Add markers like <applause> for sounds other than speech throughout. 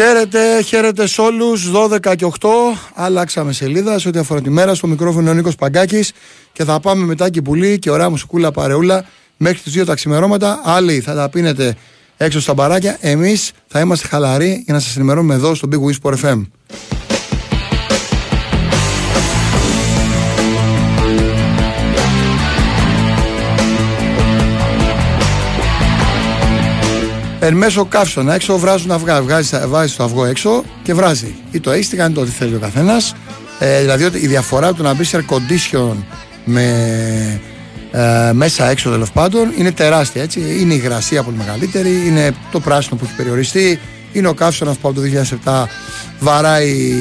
Χαίρετε, χαίρετε σε όλους. 12 και 8. Άλλαξαμε σελίδα σε ό,τι αφορά τη μέρα. Στο μικρόφωνο ο Νίκος Παγκάκης και θα πάμε μετά και πουλί και ωραία μουσικούλα παρεούλα μέχρι τις 2 τα ξημερώματα. Άλλοι θα τα πίνετε έξω στα μπαράκια. Εμείς θα είμαστε χαλαροί για να σας ενημερώνουμε εδώ στο Big Whisper FM. Εν μέσω καύσωνα έξω βράζουν αυγά. Βγάζει, βάζει το αυγό έξω και βράζει. Ή το έχει, κάνει το ό,τι θέλει ο καθένας. Ε, δηλαδή η διαφορά του να μπει σε air condition με ε, μέσα έξω τέλος πάντων είναι τεράστια έτσι. Είναι η υγρασία πολύ μεγαλύτερη, είναι το πράσινο που έχει περιοριστεί, είναι ο καύσωνας που από το 2007 βαράει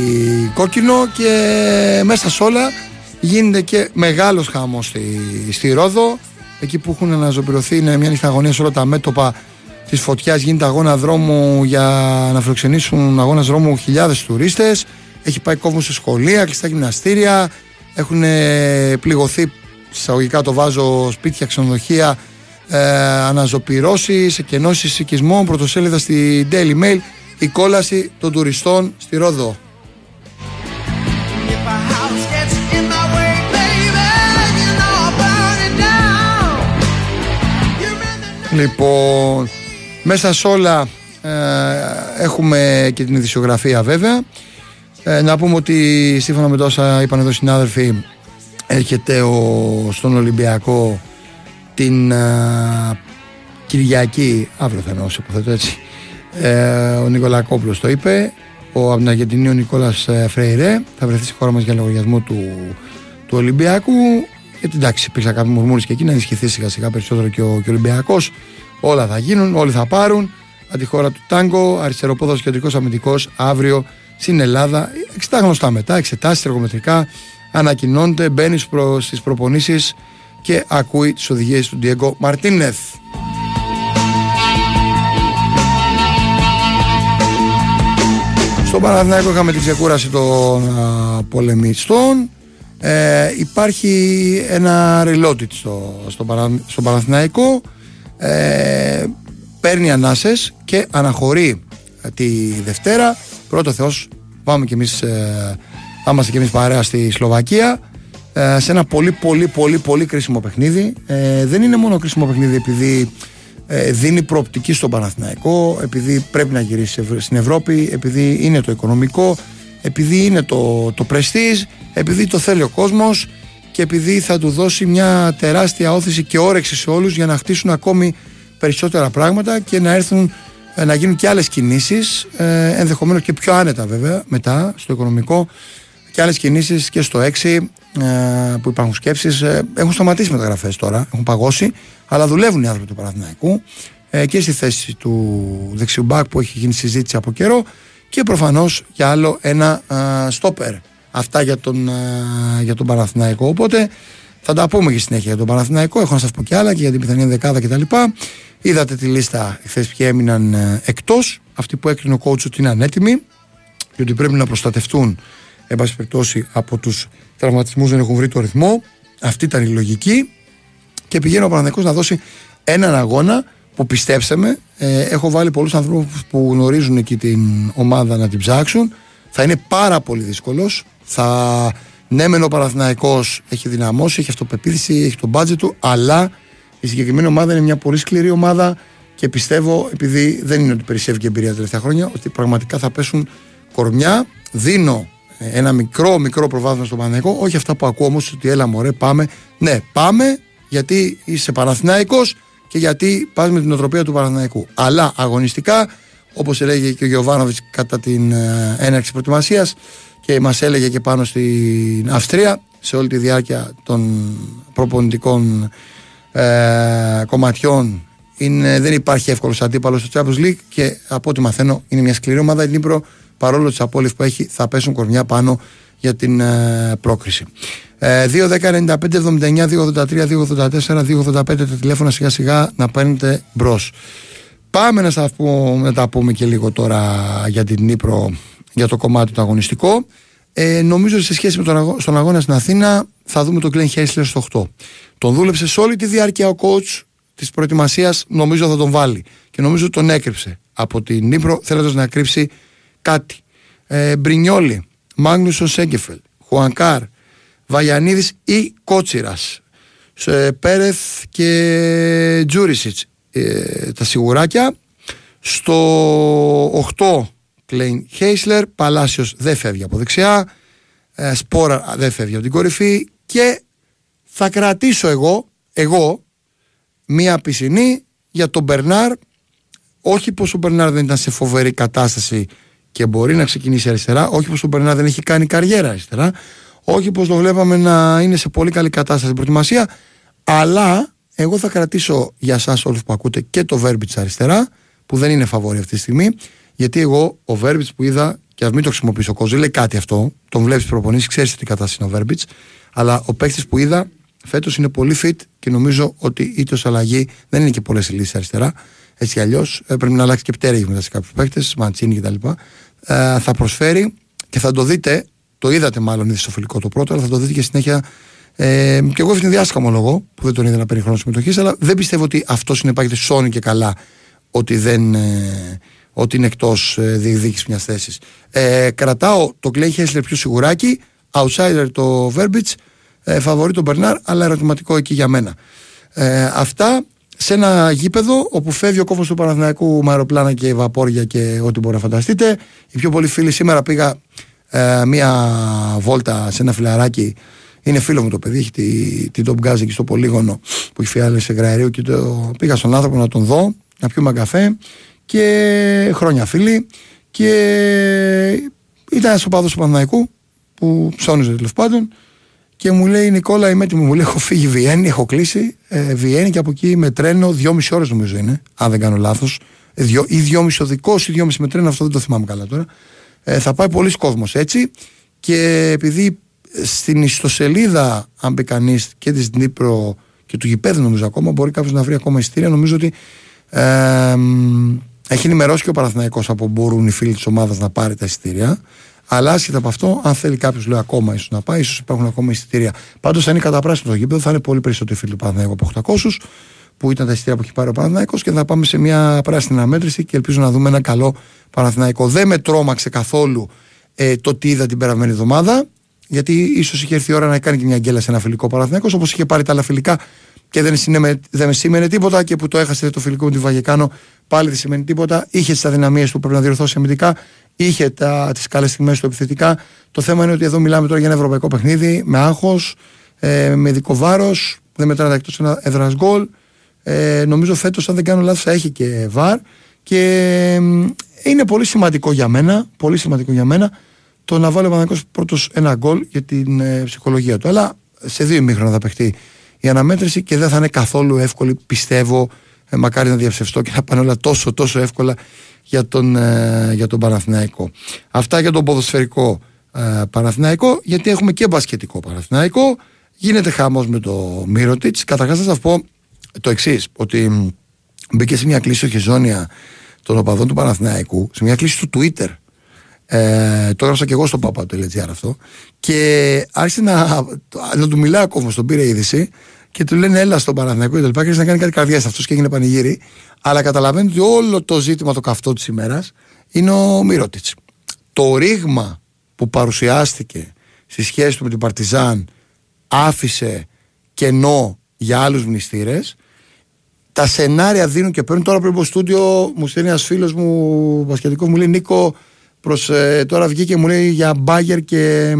κόκκινο και μέσα σε όλα γίνεται και μεγάλος χάμο στη, στη Ρόδο. Εκεί που έχουν αναζωπηρωθεί είναι μια νυχταγωνία σε όλα τα μέτωπα της φωτιάς γίνεται αγώνα δρόμου για να φιλοξενήσουν αγώνα δρόμου χιλιάδες τουρίστες. Έχει πάει κόσμο σε σχολεία, κλειστά γυμναστήρια. Έχουν πληγωθεί, εισαγωγικά το βάζω, σπίτια, ξενοδοχεία, ε, αναζωπηρώσεις, εκενώσεις οικισμών. Πρωτοσέλιδα στη Daily Mail. Η κόλαση των τουριστών στη Ρόδο. Λοιπόν, μέσα σε όλα ε, έχουμε και την ειδησιογραφία βέβαια. Ε, να πούμε ότι σύμφωνα με τόσα είπαν εδώ συνάδελφοι έρχεται ο, στον Ολυμπιακό την ε, Κυριακή, αύριο θα εννοώ, υποθέτω έτσι, ο Νικολακόπουλος το είπε, ο από την Αργεντινή ο Νικόλας Φρέιρε. Θα βρεθεί στη χώρα μας για λογαριασμό του, του Ολυμπιακού. Γιατί εντάξει υπήρξαν κάποιοι μουρμούρες και εκεί να ενισχυθεί σιγά σιγά περισσότερο και ο, και ο Ολυμπιακός Όλα θα γίνουν, όλοι θα πάρουν. Αντιχώρα του Τάγκο, αριστεροπόδος κεντρικός αμυντικός αύριο στην Ελλάδα. Εξετά γνωστά μετά, εξετάσεις εργομετρικά, ανακοινώνεται, μπαίνει προ, στις προπονήσεις και ακούει τις οδηγίες του Ντιέγκο Μαρτίνεθ. Στον Παναθηναϊκό είχαμε την ξεκούραση των α, πολεμιστών. Ε, υπάρχει ένα reloaded στο, στο, στο Παναθηναϊκό ε, παίρνει ανάσες και αναχωρεί ε, τη Δευτέρα. Πρώτο Θεός πάμε κι εμείς ε, θα είμαστε κι εμείς παρέα στη Σλοβακία. Ε, σε ένα πολύ πολύ πολύ πολύ κρίσιμο παιχνίδι. Ε, δεν είναι μόνο κρίσιμο παιχνίδι επειδή ε, δίνει προοπτική στον Παναθηναϊκό επειδή πρέπει να γυρίσει στην Ευρώπη επειδή είναι το οικονομικό επειδή είναι το, το prestige επειδή το θέλει ο κόσμος και επειδή θα του δώσει μια τεράστια όθηση και όρεξη σε όλους για να χτίσουν ακόμη περισσότερα πράγματα και να έρθουν ε, να γίνουν και άλλες κινήσεις ε, ενδεχομένως και πιο άνετα βέβαια μετά στο οικονομικό και άλλες κινήσεις και στο 6 ε, που υπάρχουν σκέψεις. Ε, έχουν σταματήσει μεταγραφές τώρα, έχουν παγώσει αλλά δουλεύουν οι άνθρωποι του Παναθηναϊκού ε, και στη θέση του δεξιού μπακ που έχει γίνει συζήτηση από καιρό και προφανώς για άλλο ένα στόπερ Αυτά για τον, για τον Παναθηναϊκό. Οπότε θα τα πούμε και συνέχεια για τον Παναθηναϊκό. Έχω να σας πω και άλλα και για την πιθανή δεκάδα κτλ. Είδατε τη λίστα χθες ποιοι έμειναν ε, εκτός. Αυτοί που έκρινε ο coach ότι είναι ανέτοιμοι και ότι πρέπει να προστατευτούν εν πάση περιπτώσει από τους τραυματισμούς δεν έχουν βρει το ρυθμό. Αυτή ήταν η λογική. Και πηγαίνει ο Παναθηναϊκός να δώσει έναν αγώνα που πιστέψαμε. Ε, έχω βάλει πολλούς ανθρώπους που γνωρίζουν εκεί την ομάδα να την ψάξουν. Θα είναι πάρα πολύ δύσκολος. Θα, ναι, μεν ο Παναθηναϊκός έχει δυναμώσει, έχει αυτοπεποίθηση, έχει το μπάτζετ του, αλλά η συγκεκριμένη ομάδα είναι μια πολύ σκληρή ομάδα και πιστεύω, επειδή δεν είναι ότι περισσεύει και εμπειρία τα τελευταία χρόνια, ότι πραγματικά θα πέσουν κορμιά. Δίνω ένα μικρό, μικρό προβάδισμα στον Παναθηναϊκό, όχι αυτά που ακούω όμως, ότι έλα μωρέ, πάμε. Ναι, πάμε γιατί είσαι Παναθηναϊκός και γιατί πας με την οτροπία του Παναθηναϊκού. Αλλά αγωνιστικά, όπως έλεγε και ο Γιωβάνοβιτς κατά την ε, έναρξη προετοιμασίας, και μας έλεγε και πάνω στην Αυστρία σε όλη τη διάρκεια των προπονητικών ε, κομματιών είναι, δεν υπάρχει εύκολος αντίπαλος στο Champions League και από ό,τι μαθαίνω είναι μια σκληρή ομάδα η Νύπρο παρόλο τις απώλειες που έχει θα πέσουν κορμιά πάνω για την ε, πρόκριση. Ε, 2, 10, 95, 79, 283, 284, 285 τα τηλέφωνα σιγά σιγά να παίρνετε μπρος. Πάμε να, στα πούμε, να τα πούμε και λίγο τώρα για την Νύπρο για το κομμάτι του αγωνιστικό. Ε, νομίζω ότι σε σχέση με τον αγώ... στον αγώνα στην Αθήνα θα δούμε τον Κλέν Χέσλερ στο 8. Τον δούλεψε σε όλη τη διάρκεια ο coach της προετοιμασίας, νομίζω θα τον βάλει. Και νομίζω ότι τον έκρυψε από την Νύπρο, θέλοντας να κρύψει κάτι. Ε, Μπρινιόλι, Μάγνουσον Σέγκεφελ, Χουανκάρ, Βαγιανίδης ή Κότσιρας. Πέρεθ και Τζούρισιτς. Ε, τα σιγουράκια. Στο 8 Κλέιν Χέισλερ, Παλάσιος δεν φεύγει από δεξιά. Ε, Σπόρα δεν φεύγει από την κορυφή. Και θα κρατήσω εγώ, εγώ μία πισινή για τον Μπερνάρ. Όχι πως ο Μπερνάρ δεν ήταν σε φοβερή κατάσταση και μπορεί να ξεκινήσει αριστερά. Όχι πως ο Μπερνάρ δεν έχει κάνει καριέρα αριστερά. Όχι πως το βλέπαμε να είναι σε πολύ καλή κατάσταση στην προετοιμασία. Αλλά εγώ θα κρατήσω για εσάς όλους που ακούτε και το Βέρμπιτς αριστερά, που δεν είναι φαβόρη αυτή τη στιγμή. Γιατί εγώ ο Βέρμπιτς που είδα, και ας μην το χρησιμοποιήσω κόζο, λέει κάτι αυτό. Τον βλέπεις προπονήσεις, ξέρεις τι κατάσταση είναι ο Βέρμπιτς. Αλλά ο παίκτης που είδα φέτος είναι πολύ fit και νομίζω ότι είτε ω αλλαγή δεν είναι και πολλές λύσεις αριστερά. Έτσι κι αλλιώς ε, πρέπει να αλλάξει και πτέρυγη μετά σε κάποιους παίκτες, Μαντσίνη κτλ. Ε, θα προσφέρει και θα το δείτε, το είδατε μάλλον ήδη στο φιλικό το πρώτο, αλλά θα το δείτε και συνέχεια. Ε, και εγώ την διάσκαμο λόγο που δεν τον είδα να παίρνει χρόνος συμμετοχής, αλλά δεν πιστεύω ότι αυτός είναι παίκτης σώνει και καλά ότι, δεν, ε, ότι είναι εκτός ε, διεκδίκησης μιας θέσης. Ε, κρατάω το Κλέι Χέσλερ πιο σιγουράκι, outsider το Verbitz, ε, φαβορεί τον Μπερνάρ, αλλά ερωτηματικό εκεί για μένα. Ε, αυτά σε ένα γήπεδο όπου φεύγει ο κόφος του Παναθηναϊκού με αεροπλάνα και βαπόρια και ό,τι μπορεί να φανταστείτε. Οι πιο πολλοί φίλοι σήμερα πήγα ε, μία βόλτα σε ένα φιλαράκι. Είναι φίλο μου το παιδί, έχει την τη Top Gas εκεί στο πολύγωνο που έχει φιάλει σε γραερίο και το πήγα στον άνθρωπο να τον δω, να πιούμε καφέ και χρόνια φίλοι. Και ήταν ένας οπαδός του Παναθηναϊκού που ψώνιζε τέλο πάντων και μου λέει Νικόλα είμαι έτοιμο. Μου λέει έχω φύγει Βιέννη, έχω κλείσει ε, Βιέννη και από εκεί με τρένο δυόμιση ώρες νομίζω είναι, αν δεν κάνω λάθος. Ε, δυο, ή δυόμιση οδικό ή δυόμιση με τρένο, αυτό δεν το θυμάμαι καλά τώρα. Ε, θα πάει πολλοί κόσμος έτσι. Και επειδή στην ιστοσελίδα, αν μπει κανείς και της Νύπρο και του γηπέδου νομίζω ακόμα, μπορεί κάποιος να βρει ακόμα ειστήρια. Νομίζω ότι ε, έχει ενημερώσει και ο Παναθηναϊκός από μπορούν οι φίλοι της ομάδας να πάρει τα εισιτήρια. Αλλά άσχετα από αυτό, αν θέλει κάποιος λέει ακόμα ίσως να πάει, ίσως υπάρχουν ακόμα εισιτήρια. Πάντως, αν είναι καταπράσινο το γήπεδο, θα είναι πολύ περισσότερο φίλοι του Παναθηναϊκού από 800 που ήταν τα εισιτήρια που έχει πάρει ο Παναθηναϊκός και θα πάμε σε μια πράσινη αναμέτρηση και ελπίζω να δούμε ένα καλό Παναθηναϊκό. Δεν με τρόμαξε καθόλου ε, το τι είδα την περασμένη εβδομάδα, γιατί ίσως είχε έρθει η ώρα να κάνει και μια γκέλα σε ένα φιλικό Παναθηναϊκός όπως είχε πάρει τα άλλα φιλικά και δεν, συνέμε, δεν με σήμαινε τίποτα και που το έχασε το φιλικό με τη Βαγεκάνο πάλι δεν σημαίνει τίποτα. Είχε τις αδυναμίες που πρέπει να διορθώσει αμυντικά είχε τις καλές στιγμές του επιθετικά. Το θέμα είναι ότι εδώ μιλάμε τώρα για ένα ευρωπαϊκό παιχνίδι με άγχος, ε, με ειδικό βάρος, δεν μετράει εκτός ένα έδρας γκολ. Ε, νομίζω φέτος, αν δεν κάνω λάθος, θα έχει και βαρ. Και ε, είναι πολύ σημαντικό για μένα, πολύ σημαντικό για μένα το να βάλει ο Παναγιώτο πρώτος ένα γκολ για την ε, ψυχολογία του. Αλλά σε δύο ημίχρονα θα παιχτεί η αναμέτρηση και δεν θα είναι καθόλου εύκολη, πιστεύω. Ε, μακάρι να διαψευστώ και να πάνε όλα τόσο τόσο εύκολα για τον, ε, για τον Παναθηναϊκό. Αυτά για τον ποδοσφαιρικό ε, Παναθηναϊκό, γιατί έχουμε και μπασκετικό Παναθηναϊκό. Γίνεται χάμος με το Μύρωτιτς. Καταρχάς θα σας πω το εξής ότι μπήκε σε μια κλίση οχιζόνια των οπαδών του Παναθηναϊκού, σε μια κλίση του Twitter. Ε, το έγραψα και εγώ στο παπα.gr αυτό και άρχισε να, να του μιλάει ακόμα, τον πήρε είδηση και του λένε έλα στον Παναθηναϊκό και το να κάνει κάτι καρδιάς αυτός και έγινε πανηγύρι αλλά καταλαβαίνετε ότι όλο το ζήτημα το καυτό της ημέρας είναι ο Μύρωτιτ. Το ρήγμα που παρουσιάστηκε στη σχέση του με την Παρτιζάν άφησε κενό για άλλους μνηστήρες. Τα σενάρια δίνουν και παίρνουν τώρα πριν από στούντιο. Μου στέλνει ένας φίλος μου, Πασχετικός, μου λέει Νίκο, προς, ε, τώρα βγήκε μου λέει για μπάγκερ και.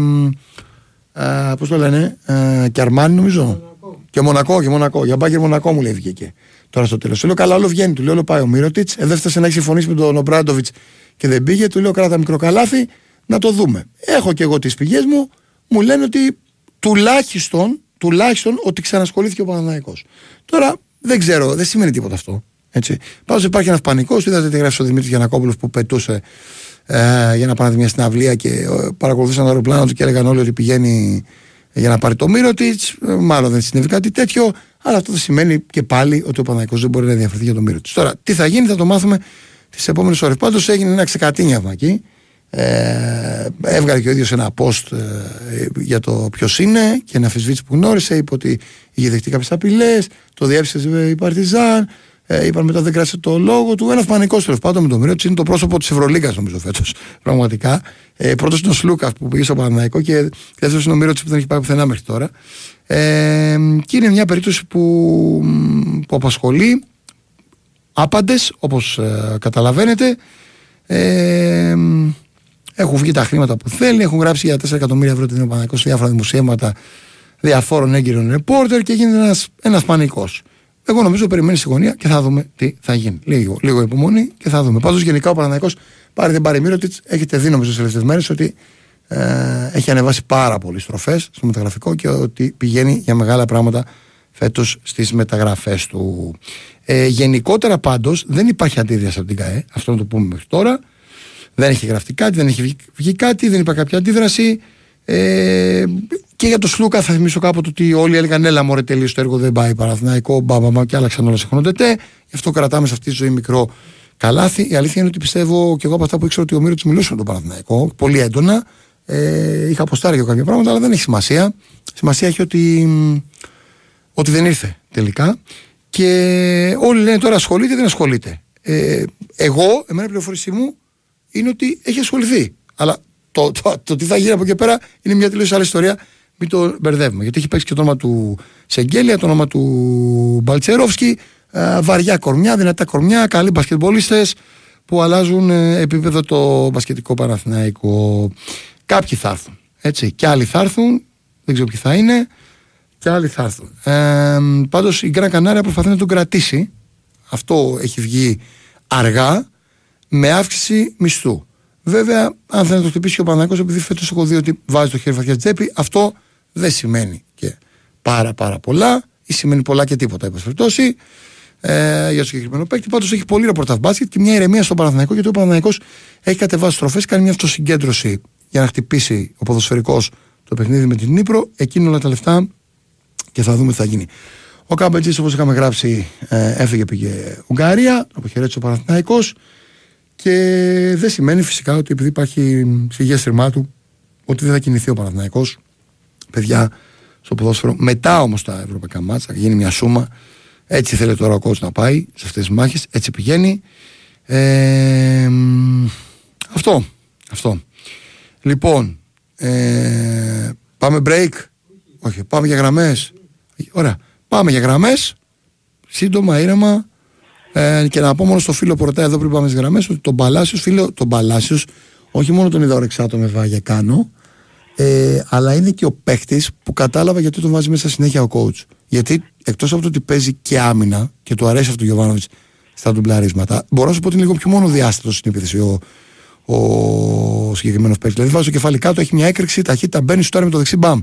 Ε, Πώς το λένε, ε, και Αρμάνι νομίζω. Μονακό. Και Μονακό, και Μονακό. Για μπάγκερ Μονακό μου λέει βγήκε τώρα στο τέλος. Του λέω καλά, όλο βγαίνει. Του λέω όλο πάει ο Μύρωτιτ. Ε, δεν φτάσε να έχεις συμφωνήσει με τον Ομπράντοβιτς και δεν πήγε. Του λέω κράτα μικρό καλάθι να το δούμε. Έχω και εγώ τις πηγές μου. Μου λένε ότι τουλάχιστον, τουλάχιστον ότι ξανασχολήθηκε ο Παναναναϊκό. Τώρα δεν ξέρω, δεν σημαίνει τίποτα αυτό. Έτσι. Πάντως υπάρχει ένα πανικός. Είδατε τι γράφει ο Δημήτρης Γιανακόπουλος που πετούσε ε, για να πάνε μια συναυλία και ε, παρακολουθούσαν το αεροπλάνο του και έλεγαν όλοι ότι πηγαίνει για να πάρει το Μύρωτιτ. Ε, μάλλον δεν συνέβη κάτι τέτοιο. Αλλά αυτό δεν σημαίνει και πάλι ότι ο Παναγικός δεν μπορεί να διαφερθεί για το Μύρωτιτ. Τώρα, τι θα γίνει θα το μάθουμε τις επόμενες ώρες. Πάντως έγινε ένα ξεκατίνιαμα εκεί. Ε, έβγαλε και ο ίδιος ένα post ε, για το ποιος είναι και ένα αφισβήτηση που γνώρισε. Είπε ότι είχε δεχτεί κάποιες απειλές, το διέψευσε η Παρτιζάν. Ε, είπαν μετά δεν κράτησε το λόγο του. Ένας πανικός τέλο πάντων με τον Μύρο είναι το πρόσωπο της Ευρωλίγα νομίζω φέτος. Πραγματικά. Ε, Πρώτος είναι ο Σλούκας που πήγε στο Παναναϊκό και δεύτερος είναι ο Μύρο που δεν έχει πάει πουθενά μέχρι τώρα. Ε, και είναι μια περίπτωση που, που απασχολεί άπαντες όπως ε, καταλαβαίνετε. Ε, έχουν βγει τα χρήματα που θέλει, έχουν γράψει για 4 εκατομμύρια ευρώ την Παναναϊκό σε διάφορα δημοσιεύματα διαφόρων έγκυρων ρεπόρτερ και γίνεται ένας ένας πανικός. Εγώ νομίζω περιμένεις στη γωνία και θα δούμε τι θα γίνει. Λίγο, λίγο υπομονή και θα δούμε. Πάντως γενικά ο Παναναναϊκό πάρει την Παρημύρωτιτ. Έχετε δει νομίζω τις τελευταίες μέρες ότι ε, έχει ανεβάσει πάρα πολλές στροφές στο μεταγραφικό και ότι πηγαίνει για μεγάλα πράγματα φέτος στις μεταγραφές του. Ε, γενικότερα πάντως δεν υπάρχει αντίδραση από την ΚΑΕ. Αυτό να το πούμε μέχρι τώρα. Δεν έχει γραφτεί κάτι, δεν έχει βγει κάτι, δεν υπάρχει κάποια αντίδραση. Ε, και για το Σλούκα θα θυμίσω κάποτε ότι όλοι έλεγαν έλα μωρέ τελείως το έργο δεν πάει παραθυναϊκό, μπαμπαμα και άλλαξαν όλα σε χρονοτετέ. Γι' αυτό κρατάμε σε αυτή τη ζωή μικρό καλάθι. Η αλήθεια είναι ότι πιστεύω και εγώ από αυτά που ήξερα ότι ο Μύρος του μιλούσε με τον Παναθηναϊκό πολύ έντονα. Ε, είχα αποστάρει και κάποια πράγματα, αλλά δεν έχει σημασία. Σημασία έχει ότι, ότι δεν ήρθε τελικά. Και όλοι λένε τώρα ασχολείται, δεν ασχολείται. Ε, εγώ, εμένα η πληροφορήσή μου είναι ότι έχει ασχοληθεί. Αλλά το, το, το, τι θα γίνει από εκεί πέρα είναι μια τελείως άλλη ιστορία. Μην το μπερδεύουμε. Γιατί έχει παίξει και το όνομα του Σεγγέλια, το όνομα του Μπαλτσερόφσκι. Ε, βαριά κορμιά, δυνατά κορμιά, καλοί μπασκετμπολίστες που αλλάζουν ε, επίπεδο το μπασκετικό Παναθηναϊκό. Κάποιοι θα έρθουν. Έτσι. Και άλλοι θα έρθουν. Δεν ξέρω ποιοι θα είναι. Και άλλοι θα έρθουν. Ε, Πάντως η Γκραν Κανάρια προσπαθεί να τον κρατήσει. Αυτό έχει βγει αργά με αύξηση μισθού. Βέβαια, αν θέλει να το χτυπήσει και ο Παναγιώ, επειδή φέτος έχω δει ότι βάζει το χέρι βαθιά τσέπη, αυτό δεν σημαίνει και πάρα πάρα πολλά ή σημαίνει πολλά και τίποτα, εν περιπτώσει, ε, για το συγκεκριμένο παίκτη. Πάντως έχει πολύ ρεπορτάζ μπάσκετ και μια ηρεμία στον Παναθηναϊκό, γιατί ο Παναθηναϊκός έχει κατεβάσει στροφές, κάνει μια αυτοσυγκέντρωση για να χτυπήσει ο ποδοσφαιρικός το παιχνίδι με την Νύπρο. Εκείνο όλα τα λεφτά και θα δούμε τι θα γίνει. Ο Κάμπετζή, όπως είχαμε γράψει, ε, έφυγε, πήγε Ουγγαρία, αποχαιρέτησε ο Παναθηναϊκός και δεν σημαίνει φυσικά ότι επειδή υπάρχει στη του ότι δεν θα κινηθεί ο Παναθηναϊκός παιδιά στο ποδόσφαιρο. Μετά όμως τα ευρωπαϊκά μάτσα θα γίνει μια σούμα. Έτσι θέλει τώρα ο κόσμο να πάει σε αυτές τις μάχες. Έτσι πηγαίνει. Ε, αυτό. Αυτό. Λοιπόν, ε, πάμε break. Όχι, πάμε για γραμμές. Ωραία. Πάμε για γραμμές. Σύντομα, ήρεμα. Ε, και να πω μόνο στο φίλο που ρωτάει εδώ πριν πάμε στις γραμμές ότι τον Παλάσιος, φίλο, τον Παλάσιος, όχι μόνο τον είδα ορεξάτο με βάγια κάνω, ε, αλλά είναι και ο παίχτης που κατάλαβα γιατί τον βάζει μέσα συνέχεια ο coach. Γιατί εκτός από το ότι παίζει και άμυνα και του αρέσει αυτό το Γιωβάνοβιτς στα ντουμπλαρίσματα, μπορώ να σου πω ότι είναι λίγο πιο μόνο διάστατο στην επίθεση ο, ο συγκεκριμένος παίκτης. Δηλαδή βάζει το κεφάλι κάτω, έχει μια έκρηξη, ταχύτητα, μπαίνει στο με το δεξί μπαμ.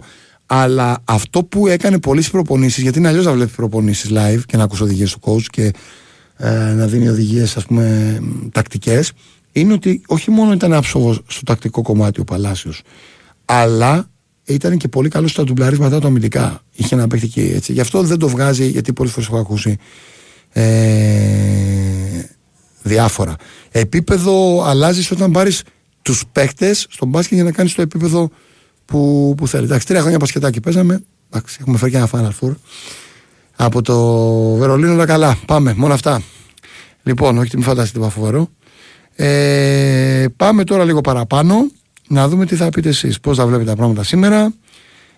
Αλλά αυτό που έκανε πολλές προπονήσεις, γιατί είναι αλλιώς να βλέπεις προπονήσεις live και να ακούσει οδηγίες του coach και ε, να δίνει οδηγίες ας πούμε τακτικές είναι ότι όχι μόνο ήταν άψογο στο τακτικό κομμάτι ο Παλάσιος αλλά ήταν και πολύ καλός στα ντουμπλαρίσματα του αμυντικά. Είχε ένα παίχτη και έτσι. Γι' αυτό δεν το βγάζει γιατί πολλές φορές έχω ακούσει ε, διάφορα. Επίπεδο αλλάζεις όταν πάρεις τους παίχτες στον μπάσκετ για να κάνεις το επίπεδο που, που θέλεις. Εντάξει τρία χρόνια πασχετάκι παίζαμε. Εντάξει, έχουμε φέρει και ένα Final Four από το Βερολίνο όλα καλά. Πάμε, μόνο αυτά. Λοιπόν, όχι, μην φανταστείτε τίποτα φοβερό. Ε, πάμε τώρα λίγο παραπάνω να δούμε τι θα πείτε εσείς, πώς θα βλέπετε τα πράγματα σήμερα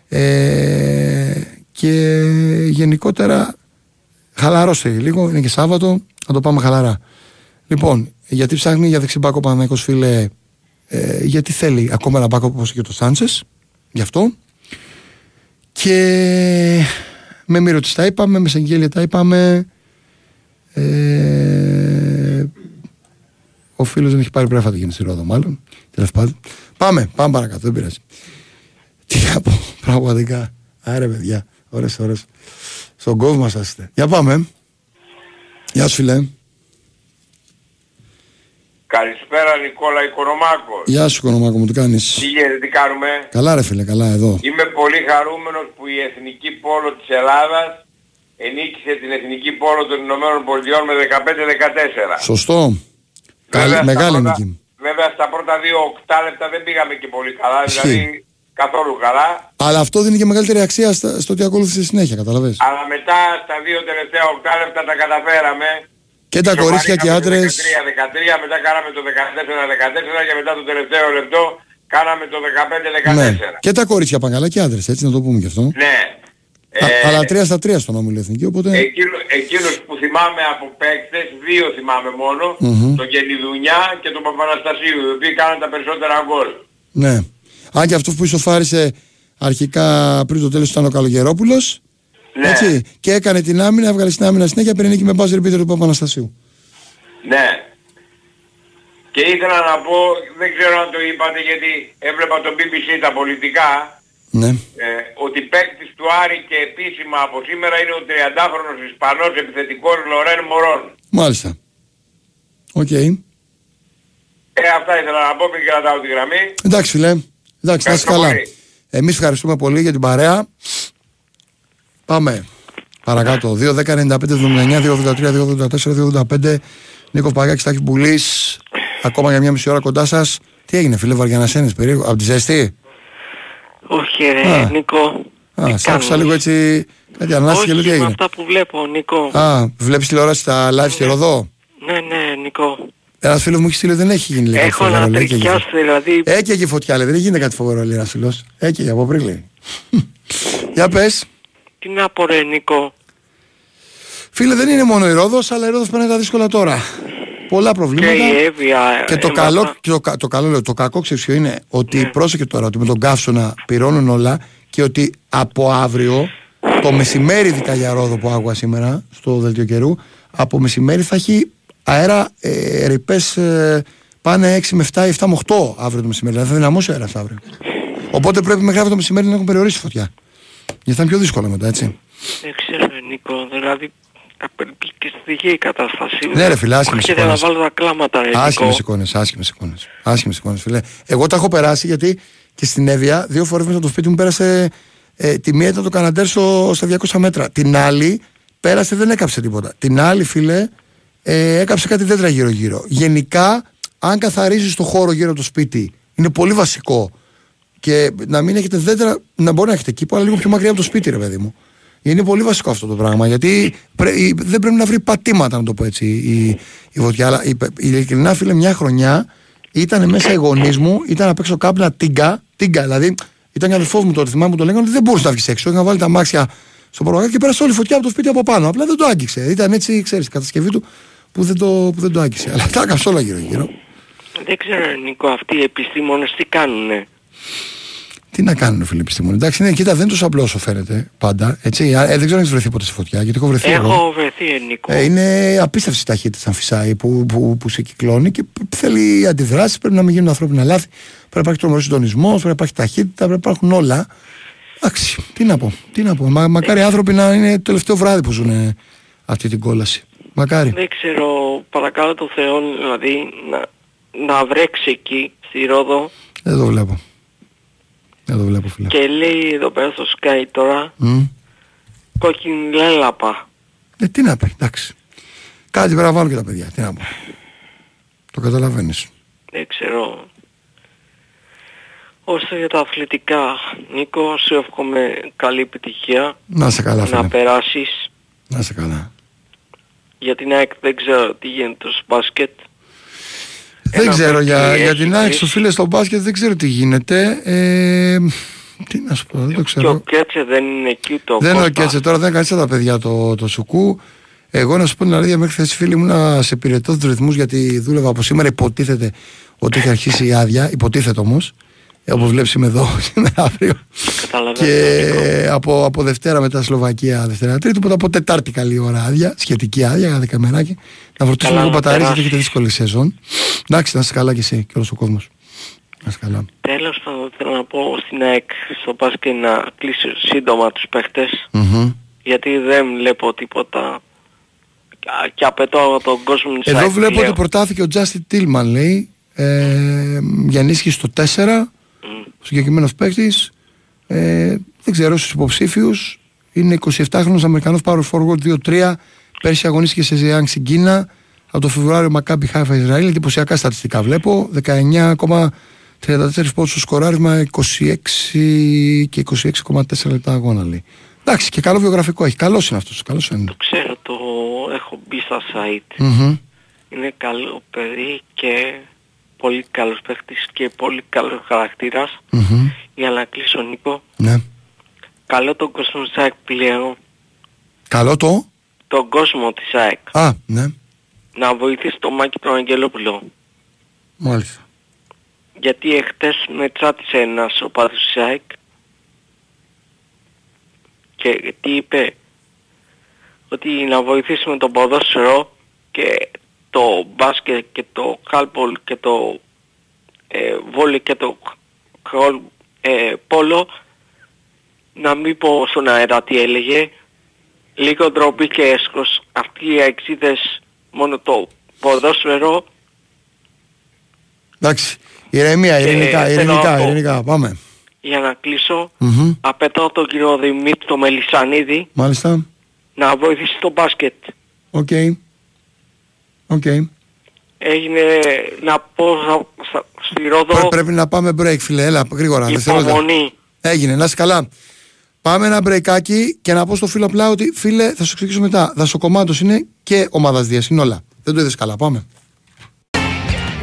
ε, και γενικότερα χαλαρώστε λίγο, είναι και Σάββατο, να το πάμε χαλαρά. Λοιπόν, γιατί ψάχνει για δεξιμπάκο Παναναϊκός φίλε, ε, γιατί θέλει ακόμα ένα μπάκο όπως και το Σάντσες, γι' αυτό. Και με Μύρο τα είπαμε, με Σεγγέλια τα είπαμε. Ε, ο φίλος δεν έχει πάρει πρέπει να γίνει στη Ρόδο μάλλον. πάντων. Πάμε, πάμε παρακάτω, δεν πειράζει. Τι να πω, <laughs> πραγματικά. Άρε παιδιά, ώρες ώρες. Στον κόβο μας είστε. Για πάμε. Γεια σου φίλε. Καλησπέρα Νικόλα Οικονομάκος. Γεια σου Οικονομάκο μου, τι κάνεις; Τι γίνεται, τι κάνουμε; Καλά ρε φίλε, καλά εδώ. Είμαι πολύ χαρούμενος που η Εθνική Πόλο της Ελλάδας ενίκησε την Εθνική Πόλο των Ηνωμένων Πολιτειών με 15-14. Σωστό. Καλή, μεγάλη νίκη. Βέβαια στα πρώτα δύο οκτάλεπτα δεν πήγαμε και πολύ καλά, δηλαδή καθόλου καλά. Αλλά αυτό δίνει και μεγαλύτερη αξία στο ότι ακολούθησε συνέχεια, καταλαβες. Αλλά μετά στα δύο τελευταία οκτάλεπτα τα καταφέραμε Και τα κορίτσια και οι άντρες. 13-13, μετά κάναμε το 14-14 και μετά το τελευταίο λεπτό κάναμε το 15-14. Ναι. Και τα κορίτσια πάνε καλά και οι άντρες, έτσι να το πούμε και αυτό. Ναι. Α, Ε, αλλά τρία στα τρία στον όμιλο εθνική, οπότε. Εκείνο, εκείνος που θυμάμαι από παίκτες, δύο θυμάμαι μόνο, Μμμ. τον Γελιδουνιά και τον Παπαναστασίου, οι οποίοι κάναν τα περισσότερα γκολ. Ναι. Αν και αυτός που ισοφάρισε αρχικά πριν το τέλος ήταν ο Καλογερόπουλος. Ναι. Έτσι. Και έκανε την άμυνα, έβγαλε στην άμυνα συνέχεια πριν νίκη με μπάζερ πίτερ του Παπαναστασίου. Ναι. Και ήθελα να πω, δεν ξέρω αν το είπατε γιατί έβλεπα το BBC τα πολιτικά, Ναι. ε, ότι παίκτης του Άρη και επίσημα από σήμερα είναι ο 30χρονος Ισπανός επιθετικός Λορέν Μωρόν. Μάλιστα. Οκ. Ε, αυτά ήθελα να πω, μην κρατάω τη γραμμή. Εντάξει φίλε. Εντάξει, να είσαι Ευχαριστώ καλά. πολύ. Εμείς ευχαριστούμε πολύ για την παρέα. Πάμε. Παρακάτω. 2, 10, 95, 79, 2, 83, 2, 84, 2, 85. Νίκος Παγάκης, Τάκης Μπουλής. Ακόμα για μια μισή ώρα κοντά σας. Τι έγινε φίλε Βαριανασένης περίεργο. Από τη ζέστη; Όχι ρε Α. Νίκο. Α, Τι σ' άκουσα κάνεις; λίγο έτσι κάτι ανάστηκε και λέω τι Όχι με έγινε. αυτά που βλέπω Νίκο. Α, βλέπεις τηλεόραση στα live στη Ροδό; Ναι ναι Νίκο. Ένας φίλος μου έχει στείλει δεν έχει γίνει λέει, κάτι Έχω φοβερό, να λέει, και εκεί. τρικιάσει δηλαδή. Έκαι και φωτιά λέει, δεν γίνεται κάτι φοβερό λέει ένας φίλος. Έκαι από πριν λέει. <laughs> Για πες. Τι να πω ρε Νίκο; Φίλε δεν είναι μόνο η Ρόδος, αλλά η Ρόδος παίρνει τα δύσκολα τώρα. Πολλά Και προβλήματα. η Εύβοια. Και το ε, καλό, μετά- και το, κα- το καλό λέω, το κακό ξέρεις ποιο είναι ότι Ναι. πρόσεχε τώρα ότι με τον καύσωνα πυρώνουν όλα και ότι από αύριο το μεσημέρι ειδικά για Ρόδο που άκουγα σήμερα στο δελτίο καιρού από μεσημέρι θα έχει αέρα ε, ρηπές ε, πάνε 6 με 7 ή 7 με 8 αύριο το μεσημέρι δηλαδή θα δυναμώσει ο αέρας αύριο οπότε πρέπει μέχρι αύριο το μεσημέρι να έχουν περιορίσει φωτιά γιατί θα είναι πιο δύσκολο μετά έτσι Δεν ξέρω ρε Νίκο. Δηλαδή απελπιστική η κατάσταση. Ναι, ρε φίλε, άσχημες Έρχεται να εικόνες. βάλω τα κλάματα ρε Άσχημες Νίκο. εικόνες, άσχημες εικόνες. Άσχημες εικόνες, φίλε. Εγώ τα έχω περάσει γιατί και στην Εύβοια δύο φορές μέσα από το σπίτι μου πέρασε. Ε, τη μία ήταν το Καναντέρ στο, στα 200 μέτρα. Την άλλη πέρασε, δεν έκαψε τίποτα. Την άλλη, φίλε, ε, έκαψε κάτι δέντρα γύρω-γύρω. Γενικά, αν καθαρίζεις το χώρο γύρω από το σπίτι, είναι πολύ βασικό. Και να μην έχετε δέντρα, να μπορεί να έχετε εκεί, αλλά λίγο πιο μακριά από το σπίτι, ρε παιδί μου. Είναι πολύ βασικό αυτό το πράγμα. Γιατί πρέ- η- δεν πρέπει να βρει πατήματα, να το πω έτσι, η, η βοτιά. Αλλά η- ειλικρινά, φίλε, μια χρονιά ήταν μέσα οι γονείς μου, ήταν απ' έξω κάπνα τίγκα, τίγκα, δηλαδή ήταν και αδερφό μου τότε, θυμάμαι που το λέγανε ότι δεν μπορούσε να βγει έξω. Είχαν βάλει τα μάξια στο προγράμμα και πέρασε όλη η φωτιά από το σπίτι από πάνω. Απλά δεν το άγγιξε. Ήταν έτσι, ξέρεις, η κατασκευή του που δεν το, που δεν το άγγιξε. Αλλά τα έκαψε όλα γύρω-γύρω. Δεν ξέρω ρε Νίκο αυτοί οι επιστήμονες τι κάνουνε; Τι να κάνουν, φίλε επιστήμονε; Εντάξει, ναι, κοίτα, δεν είναι τόσο απλό όσο φαίνεται πάντα. Έτσι. Ε, δεν ξέρω αν έχεις βρεθεί ποτέ στη φωτιά, γιατί έχω βρεθεί εγώ. Έχω βρεθεί ρε Νίκο. Ε, είναι απίστευτη η ταχύτητα σαν φυσάει που, που, που σε κυκλώνει και π- θέλει αντιδράσεις. Πρέπει να μην γίνουν ανθρώπινα λάθη. Πρέπει να υπάρχει τρομερός συντονισμός, πρέπει να υπάρχει ταχύτητα, πρέπει να υπάρχουν όλα. Εντάξει, τι να πω. Τι να πω. Μα, μακάρι οι άνθρωποι να είναι το τελευταίο βράδυ που ζουν αυτή την κόλαση. Μακάρι. Δεν ξέρω, παρακαλώ το Θεό, δηλαδή να, να βρέξει εκεί στη Ρόδο Δεν το βλέπω. Δεν το βλέπω, φίλε. και λέει εδώ πέρα στο Sky τώρα Μμ. κόκκινη λέλαπα. Ε, τι να πει, εντάξει. Κάτι πρέπει να βάλουν και τα παιδιά. Τι να πω. Το καταλαβαίνεις. Δεν ξέρω. Όσο για τα αθλητικά, Νίκο, σου εύχομαι καλή επιτυχία Να σε καλά, φίλε. να περάσεις. Να σε καλά. Για την ΑΕΚ δεν ξέρω τι γίνεται στο μπάσκετ. Δεν Ένα ξέρω για, παίκτη για έχει την ΑΕΚ κλείσει. στο φίλε στο μπάσκετ δεν ξέρω τι γίνεται. Ε, τι να σου πω, δεν το Και ο ξέρω. Κέτσε δεν είναι εκεί ούτε ο Δεν είναι ο Κώστα. Κέτσε τώρα, δεν κάνει τα παιδιά το, το σουκού. Εγώ να σου πω την αλήθεια, μέχρι χθες φίλοι μου να σε υπηρετώ τους ρυθμούς γιατί δούλευα από σήμερα. Υποτίθεται ότι έχει αρχίσει η άδεια. Υποτίθεται όμως. Ε, Όπω βλέπεις είμαι εδώ <laughs> σήμερα αύριο. Καταλαβαίνω. Νίκο. Και από, από Δευτέρα μετά Σλοβακία, Δευτέρα Τρίτη, οπότε από Τετάρτη καλή ώρα άδεια, σχετική άδεια, για δεκαμεράκι. Να φορτίσουμε Καλά λίγο να μπαταρίες γιατί περάσει. έχετε δύσκολη σεζόν. Εντάξει, να είσαι καλά κι εσύ και όλος ο κόσμος. Να είσαι καλά. Τέλος πάντων θέλω να πω στην ΑΕΚ στο μπάσκετ να κλείσει σύντομα τους παίχτες Μμμ. γιατί δεν βλέπω τίποτα και- και απαιτώ από τον κόσμο της Εδώ ΑΕΚ βλέπω πλέον. ότι προτάθηκε ο Τζάστι Τίλμαν, λέει, ε, για ενίσχυση στο 4, Μμ. ο συγκεκριμένος παίκτης. Ε, δεν ξέρω στους υποψήφιους. Είναι 27χρονος Αμερικανός power forward 2-3. Πέρσι αγωνίστηκε σε Ζιάνγκ στην Κίνα. Από το Φεβρουάριο Μακάμπι Χάιφα Ισραήλ. Εντυπωσιακά στατιστικά βλέπω. 19,34 πόντους στο σκοράρισμα, 26 και 26,4 λεπτά αγώνα λέει. Εντάξει και καλό βιογραφικό έχει. Καλός είναι αυτός. Καλός είναι. Το ξέρω, το έχω μπει στα site. Μμμ. Είναι καλό παιδί και πολύ καλός παίχτης και πολύ καλός χαρακτήρας. Μμμ. Για να κλείσω Νίκο, Ναι. καλό τον κόσμο της ΑΕΚ πλέον, Καλό το; τον κόσμο της ΑΕΚ, Α, ναι. να βοηθήσει τον Μάκη τον Αγγελόπουλο. Μάλιστα. Γιατί εχθές με τράτησε ένας οπαδός της ΑΕΚ και τι είπε ότι να βοηθήσουμε τον ποδόσφαιρο και το μπάσκετ και το χάλμπολ και το ε, βόλι και το χολ, ε, πόλο να μην πω στον αέρα τι έλεγε λίγο ντροπή και έσχος αυτοί οι εξίδες μόνο το ποδόσφαιρο Εντάξει. Ηρεμία, Και ειρηνικά, θέλω ειρηνικά, να πω- ειρηνικά. Πάμε. για να κλείσω Μμμ. απαιτώ τον κύριο Δημήτρη το Μελισανίδη Μάλιστα. να βοηθήσει το μπάσκετ. Οκ. Οκ. Έγινε να πω στα- στα- στη Ρόδο Πρέ- Πρέπει να πάμε break, φίλε. Έλα, γρήγορα. δευτερόλεπτα. υπομονή. Έγινε, να είσαι καλά. Πάμε ένα μπρεκάκι και να πω στο φίλο απλά ότι φίλε, θα σου εξηγήσω μετά. Δασοκομάντο είναι και ομάδας Δίας. Είναι όλα. Δεν το είδες καλά. Πάμε.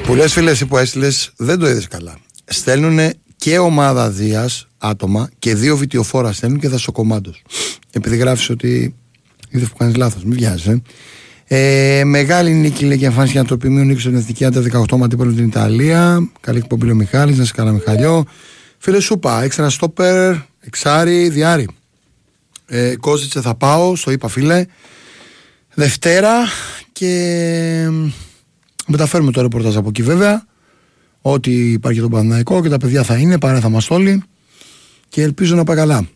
Πολλέ φίλε που έστειλες δεν το είδες καλά. Στέλνουν και ομάδα Δίας άτομα και δύο βυτιοφόρα στέλνουν και δασοκομάντο. Επειδή γράφεις ότι είδες που κάνεις λάθος, μην βιάζει. Ε. Ε, μεγάλη νίκη λέει και εμφάνιση για το Πιμίου νίκη στην Εθνική Άντα 18 ματίπολο την Ιταλία. Καλή εκπομπή ο Μιχάλης, να σε καλά Μιχαλιό. Φίλε Σούπα, έξτρα στόπερ, εξάρι, διάρι. Ε, Κόζιτσε θα πάω, στο είπα φίλε. Δευτέρα και μεταφέρουμε το ρεπορτάζ από εκεί βέβαια. Ότι υπάρχει τον Παναναϊκό και τα παιδιά θα είναι, παρά θα μας όλοι. Και ελπίζω να πάει καλά.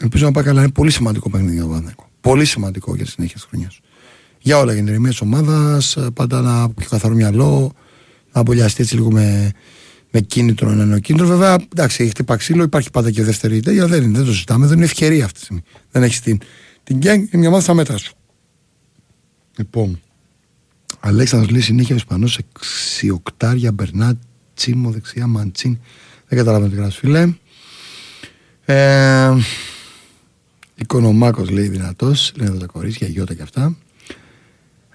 Ελπίζω να πάει καλά. Είναι πολύ σημαντικό παιχνίδι για τον Παναναϊκό. Πολύ σημαντικό για τη συνέχεια της χρονιάς. Για όλα για την ηρεμία τη ομάδα, πάντα να πιο καθαρό μυαλό, να απολιαστεί έτσι λίγο με, με κίνητρο, ένα νέο κίνητρο. Βέβαια, εντάξει, έχει χτυπά ξύλο, υπάρχει πάντα και δεύτερη ιδέα, δεν, είναι, δεν το συζητάμε, δεν είναι ευκαιρία αυτή τη στιγμή. Δεν έχεις την, την γκέγκ, είναι μια ομάδα στα μέτρα σου. Λοιπόν, Αλέξανδρος λέει συνέχεια ο Ισπανός εξιοκτάρια, Μπερνάτ, Τσίμο, δεξιά, Μαντσίν. Δεν καταλαβαίνω τι γράφεις, φίλε. Ε, Οικονομάκος λέει δυνατός, λένε εδώ τα κορίτσια, γιώτα και αυτά.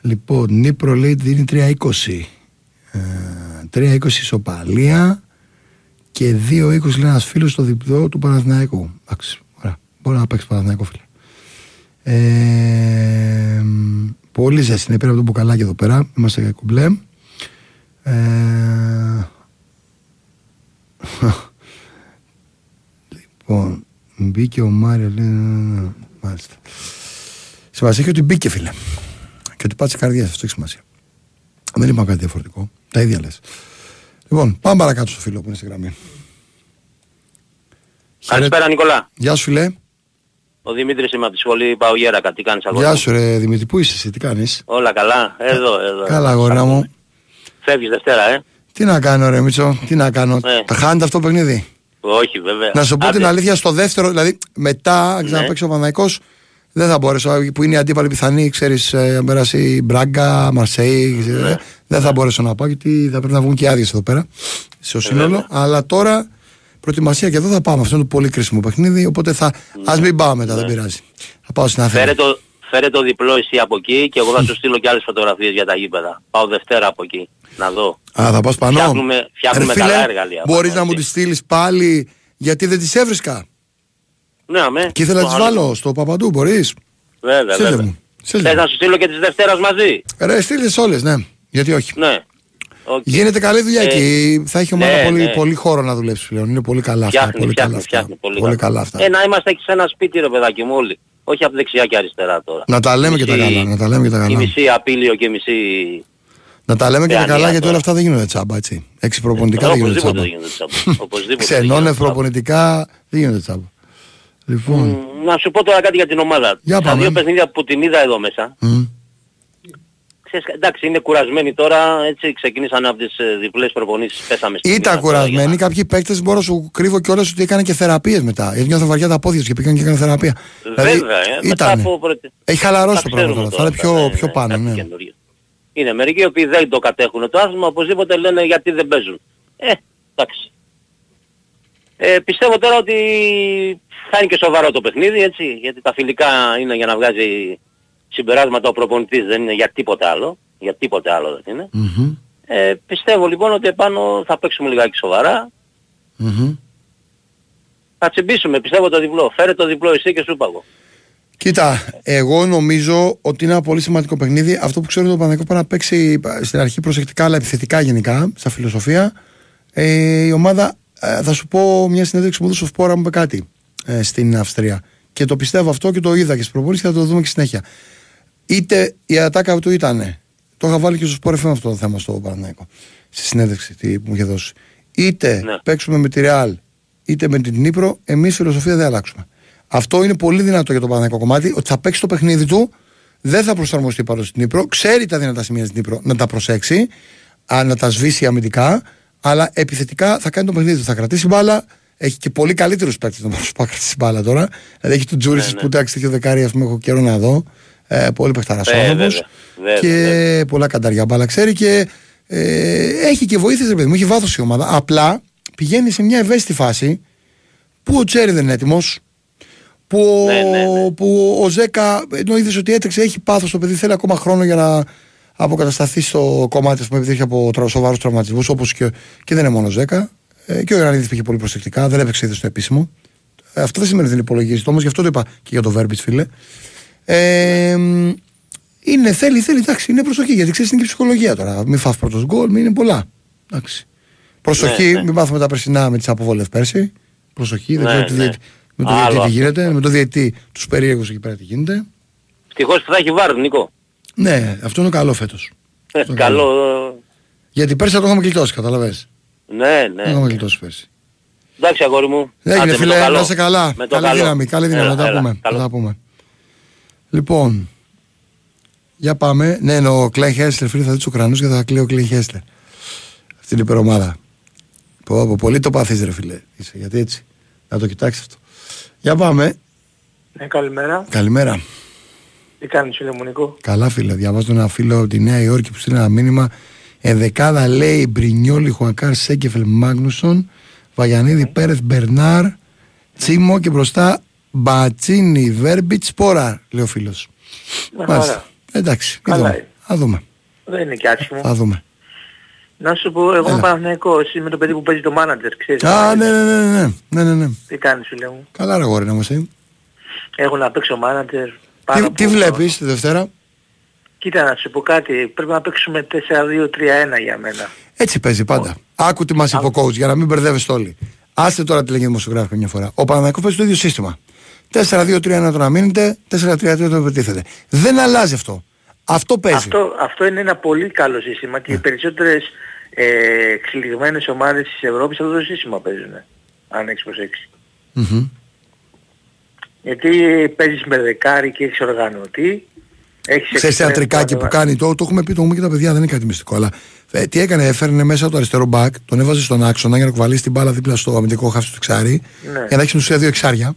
Λοιπόν, Νίπρο λέει δίνει 3-20. Ε, 3-20 ισοπαλία και 2-20 λέει ένας φίλος στο διπλό του Παναθηναϊκού. Εντάξει, ωραία. Μπορεί να παίξει Παναθηναϊκό φίλε. Ε, πολύ ζέστη είναι πέρα από το μπουκαλάκι εδώ πέρα. Είμαστε κουμπλέ. Ε, λοιπόν, μπήκε ο Μάριο. Λέει, μάλιστα. Σημασία έχει ότι μπήκε, φίλε. Και ότι πάτησε καρδιά, αυτό έχει σημασία. Δεν είπαμε κάτι διαφορετικό. Τα ίδια λες. Λοιπόν, πάμε παρακάτω στο φίλο που είναι στη γραμμή. Καλησπέρα Νικολά. Γεια σου, φίλε. Ο Δημήτρης είμαι από τη σχολή Παογέρακα. Τι κάνεις αγόρι Γεια μου; σου, ρε Δημήτρη, πού είσαι, εσύ, τι κάνεις; Όλα καλά. Εδώ, εδώ. Καλά, αγόρινα μου. Φεύγεις Δευτέρα, ε; Τι να κάνω, ρε Μίτσο, τι να κάνω. Ε. Τα χάνετε αυτό το παιχνίδι; Όχι βέβαια. Να σου πω Άντε. την αλήθεια, στο δεύτερο, δηλαδή μετά, αν Ναι. ξαναπαίξει ο Παναϊκός, δεν θα μπορέσω. Που είναι η αντίπαλη πιθανή, ξέρεις, αν περάσει η Μπράγκα, Μαρσέη. Ναι. ε, Δεν θα μπορέσω να πάω γιατί θα πρέπει να βγουν και άδειες εδώ πέρα. Στο Ε, σύνολο. Αλλά τώρα προετοιμασία και εδώ θα πάμε. Αυτό είναι το πολύ κρίσιμο παιχνίδι. Οπότε θα. Α μην πάω μετά, δεν πειράζει. Θα πάω στην Ναι. Φέρε Αθήνα. το, φέρε το διπλό εσύ από εκεί και εγώ θα σου στείλω και άλλες φωτογραφίες για τα γήπεδα. Πάω Δευτέρα από εκεί. Να δω. Α, θα πας πάνω. Φτιάχνουμε- φτιάχνουμε καλά εργαλεία Μπορείς πάνω, να μου έτσι. τη στείλεις πάλι γιατί δεν τις έβρισκα. Ναι, αμέ. Και ήθελα να Το τις άλλο. βάλω στο Παπαντού, μπορείς; Βέβαια, Στείλ' τες βέβαια. μου. Στείλ' τες Θες μου. να σου στείλω και τις Δευτέρας μαζί; Ρε, στείλ' τες όλες, ναι. Γιατί όχι; Ναι. Οκ. Γίνεται καλή δουλειά Ε, και θα έχει ομάδα ναι, πολύ, ναι. πολύ χώρο να δουλέψεις πλέον. Είναι πολύ καλά αυτά. Φτιάχνει, Πολύ καλά φτιάχνει, αυτά. φτιάχνει. Πολύ, Πολύ καλά αυτά. Ε, να είμαστε και σε ένα σπίτι ρε παιδάκι μου όλοι. Όχι από δεξιά και αριστερά τώρα. Να τα λέμε και τα Μισή- καλά. Να τα λέμε και τα Η καλά. μισή απίλιο και μισή... Να τα λέμε και τα Παιανία καλά γιατί τώρα. όλα αυτά δεν γίνονται τσάμπα, έτσι. Έξι προπονητικά Ε, δεν γίνονται Οπωσδήποτε τσάμπα. δεν γίνονται τσάμπα. Οπωσδήποτε <laughs> δεν Ξενώνευ γίνονται τσάμπα. προπονητικά δεν γίνονται τσάμπα. Λοιπόν. Μ, Να σου πω τώρα κάτι για την ομάδα. Για Στα πάμε. δύο παιχνίδια που την είδα εδώ μέσα. μ. Ξέρεις, εντάξει, είναι κουρασμένοι τώρα, έτσι ξεκίνησαν από τις ε, διπλές προπονήσεις, πέσαμε στην Ήταν μοίρα τώρα για κουρασμένοι. να- Κάποιοι παίκτες μπορώ να σου κρύβω κιόλας ότι έκανε και θεραπείες μετά. Γιατί νιώθω βαριά τα πόδια τους και πήγαν και έκανε θεραπεία. Δηλαδή, Βέβαια, ε, μετά ήτανε. από προτε- Έχει χαλαρώσει τα το πράγμα ξέρουμε τώρα. Θα είναι πιο, αυτά, πιο ναι, πάνω, κάτι ναι. καινούριο. Είναι μερικοί οι οποίοι δεν το κατέχουν το άθλημα, οπωσδήποτε λένε γιατί δεν παίζουν. Ε, εντάξει. Ε, πιστεύω τώρα ότι θα είναι και σοβαρό το παιχνίδι, έτσι, γιατί τα φιλικά είναι για να βγάζει συμπεράσματα ο προπονητής δεν είναι για τίποτε άλλο. Για τίποτε άλλο δεν είναι. Μμμ. Ε, πιστεύω λοιπόν ότι επάνω θα παίξουμε λιγάκι σοβαρά. Μμμ. Θα τσιμπήσουμε, πιστεύω το διπλό. Φέρε το διπλό εσύ και σου είπα εγώ. Κοίτα, εγώ νομίζω ότι είναι ένα πολύ σημαντικό παιχνίδι. Αυτό που ξέρω ότι το Παναγικό πρέπει να παίξει στην αρχή προσεκτικά, αλλά επιθετικά γενικά, στα φιλοσοφία. Ε, η ομάδα, ε, θα σου πω μια συνέντευξη που μου έδωσε ο Σπόρα μου είπε κάτι ε, στην Αυστρία. Και το πιστεύω αυτό και το είδα και στην προπόνηση και θα το δούμε και συνέχεια. Είτε η ατάκα του ήταν. Το είχα βάλει και στο Σπόρα FM αυτό το θέμα στο Παναγικό. Στη συνέντευξη τι, που μου είχε δώσει. Είτε Ναι. παίξουμε με τη Ρεάλ, είτε με την Νύπρο, εμείς φιλοσοφία δεν αλλάξουμε. Αυτό είναι πολύ δυνατό για το Παναγικό κομμάτι, ότι θα παίξει το παιχνίδι του, δεν θα προσαρμοστεί πάνω στην Νύπρο, ξέρει τα δυνατά σημεία στην Νύπρο να τα προσέξει, α, να τα σβήσει αμυντικά, αλλά επιθετικά θα κάνει το παιχνίδι του. Θα κρατήσει μπάλα, έχει και πολύ καλύτερους παίκτες να μπορούσε να κρατήσει μπάλα τώρα. Δηλαδή έχει τον Τζούρισι ναι. που εντάξει τέτοιο δεκάρι, ας πούμε, έχω καιρό να δω. Ε, πολύ παιχταράς Ε, άνθρωπος. βέβαια, βέβαια, Και βέβαια. πολλά κανταριά μπάλα ξέρει και ε, έχει και βοήθειες, ρε παιδί μου, έχει βάθος η ομάδα. Απλά πηγαίνει σε μια ευαίσθητη φάση που ο Τσέρι δεν είναι έτοιμος. Που, ο- Ναι, ναι, ναι. που ο Ζέκα, ενώ είδες ότι έτρεξε, έχει πάθος το παιδί, θέλει ακόμα χρόνο για να αποκατασταθεί στο κομμάτι, ας πούμε, επειδή έχει από σοβαρούς τραυματισμούς, όπως και, και δεν είναι μόνος ο Ζέκα. Ε, και ο Ιωαννίδης πήγε πολύ προσεκτικά, δεν έπαιξε είδε στο επίσημο. Ε, αυτό δεν σημαίνει ότι δεν υπολογίζεται όμως, γι' αυτό το είπα και για το Βέρμπιτ, φίλε. Ε, μ, είναι, θέλει, θέλει, εντάξει, είναι προσοχή γιατί ξέρεις είναι και η ψυχολογία τώρα. Μην φας πρώτος γκολ, μην είναι πολλά. Εντάξει. Προσοχή, Ναι, ναι. μην πάθουμε τα περσινά με τις αποβολές πέρσι. Προσοχή, δεν Ναι, ξέρω τι ναι. διαιτή- με το Άλλο διαιτή τι αυτό. γίνεται, με το διαιτή τους περίεργους εκεί πέρα τι γίνεται. Ευτυχώς που θα έχει βάρ, Νίκο. Ναι, αυτό είναι καλό φέτος. Ε, Αυτό Καλό. Γιατί πέρσι θα το είχαμε γλιτώσει, καταλαβέ. Ναι, Το ναι. είχαμε γλιτώσει πέρσι. Εντάξει αγόρι μου. Έγινε Άντε, με φίλε, το καλό. να είσαι καλά. Με το Καλή καλό. δύναμη, καλή δύναμη. Έλα, Να τα έλα, πούμε. καλό. Να τα πούμε. Λοιπόν, για πάμε. Ναι, είναι ο Κλέιν Χέσλερ, φίλε, θα δεις τους Ουκρανούς και θα κλαίει ο Κλέιν Χέσλερ. Αυτή είναι η υπερομάδα. Πω, πω, πολύ το παθείς ρε φίλε. Είσαι, γιατί έτσι. Να το κοιτάξεις αυτό. Για πάμε. Ναι, καλημέρα. Καλημέρα. Τι κάνεις φίλε μου Νικό. Καλά φίλε. Διαβάζω ένα φίλο από τη Νέα Υόρκη που στείλει ένα μήνυμα. Ενδεκάδα λέει Μπρινιόλι, Χουακάρ, Σέκεφελ, Μάγνουσον, Βαγιανίδη, Πέρεθ, Μπερνάρ, Τσίμο και μπροστά Μπατσίνη, Βέρμπιτς, Σπόρα, λέει ο φίλος. Μια χαρά. Εντάξει, Καλά θα δούμε. είναι. Θα δούμε. Δεν είναι και άσχημο. Θα δούμε. Να σου πω, εγώ Έλα. είμαι Παναθηναϊκός, εσύ με το παιδί που παίζει το manager, ξέρεις. Α, ναι, ναι, ναι, ναι, ναι, ναι, ναι. Τι κάνεις φίλε μου; Καλά ρε γόρι να μου εσύ. Έχω να παίξω manager. Πάρα Τι, τι πολύ. βλέπεις τη Δευτέρα; Κοίτα να σου πω κάτι, πρέπει να παίξουμε 4-2-3-1 για μένα. Έτσι παίζει πάντα. Άκου τι μας είπε ο coach για να μην μπερδεύεστε όλοι. Άστε τώρα τι λέγει δημοσιογράφη καμιά φορά. Ο Παναγιακός παίζει το ίδιο σύστημα. 4-2-3-1 το να μείνετε, 4-3-3 το πετύχετε. Δεν αλλάζει αυτό. Αυτό παίζει. Αυτό, αυτό είναι ένα πολύ καλό σύστημα και οι Ναι. περισσότερες ε, εξελιγμένες ομάδες της Ευρώπης αυτό το σύστημα παίζουν. Αν έχεις προσέξει. Μμμ. Γιατί παίζεις με δεκάρι και έχεις οργανωτή. Έχεις Ξέρεις ένα εξτρέμ τρικάκι που ανεβα- κάνει, το, το έχουμε πει, το έχουμε και τα παιδιά, δεν είναι κάτι μυστικό. Αλλά ε, τι έκανε, έφερνε μέσα το αριστερό μπακ, τον έβαζε στον άξονα για να κουβαλήσει την μπάλα δίπλα στο αμυντικό χάφι του εξάρι. Ναι. Για να έχει στην ουσία δύο εξάρια.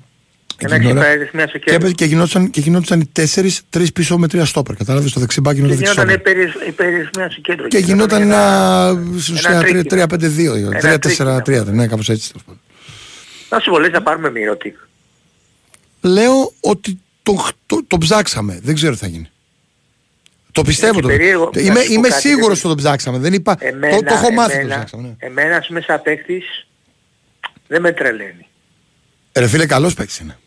Και να Εκείνη έχεις την ώρα. υπαριθμία στο Και, κέντρο. έπαιζε- και, γινόταν, και γινόταν οι τέσσερις, τρεις πίσω με τρία στόπερ. Κατάλαβες το δεξί μπακ Και γινόταν δεξί γινόταν στόπερ. υπεραριθμία στο κέντρο. Και γινόταν ένα. Στην ουσία τρίκι. 3-5-2. Ένα 3-4-3. τρίκι. Ναι, κάπως έτσι. τέλος πάντων. Να σου πω, λες να πάρουμε Μίροτιτς. Λέω ότι το, το, το ψάξαμε. Δεν ξέρω τι θα γίνει. Το πιστεύω. και Το, περίεργο. το- Να είμαι σου πω είμαι κάτι, σίγουρος γιατί- ότι το ψάξαμε. Δεν είπα, Εμένα, το, το έχω μάθει ότι το εμένα, ψάξαμε. Ναι. εμένα ας πούμε σαν παίκτης δεν με τρελαίνει. Ε, Ρε φίλε, καλός παίκτης είναι.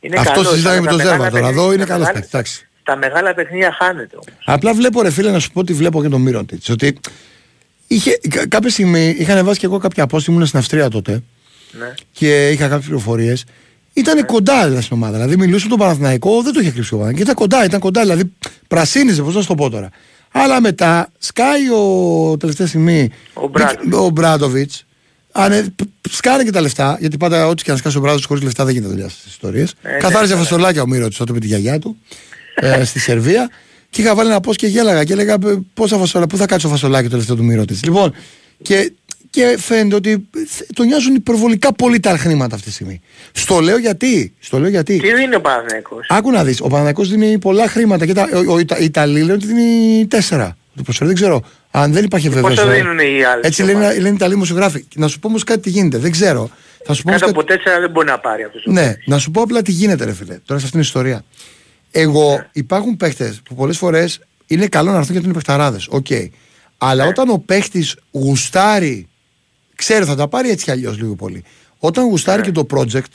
Είναι Αυτό καλός, συζητάμε αλλά με τον τα Ζέρβα μεγάλα τώρα. παιχνίδια- Εδώ είναι τα καλός μεγάλα- παίκτης. Εντάξει. Τα μεγάλα παιχνίδια χάνεται όμως. Απλά βλέπω ρε φίλε να σου πω ότι βλέπω και τον Μύρον της, Ότι είχε, κα- κάποια στιγμή είχα ανεβάσει και εγώ κάποια απόσταση, ήμουν στην Αυστρία τότε Ναι. και είχα κάποιες πληροφορίες. Ήταν κοντά δηλαδή, στην ομάδα. Δηλαδή μιλούσε τον Παναθηναϊκό, δεν το είχε κρύψει ο Παναθηναϊκός. Ήταν κοντά, ήταν κοντά. Δηλαδή πρασίνιζε, πώς να σου το πω τώρα. Αλλά μετά σκάει ο τελευταία στιγμή Ο Μπράντοβιτς. ο Μπράντοβιτς. Ανε, π- σκάνε και τα λεφτά, γιατί πάντα ό,τι και αν σκάσει ο Μπράντοβιτς χωρίς λεφτά δεν γίνεται δουλειά στις ιστορίες. Ε, ναι, Καθάριζε καλά. φασολάκια ο Μύρωτης τότε με τη γιαγιά του ε, <laughs> στη Σερβία. Και είχα βάλει ένα πώ και γέλαγα και έλεγα «Π- πόσα φασολά, πού θα κάτσει το φασολάκι το τελευταίο του Μύρωτης. Λοιπόν, και, και φαίνεται ότι τον νοιάζουν υπερβολικά πολύ τα χρήματα αυτή τη στιγμή. Στο λέω γιατί. Στο λέω γιατί. Τι δίνει ο Παναθηναϊκός; Άκου να δεις, ο Παναγιακός δίνει πολλά χρήματα. Και τα, ο, ο, Ιτα- οι Ιταλοί λένε ότι δίνει τέσσερα. Το προσφέρει, δεν ξέρω. Αν δεν υπάρχει Και βεβαίως. πόσο ε. δίνουν οι άλλες Έτσι λένε, ομάδες. λένε οι Ιταλοί δημοσιογράφοι. Να σου πω όμως κάτι τι γίνεται. Δεν ξέρω. Θα σου πω όμως Κάτω κάτι... από τέσσερα δεν μπορεί να πάρει αυτός ο Ναι, παίκτης. να σου πω απλά τι γίνεται ρε φίλε. Τώρα σε αυτήν την ιστορία. Εγώ υπάρχουν παίχτες που πολλές φορές είναι καλό να έρθουν γιατί είναι παιχταράδες. Οκ. Αλλά όταν ο παίχτης γουστάρει, ξέρει θα τα πάρει έτσι κι αλλιώς λίγο πολύ. Όταν γουστάρει και το project,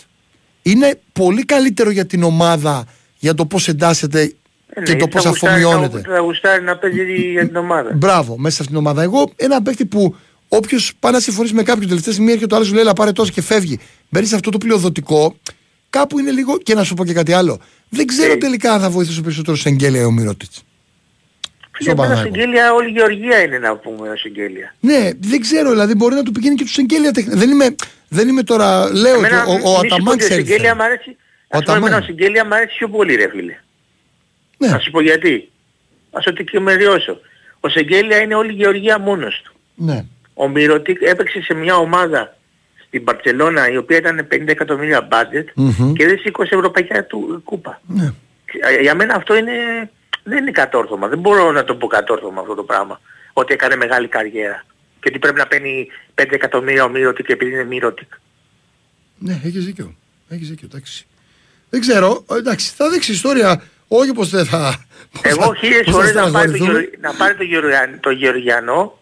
είναι πολύ καλύτερο για την ομάδα για το πώς εντάσσεται Ε, και ναι, το θα πώς γουστάρει- αφομοιώνεται. Θα θα γουστάρει να παίζει για την ομάδα. Μπράβο, μέσα σε αυτήν την ομάδα. Εγώ ένα παίκτη που όποιος πάει να συμφωνήσει με κάποιον τελευταία στιγμή έρχεται ο άλλος σου λέει: Έλα πάρε τόσο και φεύγει. Μπαίνει σε αυτό το πλειοδοτικό, κάπου είναι λίγο. Και να σου πω και κάτι άλλο. Δεν ξέρω Ε. τελικά αν θα βοηθήσω περισσότερο σε εγγέλια ή ο Μύρωτιτ. Φίλε, εμένα συγγέλια, όλη η Γεωργία είναι να πούμε συγγέλια. Ναι, δεν ξέρω, δηλαδή μπορεί να του πηγαίνει και του εγγέλια τεχνικά. Δεν είμαι, δεν είμαι τώρα, λέω ότι Εμένα, ο, ο, μη σου πω Αταμάν ότι ξέρει. τι συγγέλια θέλει. μ' αρέσει. Ο Ας πούμε εμένα Αταμάν. ο συγγέλια μ' αρέσει πιο πολύ ρε φίλε. Ναι, Να σου πω γιατί. Ας ότι και με ριώσω. Ο Σεγγέλια είναι όλη η Γεωργία μόνος του. ναι. Ο Μυρωτίκ έπαιξε σε μια ομάδα στην Μπαρτσελώνα η οποία ήταν 50 εκατομμύρια budget Μμμ. και δεν σήκωσε ευρωπαϊκά του κούπα. ναι. Ε, Για μένα αυτό είναι, δεν είναι κατόρθωμα. Δεν μπορώ να το πω κατόρθωμα αυτό το πράγμα. Ότι έκανε μεγάλη καριέρα. Και ότι πρέπει να παίρνει 5 εκατομμύρια ο Μυρωτίκ επειδή είναι Μυρωτίκ. Ναι, έχεις δίκιο. Έχεις δίκιο, εντάξει. Δεν ξέρω, εντάξει, θα δείξει η ιστορία. Όχι πως δεν θα. πως Εγώ θα- χίλιες πως θα φορές να πάρει, το, στεναχωρηθούμε. Γεωργ- να πάρει το, Γεωργιαν- το Γεωργιανό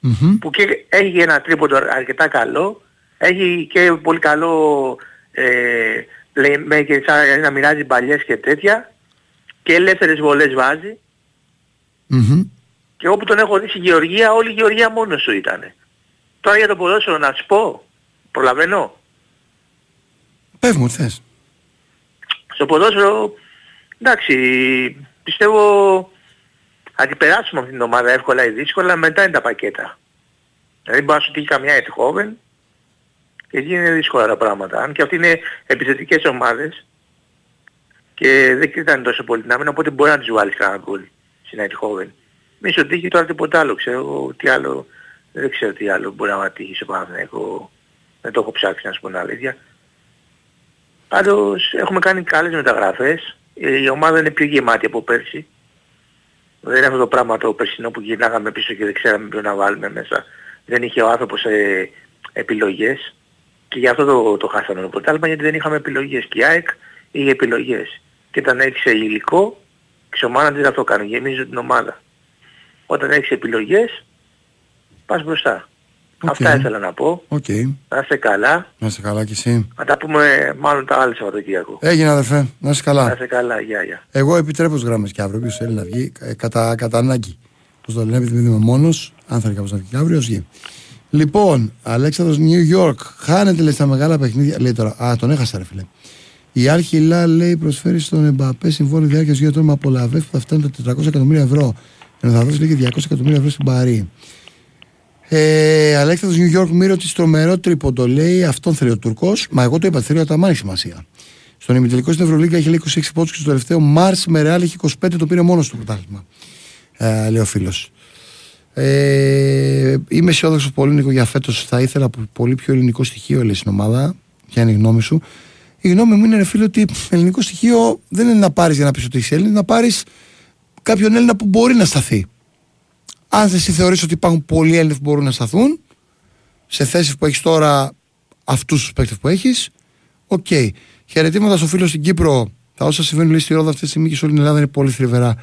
Μμμ. που και έχει ένα τρίποντο αρκετά καλό, έχει και πολύ καλό ε, playmaker σαν να μοιράζει μπαλιές και τέτοια και ελεύθερες βολές βάζει Μμμ. και όπου τον έχω δει στη Γεωργία, όλη η Γεωργία μόνος σου ήταν. Τώρα για το ποδόσφαιρο να σου πω, προλαβαίνω. Πες μου, τι θες. Στο ποδόσφαιρο, εντάξει, πιστεύω θα την περάσουμε αυτήν την ομάδα εύκολα ή δύσκολα, μετά είναι τα πακέτα. Δηλαδή μπορεί να σου τύχει καμιά Ετχόβεν και εκεί είναι δύσκολα τα πράγματα. Αν και αυτοί είναι επιθετικές ομάδες και δεν κοιτάνε τόσο πολύ την άμυνα, οπότε μπορεί να τους βάλεις κανένα γκολ στην Ετχόβεν. Μη σου τύχει τώρα τίποτα άλλο, ξέρω εγώ τι άλλο, δεν ξέρω τι άλλο μπορεί να τύχει στο Παναθηναϊκό. Δεν το έχω ψάξει να σου πω την αλήθεια. Πάντως έχουμε κάνει καλές μεταγραφές. Ε, Η ομάδα είναι πιο γεμάτη από πέρσι. Δεν είναι αυτό το πράγμα το περσινό που γυρνάγαμε πίσω και δεν ξέραμε ποιο να βάλουμε μέσα. Δεν είχε ο άνθρωπος ε, επιλογές. Και γι' αυτό το, το χάσαμε το πρωτάθλημα γιατί δεν είχαμε επιλογές. Και η ΑΕΚ είχε επιλογές. Και όταν έχεις υλικό, και ο μάνατζερ αυτό κάνει, γεμίζει την ομάδα. Όταν έχεις επιλογές, πας μπροστά. Οκ. Αυτά ήθελα να πω. Οκ. Να είστε καλά. Να είσαι καλά κι εσύ. Θα τα πούμε μάλλον τα άλλα Σαββατοκύριακο. Έγινε αδερφέ, να είσαι Να καλά. είστε καλά. Γεια, γεια. Εγώ επιτρέπω τις γραμμές και αύριο. Ποιος θέλει να βγει, ε, κατά, κατά ανάγκη. Πώς το λένε, επειδή δεν είμαι μόνος, αν θέλει κάποιος να βγει και αύριο, ας βγει. Λοιπόν, Αλέξανδρος New York. Χάνεται λέει στα μεγάλα παιχνίδια. Λέει τώρα, α, τον έχασα ρε φίλε. Η Αλ Χιλάλ λέει προσφέρει στον Εμπαπέ συμβόλαιο διάρκειας δύο ετών με απολαβές που θα φτάνουν τα 400 εκατομμύρια ευρώ. Ενώ θα δώσει λέει και 200 εκατομμύρια ευρώ στην Παρή. Ε, Αλέξανδρος New York μύρο της τρομερό τρίποντο λέει αυτόν θέλει ο Τουρκός. Μα εγώ το είπα, θέλει ο Ταμάν έχει σημασία. Στον ημιτελικό στην Ευρωλίγκα έχει λέει 26 πόντους και στο τελευταίο Μάρς με Ρεάλ έχει 25 το πήρε μόνος στο πρωτάθλημα. Ε, λέει ο φίλος. Ε, είμαι αισιόδοξος πολύ Νίκο για φέτος. Θα ήθελα πολύ πιο ελληνικό στοιχείο λέει στην ομάδα. Ποια είναι η γνώμη σου. Η γνώμη μου είναι, ρε φίλε, ότι ελληνικό στοιχείο δεν είναι να πάρεις για να πεις ότι είσαι Έλληνας, να πάρεις κάποιον Έλληνα που μπορεί να σταθεί. Αν εσύ θεωρείς ότι υπάρχουν πολλοί Έλληνες που μπορούν να σταθούν σε θέσεις που έχεις τώρα αυτούς τους παίκτες που έχεις, οκ. Χαιρετίσματα στο φίλο στην Κύπρο. Τα όσα συμβαίνουν λέει, στη Ρόδο αυτή τη στιγμή και σε όλη την Ελλάδα είναι πολύ θλιβερά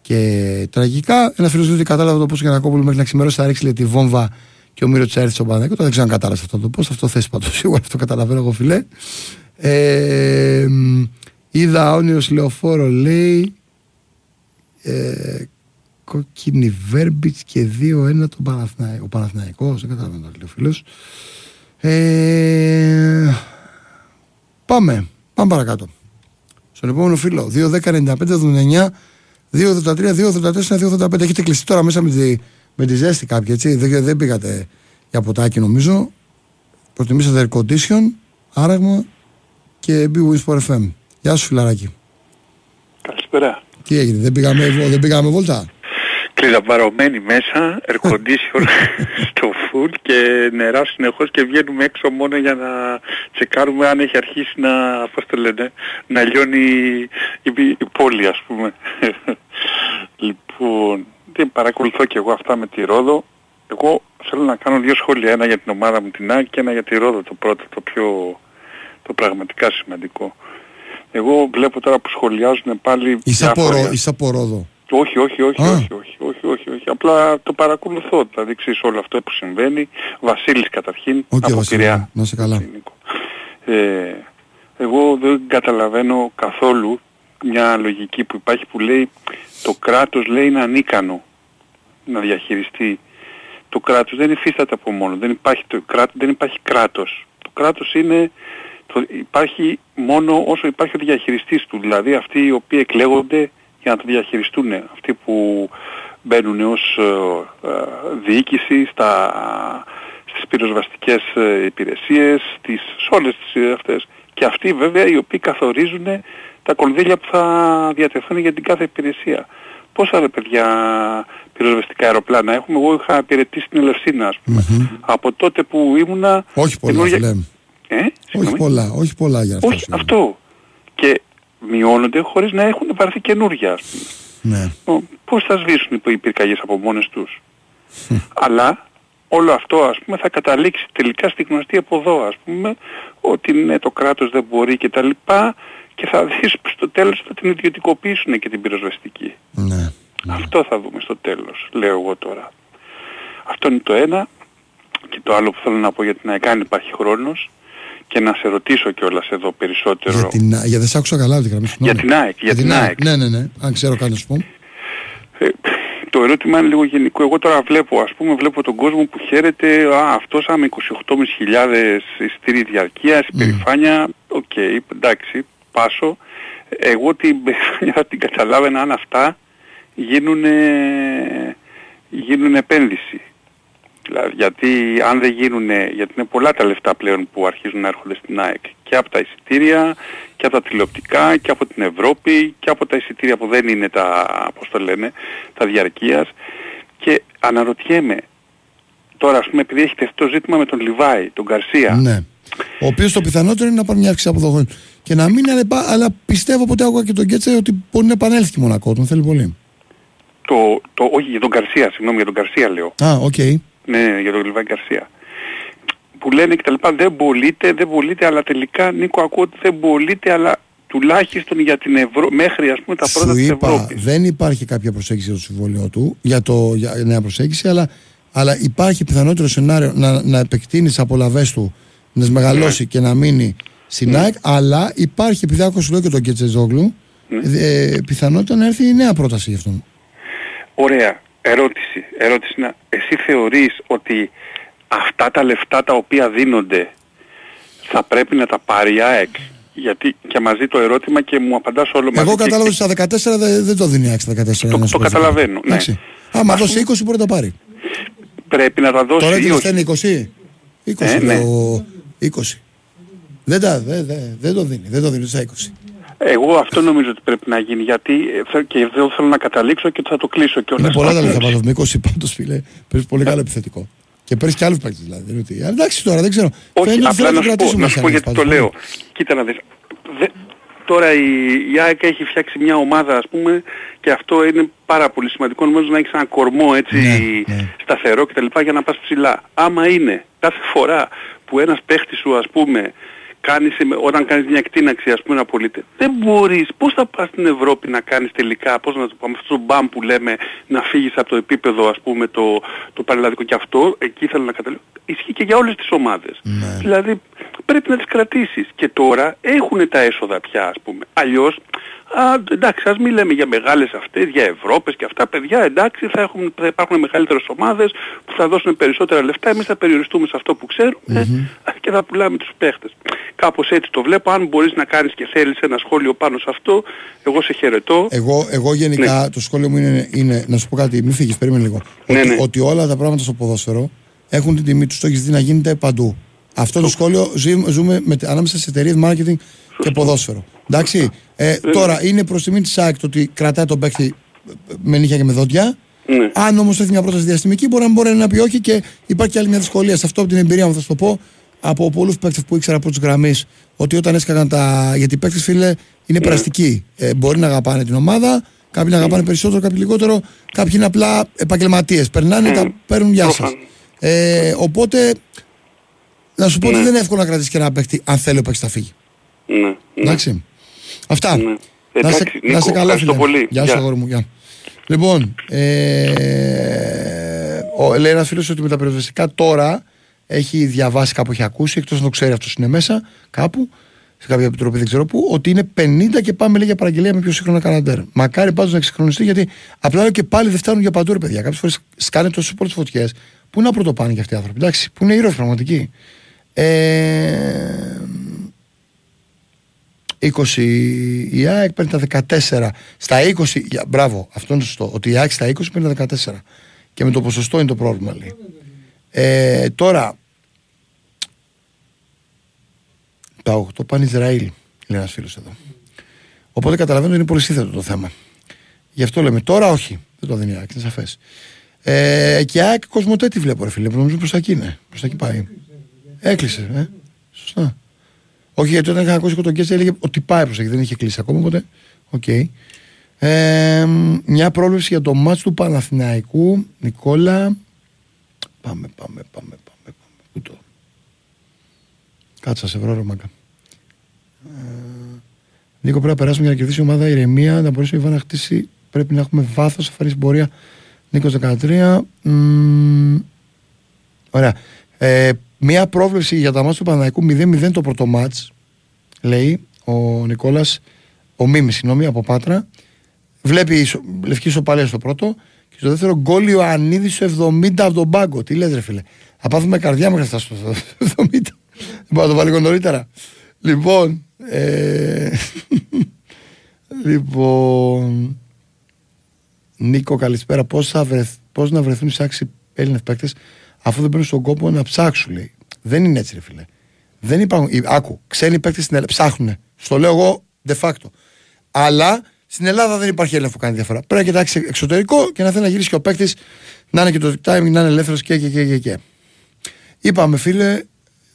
και τραγικά. Ένας φίλος λέει ότι κατάλαβε το πώς και να μέχρι να ξημερώσει θα ρίξει λέει, τη βόμβα και ο Μύρος τη έρθει στον Παναγιώτο. Δεν ξέρω αν κατάλαβες αυτό το πώ. Αυτό θες πάντως <laughs> σίγουρα αυτό καταλαβαίνω εγώ φίλε. Ε, μ, είδα όνειρο λεωφόρο λέει. Ε, κόκκινη Βέρμπιτ και 2-1 τον Παναθηναϊκό. Ο Παναθηναϊκός, δεν καταλαβαίνω τι λέει ο φίλος. Ε, πάμε, πάμε παρακάτω. Στον επόμενο φίλο, 2-10-95-79, 2-83, 2-84, 2-85. Έχετε κλειστεί τώρα μέσα με τη, με τη ζέστη κάποιοι, έτσι; Δεν, δεν πήγατε για ποτάκι νομίζω. Προτιμήσατε air condition, άραγμα και Big Wins for FM. Γεια σου φιλαράκι. Καλησπέρα. Τι έγινε, δεν πήγαμε, δεν πήγαμε βόλτα; Κλειδαμπαρωμένοι μέσα, air condition <laughs> στο full και νερά συνεχώς και βγαίνουμε έξω μόνο για να τσεκάρουμε αν έχει αρχίσει να, πώς το λένε, να λιώνει η, η, η πόλη ας πούμε. <laughs> λοιπόν, δεν παρακολουθώ και εγώ αυτά με τη Ρόδο. Εγώ θέλω να κάνω δύο σχόλια, ένα για την ομάδα μου την ΑΕΚ και ένα για τη Ρόδο, το πρώτο, το πιο, το πραγματικά σημαντικό. Εγώ βλέπω τώρα που σχολιάζουν πάλι Είσαι από, διάφορα- Ρο- είσαι από Ρόδο. όχι, όχι, όχι, Α. όχι, όχι, όχι, όχι, όχι. Απλά το παρακολουθώ. Θα δείξεις όλο αυτό που συμβαίνει. Βασίλης καταρχήν Οκ, από Βασίλη, Πειραιά. να είσαι καλά. Έτσι, Νίκο. Ε, εγώ δεν καταλαβαίνω καθόλου μια λογική που υπάρχει που λέει το κράτος λέει είναι ανίκανο να διαχειριστεί. Το κράτος δεν υφίσταται από μόνο. Δεν υπάρχει, το κράτος, δεν υπάρχει κράτος. Το κράτος είναι, το, υπάρχει μόνο όσο υπάρχει ο διαχειριστής του. Δηλαδή αυτοί οι οποίοι εκλέγονται για να το διαχειριστούν. Αυτοί που μπαίνουν ως ε, ε, διοίκηση στα, στις πυροσβαστικές ε, υπηρεσίες, στις, σε όλες τις ε, αυτές. Και αυτοί βέβαια οι οποίοι καθορίζουν τα κονδύλια που θα διατεθούν για την κάθε υπηρεσία. Πόσα ρε παιδιά πυροσβεστικά αεροπλάνα έχουμε, εγώ είχα υπηρετήσει στην Ελευσίνα ας πούμε. Από τότε που ήμουνα... Όχι πολλά, καινούργια- φίλε. Ε, Όχι συγγνώμη. πολλά, όχι πολλά για αυτό. Όχι, φίλε. αυτό. Και μειώνονται χωρίς να έχουν πάρθει καινούργια ας πούμε. Ναι. Ο- Πώς θα σβήσουν οι πυρκαγιές από μόνες τους. Αλλά όλο αυτό ας πούμε θα καταλήξει τελικά στη γνωστή από εδώ ας πούμε ότι ναι το κράτος δεν μπορεί και τα λοιπά και θα δεις στο τέλος θα την ιδιωτικοποιήσουν και την πυροσβεστική. ναι. Αυτό θα δούμε στο τέλος, λέω εγώ τώρα. Αυτό είναι το ένα. Και το άλλο που θέλω να πω για την ΑΕΚ, αν υπάρχει χρόνος, και να σε ρωτήσω κιόλας εδώ περισσότερο. Για την, για δεν σ' άκουσα καλά τη γραμμή. συγγνώμη. Για την ΑΕΚ, για την ΑΕΚ. Ναι, ναι, ναι. Αν ξέρω κάτι να σου πω. Ε, το ερώτημα είναι λίγο γενικό. Εγώ τώρα βλέπω, ας πούμε, βλέπω τον κόσμο που χαίρεται, α, αυτός άμα 28.500 εισιτήρια διαρκείας, υπερηφάνεια, οκ, εντάξει, πάσω. Εγώ την περηφάνεια θα την καταλάβαινα αν αυτά γίνουν, γίνουν επένδυση. Δηλαδή, γιατί αν δεν γίνουν, γιατί είναι πολλά τα λεφτά πλέον που αρχίζουν να έρχονται στην ΑΕΚ και από τα εισιτήρια και από τα τηλεοπτικά και από την Ευρώπη και από τα εισιτήρια που δεν είναι τα, πώς το λένε, τα διαρκείας και αναρωτιέμαι τώρα ας πούμε επειδή έχει τεθεί το ζήτημα με τον Λιβάη, τον Γκαρσία Ναι. Ο οποίος το πιθανότερο είναι να πάρει μια αύξηση αποδοχών. Και να μην είναι, πα- αλλά πιστεύω ποτέ άκουγα και τον Κέτσε ότι μπορεί να επανέλθει και Μονακό. Τον θέλει πολύ. το, το, όχι για τον Γκαρσία, συγγνώμη για τον Γκαρσία λέω, Α, οκ. Ναι για τον Λιβάη Γκαρσία που λένε και τα λοιπά δεν μπορείτε, δεν μπορείτε αλλά τελικά Νίκο ακούω ότι δεν μπορείτε αλλά τουλάχιστον για την Ευρώ... μέχρι ας πούμε τα πρώτα Σου της είπα, Ευρώπης. δεν υπάρχει κάποια προσέγγιση για το συμβόλαιο του, για, το, για νέα προσέγγιση, αλλά, αλλά υπάρχει πιθανότερο σενάριο να, να επεκτείνεις τι απολαυές του, να τις μεγαλώσει και να μείνει στην ΑΕΚ, αλλά υπάρχει, επειδή άκουσα σου λέω και τον Κετσεζόγλου, ε, πιθανότητα να έρθει η νέα πρόταση γι' αυτόν. Ωραία. Ερώτηση. Ερώτηση να... Εσύ θεωρείς ότι αυτά τα λεφτά τα οποία δίνονται θα πρέπει να τα πάρει η ΑΕΚ; Γιατί και μαζί το ερώτημα και μου απαντάς όλο μαζί. Εγώ και- κατάλαβα ότι στα 14 δεν, δεν το δίνει η ΑΕΚ στα 14. Το- ένας το παίκτης. καταλαβαίνω, ναι. Εντάξει. Άμα Ας δώσει 20 μπορεί να τα πάρει. Πρέπει να τα δώσει Τώρα ή τι όχι. φταίνει 20. 20 Ε, ναι. λέω, 20. Δεν, τα, δεν, δεν, δεν το δίνει, δεν το δίνει στα 20. Εγώ αυτό νομίζω ότι πρέπει να γίνει γιατί ε, θε- και δεν θέλω να καταλήξω και θα το κλείσω κιόλας. Είναι πολλά τα λεφτά πάντως, με 20 πάντως φίλε. Παίρνεις πολύ καλό επιθετικό. Και παίρνεις και άλλους παίκτες δηλαδή. δεν είναι ότι- Αλλά Εντάξει τώρα, δεν ξέρω. Όχι, Φαίνεται ότι απλά θέλει να το σου πω, κρατήσουμε να σου πω σαν γιατί πάντως, το πολύ. λέω. Κοίτα να δεις. Δε- Τώρα η, η ΑΕΚ έχει φτιάξει μια ομάδα ας πούμε και αυτό είναι πάρα πολύ σημαντικό νομίζω να έχεις ένα κορμό έτσι Ναι, ναι. σταθερό κτλ για να πας ψηλά. Άμα είναι κάθε φορά που ένας παίχτης σου ας πούμε κάνεις, όταν κάνεις μια εκτείναξη ας πούμε να πωλείται δεν μπορείς. Πώς θα πας στην Ευρώπη να κάνεις τελικά πώς να το πάμε αυτό το μπαμ που λέμε να φύγεις από το επίπεδο ας πούμε το, το παραλλαδικό και αυτό εκεί θέλω να καταλήξω ισχύει και για όλες τις ομάδες. Ναι. δηλαδή πρέπει να τις κρατήσεις. Και τώρα έχουν τα έσοδα πια ας πούμε. Αλλιώς Α, εντάξει, ας μην λέμε για μεγάλες αυτές, για Ευρώπες και αυτά, παιδιά, εντάξει, θα, έχουν, θα υπάρχουν μεγαλύτερες ομάδες που θα δώσουν περισσότερα λεφτά, εμείς θα περιοριστούμε σε αυτό που ξέρουμε και θα πουλάμε τους παίχτες. Κάπως έτσι το βλέπω, αν μπορείς να κάνεις και θέλεις ένα σχόλιο πάνω σε αυτό, εγώ σε χαιρετώ. Εγώ, εγώ γενικά Ναι. το σχόλιο μου είναι, είναι, να σου πω κάτι, μην φύγεις, περίμενε λίγο. Ναι, ότι, ναι. ότι όλα τα πράγματα στο ποδόσφαιρο έχουν την τιμή τους, το έχεις δει να γίνεται παντού. Αυτό το σχόλιο ζει- ζούμε με, ανάμεσα σε εταιρείες marketing και ποδόσφαιρο. Εντάξει. Ε, τώρα είναι προς τιμή της ΑΕΚ το ότι κρατάει τον παίκτη ε, με νύχια και με δόντια. Ναι. Αν όμως έρθει μια πρόταση διαστημική, μπορεί να μπορεί να πει όχι και υπάρχει και άλλη μια δυσκολία. Σε αυτό από την εμπειρία μου θα σου το πω από πολλούς παίκτες που ήξερα από του γραμμής ότι όταν έσκαγαν τα. Γιατί οι παίκτες, φίλε, είναι περαστικοί. Ε, μπορεί να αγαπάνε την ομάδα, κάποιοι να αγαπάνε περισσότερο, κάποιοι λιγότερο, κάποιοι είναι απλά επαγγελματίες. Περνάνε, τα παίρνουν γεια σας. Προφανώς. Ε, οπότε να σου πω ότι Ναι. δεν είναι εύκολο να κρατήσεις και ένα παίκτη αν θέλει ο παίκτης να φύγει. Ναι, ναι. Εντάξει. Αυτά. Ναι. Να Εντάξει, σε, Νίκο, να σε καλά, ευχαριστώ φίλε. πολύ. Γεια σου, Γεια. αγόρι μου. Γεια. Λοιπόν, ε, ο, λέει ένας φίλος ότι με τα περιοριστικά τώρα έχει διαβάσει κάπου, έχει ακούσει, εκτός να το ξέρει αυτός είναι μέσα, κάπου, σε κάποια επιτροπή δεν ξέρω πού, ότι είναι 50 και πάμε λέει για παραγγελία με πιο σύγχρονα καναντέρ. Μακάρι πάντως να εξυγχρονιστεί γιατί απλά λέω και πάλι δεν φτάνουν για παντού, ρε παιδιά. Κάποιες φορές σκάνε τόσο πολλέ φωτιές. Πού να πρωτοπάνε και αυτοί οι άνθρωποι, εντάξει, που είναι ήρωες πραγματικοί. Ε, 20 η ΑΕΚ παίρνει τα 14. Στα 20, για- μπράβο, αυτό είναι σωστό. Ότι η ΑΕΚ στα 20 παίρνει τα 14. Και με το ποσοστό είναι το πρόβλημα, λέει. Ε, τώρα, τα 8 πάνε Ισραήλ, λέει ένας φίλος εδώ. Οπότε καταλαβαίνω ότι είναι πολύ σύνθετο το θέμα. Γι' αυτό λέμε τώρα όχι. Δεν το δίνει η ΑΕΚ, είναι σαφές. Ε, και η ΑΕΚ Cosmote TV βλέπω, ρε φίλε. Νομίζω προς τα εκεί είναι. Προς τα εκεί πάει. Έκλεισε, ε. Σωστά. Όχι, γιατί όταν είχα ακούσει τον Κέσσερ έλεγε ότι πάει προς εκεί, δεν είχε κλείσει ακόμα. Οπότε, οκ. Ε, μια πρόβλεψη για το ματς του Παναθηναϊκού. Νικόλα. Πάμε, πάμε, πάμε, πάμε. πάμε. Πού το; Κάτσα, σε βρω, ρε μάγκα. Ε, Νίκο, πρέπει να περάσουμε για να κερδίσει η ομάδα ηρεμία, να μπορέσει ο Ιβάν να χτίσει. Πρέπει να έχουμε βάθος, αφαρή πορεία. Νίκος 13. Μ, ωραία. Ε, μια πρόβλεψη για τα μάτια του Παναναϊκού 0-0 το πρώτο μάτς λέει ο Νικόλας ο Μίμης συγγνώμη από Πάτρα. Βλέπει ισο, λευκή ισοπαλία στο πρώτο και στο δεύτερο γκολ Ιωαννίδης στο 70 από τον πάγκο. Τι λες ρε φίλε; Θα πάθουμε καρδιά μέχρι αυτά στο 70 δεν μπορώ να το βάλω λίγο νωρίτερα. Λοιπόν ε, <laughs> λοιπόν Νίκο καλησπέρα. Πώς, θα βρεθ, πώς να βρεθούν οι άξιοι Έλληνες παίκτες αφού δεν παίρνουν στον κόπο να ψάξουν, λέει. Δεν είναι έτσι, ρε φίλε. Δεν υπάρχουν. οι- Άκου, ξένοι παίκτες στην Ελλάδα ψάχνουν. Στο λέω εγώ de facto. Αλλά στην Ελλάδα δεν υπάρχει Έλληνα που κάνει διαφορά. Πρέπει να κοιτάξει εξωτερικό και να θέλει να γυρίσει και ο παίκτης να είναι και το timing, να είναι ελεύθερος και, και, και, και, και. Είπαμε, φίλε,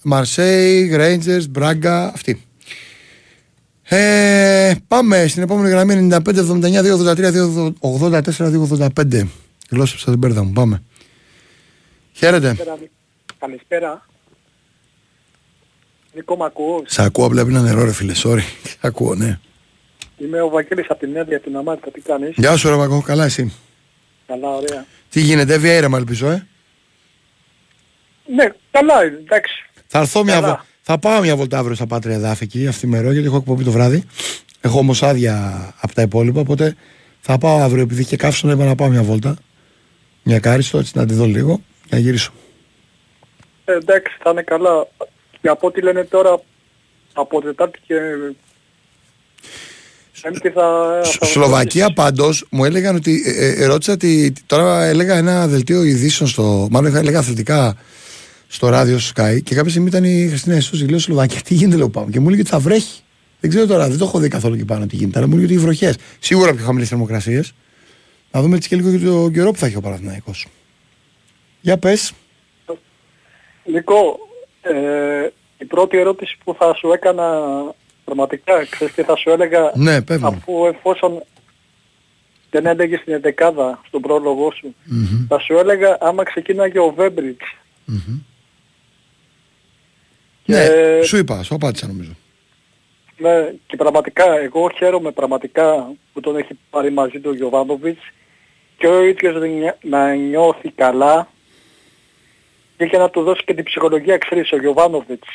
Μαρσέη, Rangers, Μπράγκα, αυτή. Ε, πάμε στην επόμενη γραμμή 95, 79, 283, 284, 285. Γλώσσα την πέρδα μου. Πάμε. Χαίρετε. Καλησπέρα. Νίκο μ' ακούς; Σε ακούω, απλά ένα νερό, ρε φίλε. Sorry. Σε <laughs> ακούω, ναι. Είμαι ο Βαγγέλης από την Έδεια, την Αμάρικα. Τι κάνεις; Γεια σου, ρε Μακό. Καλά, εσύ; Καλά, ωραία. Τι γίνεται, έβια ήρεμα, ελπίζω, ε; Ναι, καλά είναι, εντάξει. Θα έρθω μια Καλά. βο... Θα πάω μια βολτά αύριο στα Πάτρια Εδάφη εκεί, αυτή μερό, γιατί έχω εκπομπή το βράδυ. Έχω όμως άδεια από τα υπόλοιπα, οπότε θα πάω αύριο, επειδή και καύσωνα είπα να πάω μια βόλτα. Μια κάριστο, έτσι να τη δω λίγο, να γυρίσω. Ε, εντάξει, θα είναι καλά. Και από ό,τι λένε τώρα, από Τετάρτη και... Πέμπτη θα... Σ- θα- Σλοβακία πάντως μου έλεγαν ότι. Ε, ε, ρώτησα ότι. Τώρα έλεγα ένα δελτίο ειδήσεων στο. Μάλλον είχα- έλεγα αθλητικά στο ράδιο στο Sky και κάποια στιγμή ήταν η Χριστίνα Ισούση. Λέω Σλοβακία, τι γίνεται, λέω πάμε. Και μου έλεγε ότι θα βρέχει. Δεν ξέρω τώρα, δεν το έχω δει καθόλου εκεί πάνω τι γίνεται. Αλλά μου έλεγε ότι οι βροχέ. Σίγουρα πιο χαμηλές θερμοκρασίες. Να δούμε έτσι και λίγο και το καιρό που θα έχει ο Παναθηναϊκός. Για πες. Νίκο, ε, η πρώτη ερώτηση που θα σου έκανα πραγματικά, ξέρεις τι θα σου έλεγα, Ναι, πες μου. αφού εφόσον δεν έλεγες την εντεκάδα στον πρόλογο σου, θα σου έλεγα άμα ξεκίναγε ο Βέμπριτς Ναι, Ε, σου είπα, σου απάντησα νομίζω. Ναι, και πραγματικά, εγώ χαίρομαι πραγματικά που τον έχει πάρει μαζί του ο Γιωβάνοβιτς και ο ίδιος να νιώ- να νιώθει καλά και για να του δώσει και την ψυχολογία, ξέρεις, ο Γιωβάνοβιτς.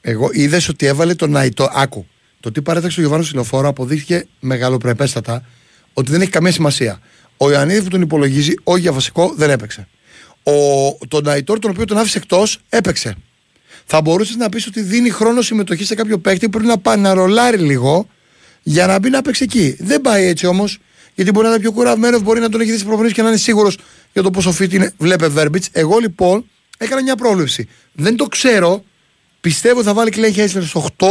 Εγώ είδες ότι έβαλε τον Ναϊτό. Άκου. Το τι παρέταξε ο Γιωβάνος Σιλοφόρο αποδείχθηκε μεγαλοπρεπέστατα ότι δεν έχει καμία σημασία. Ο Ιωαννίδης που τον υπολογίζει, όχι για βασικό, δεν έπαιξε. Ο, τον Ναϊτόρ, τον οποίο τον άφησε εκτός, έπαιξε. Θα μπορούσες να πεις ότι δίνει χρόνο συμμετοχή σε κάποιο παίκτη που πρέπει να πάει να ρολάρει λίγο για να μπει να παίξει εκεί. Δεν πάει έτσι όμως, γιατί μπορεί να είναι πιο κουρασμένος, μπορεί να τον έχει δει προπονήσεις και να είναι σίγουρος για το πόσο fit είναι. Βλέπε Βέρμπιτς. Εγώ λοιπόν έκανα μια πρόβλεψη. Δεν το ξέρω. Πιστεύω θα βάλει Κλέιν Χέισλερ στο 8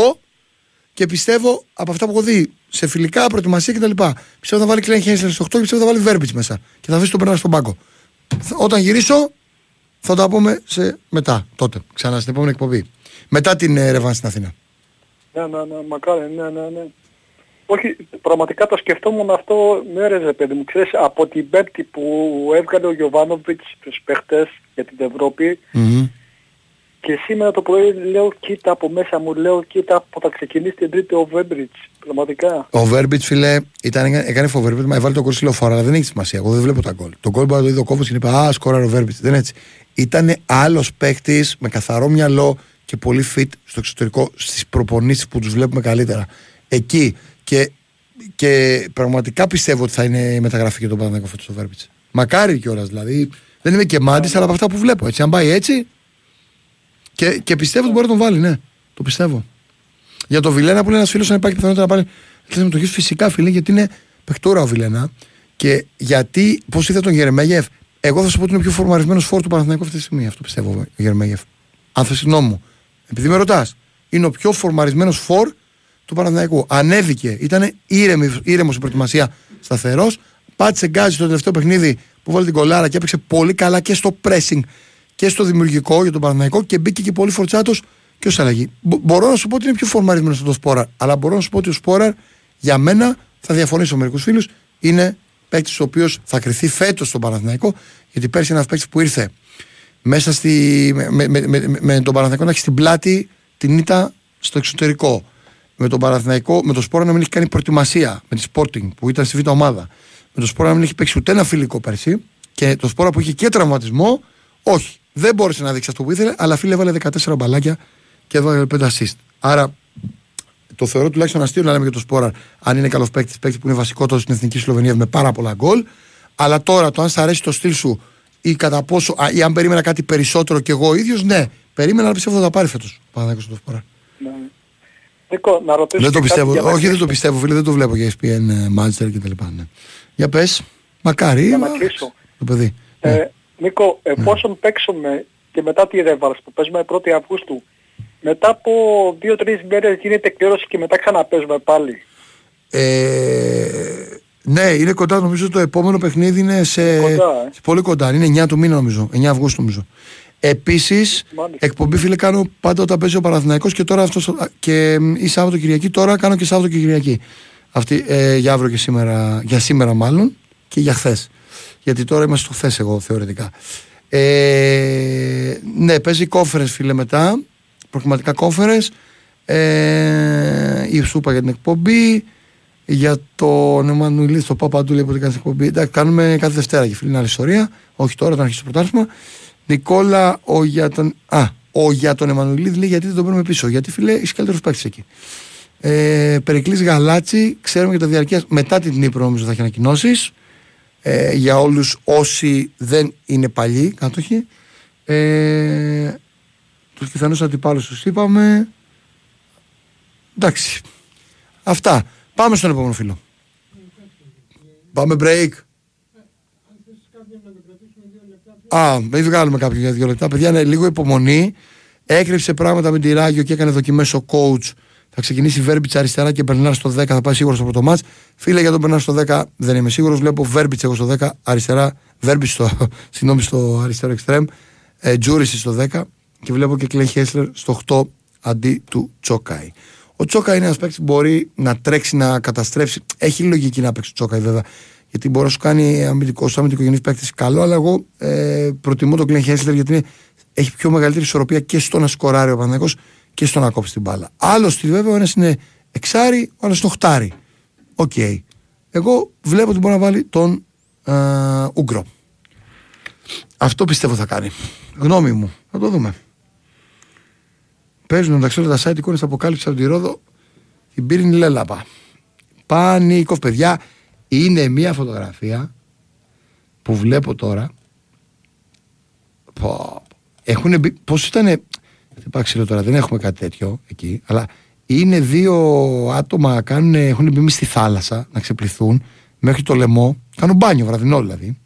και πιστεύω από αυτά που έχω δει σε φιλικά, προετοιμασία κτλ. Πιστεύω θα βάλει Κλέιν Χέισλερ στο 8 και πιστεύω θα βάλει Βέρμπιτς μέσα. Και θα αφήσει τον περνά στον πάγκο. Θα- Όταν γυρίσω θα τα πούμε σε μετά, τότε, ξανά στην επόμενη εκπομπή. Μετά την ε, ρευάν στην Αθήνα. Ναι, ναι, ναι, μακάρι, ναι, ναι, ναι. Όχι, πραγματικά το σκεφτόμουν αυτό μέρες, ρε παιδί μου. Ξέρεις, από την πέμπτη που έβγαλε ο Γιωβάνοβιτς τους παίχτες για την Ευρώπη, Μμμ. Και σήμερα το πρωί λέω κοίτα από μέσα μου, λέω κοίτα που θα ξεκινήσει την τρίτη ο Βέμπριτς. Πραγματικά. Ο Βέρμπιτ, φίλε, ήταν, έκανε φοβερή μα έβαλε το γκολ στη λεωφόρα, αλλά δεν έχει σημασία. Εγώ δεν βλέπω τα γκολ. Το γκολ μπορεί να το δει ο κόβος και είπε Α, σκόρα ο Βέρμπιτ. Δεν είναι έτσι. Ήταν άλλος παίκτη με καθαρό μυαλό και πολύ fit στο εξωτερικό στις προπονήσεις που τους βλέπουμε καλύτερα. Εκεί. Και, και πραγματικά πιστεύω ότι θα είναι η μεταγραφή και τον Παναγιώτο φέτος ο Βέρμπιτς. Μακάρι κιόλας δηλαδή. Δεν είμαι και μάντης, αλλά από αυτά που βλέπω. Έτσι, αν πάει έτσι. Και, και πιστεύω ότι μπορεί να τον βάλει, ναι. Το πιστεύω. Για το Βιλένα που λέει ένας φίλος, αν υπάρχει πιθανότητα να πάρει. Θε να το έχει φυσικά, φίλε, γιατί είναι παιχτούρα ο Βιλένα. Και γιατί, πώς είδα τον Γερμέγεφ, εγώ θα σου πω ότι είναι ο πιο φορμαρισμένος φόρ του Παναθηναϊκού αυτή τη στιγμή. Αυτό πιστεύω, ο Γερμέγεφ. Αν θες συγγνώμη μου. Επειδή με ρωτάς, είναι ο πιο φορμαρισμένος φόρ του Παναθηναϊκού. Ανέβηκε, ήταν ήρεμος στην προετοιμασία, σταθερός. Πάτησε γκάζι στο τελευταίο παιχνίδι που βάλει την κολάρα και έπαιξε πολύ καλά και στο pressing και στο δημιουργικό για τον Παναθηναϊκό και μπήκε και πολύ φορτσάτος και ω αλλαγή. Μπο- μπορώ να σου πω ότι είναι πιο φορμαρισμένο από τον Σπόραρ, αλλά μπορώ να σου πω ότι ο Σπόραρ για μένα θα διαφωνήσω με μερικούς φίλους. Είναι παίκτης ο οποίος θα κρυθεί φέτος στον Παναθηναϊκό, γιατί πέρσι ένας παίκτης που ήρθε μέσα στη, με, με, με, με, με τον Παναθηναϊκό να έχει στην πλάτη την ήττα στο εξωτερικό. Με τον Παναθηναϊκό, με τον Σπόρα να μην έχει κάνει προετοιμασία με τη Sporting που ήταν στη β' ομάδα. Με τον Σπόρα να μην έχει παίξει ούτε ένα φιλικό πέρσι και το Σπόρα που είχε και τραυματισμό, όχι. Δεν μπόρεσε να δείξει αυτό που ήθελε, αλλά φίλε έβαλε 14 μπαλάκια και έβαλε 5 assist. Άρα το θεωρώ τουλάχιστον αστείο να λέμε για το Σπόρα αν είναι καλός παίκτης, παίκτης που είναι βασικότερος στην εθνική Σλοβενία με πάρα πολλά γκολ. Αλλά τώρα το αν σ' αρέσει το στυλ σου ή κατά πόσο, α, ή αν περίμενα κάτι περισσότερο κι εγώ ίδιος, ναι. Περίμενα, αλλά πιστεύω θα τα πάρει φέτος. Παναγιώτο το Σπόρα. Ναι. Νίκο, να ρωτήσω Δεν το και κάτι πιστεύω. για να Όχι, δεν κλείσω. το πιστεύω, φίλε, δεν το βλέπω για ESPN, ε, Manchester και τα λοιπά. Ναι. Για πες, μακάρι. Για να μα, κλείσω. Το παιδί. Ε, Ναι. Νίκο, εφόσον παίξουμε και μετά τη Ρέβαρς που παίζουμε 1η Αυγούστου, μετά από 2-3 μέρες γίνεται κλήρωση και μετά ξαναπέζουμε πάλι; Ε, ναι, είναι κοντά. Νομίζω το επόμενο παιχνίδι είναι σε, Κοντά, ε. σε πολύ κοντά. Είναι 9 του μήνα νομίζω. 9 Αυγούστου νομίζω. Επίσης, Μάλιστα. εκπομπή φίλε κάνω πάντα όταν παίζει ο Παναθηναϊκός και τώρα αυτός. Και μ, ή Σάββατο Κυριακή. Τώρα κάνω και Σάββατο και Κυριακή. Αυτή, ε, για αύριο και σήμερα. Για σήμερα μάλλον και για χθες. Γιατί τώρα είμαστε στο χθες εγώ θεωρητικά. Ε, ναι, παίζει conference φίλε μετά. Προγραμματικά conference. Ε, η Σούπα για την εκπομπή. Για τον Εμμανουηλίδη, στο Παπαντούλη που έκανε εκπομπή. Εντάξει, κάνουμε κάθε Δευτέρα και φίλοι, είναι άλλη ιστορία. Όχι τώρα, όταν αρχίσει το πρωτάθλημα. Νικόλα, ο για τον. Α, ο για τον Εμμανουηλίδη λέει γιατί δεν τον παίρνουμε πίσω. Γιατί φίλε, είσαι καλύτερος παίκτης εκεί. Ε, Περικλής Γαλάτσι, ξέρουμε για τα διαρκεία. Μετά την Νύπρο νομίζω θα έχει ανακοινώσεις. Ε, για όλους όσοι δεν είναι παλιοί κάτοχοι. Ε, τους πιθανούς αντιπάλους τους είπαμε. Εντάξει. Αυτά. Πάμε στον επόμενο φίλο. Πάμε break. Α, μην βγάλουμε κάποιον για δύο λεπτά. Παιδιά, είναι λίγο υπομονή. Έκρυψε πράγματα με τη Ράγιο και έκανε δοκιμές ο coach. Θα ξεκινήσει Βέρμπιτς αριστερά και Μπερνάρ στο 10. Θα πάει σίγουρος στο πρώτο μάτ. Φίλε για τον Μπερνάρ στο 10 δεν είμαι σίγουρος. Βλέπω Βέρμπιτς εγώ στο 10. Αριστερά. Βέρμπιτς στο, <laughs> συγγνώμη, στο αριστερό εξτρέμ. Ε, Τζούρισι στο 10. Και βλέπω και Κλέι Χέσλερ στο 8 αντί του Τσόκαη. Ο Τσόκαη είναι ένας παίκτης που μπορεί να τρέξει, να καταστρέψει. Έχει λογική να παίξει ο Τσόκαη βέβαια. Γιατί μπορεί να σου κάνει αμυντικός, αμυντικογενή παίκτης καλό, αλλά εγώ ε, προτιμώ τον Κλέν Χέσλερ γιατί είναι, έχει πιο μεγαλύτερη ισορροπία και στο να σκοράρει ο Παναγιώ και στο να κόψει την μπάλα. Άλλο στυλ βέβαια, ο ένας είναι εξάρι, ο άλλος είναι οχτάρι. Οκ. Εγώ βλέπω ότι μπορεί να βάλει τον ε, Ούγκρο. Αυτό πιστεύω θα κάνει. Γνώμη μου. Θα το δούμε. Παίζουν μεταξύ όλα τα site εικόνες αποκάλυψης από τη Ρόδο την πύρινη λαίλαπα. Πανίκο, παιδιά. Είναι μία φωτογραφία που βλέπω τώρα. Πω, έχουν μπει. Πώς ήταν. Δεν πάω ξέρω τώρα, δεν έχουμε κάτι τέτοιο εκεί. Αλλά είναι δύο άτομα κάνουν, έχουν μπει μες στη θάλασσα να ξεπληθούν μέχρι το λαιμό. Κάνουν μπάνιο βραδινό δηλαδή.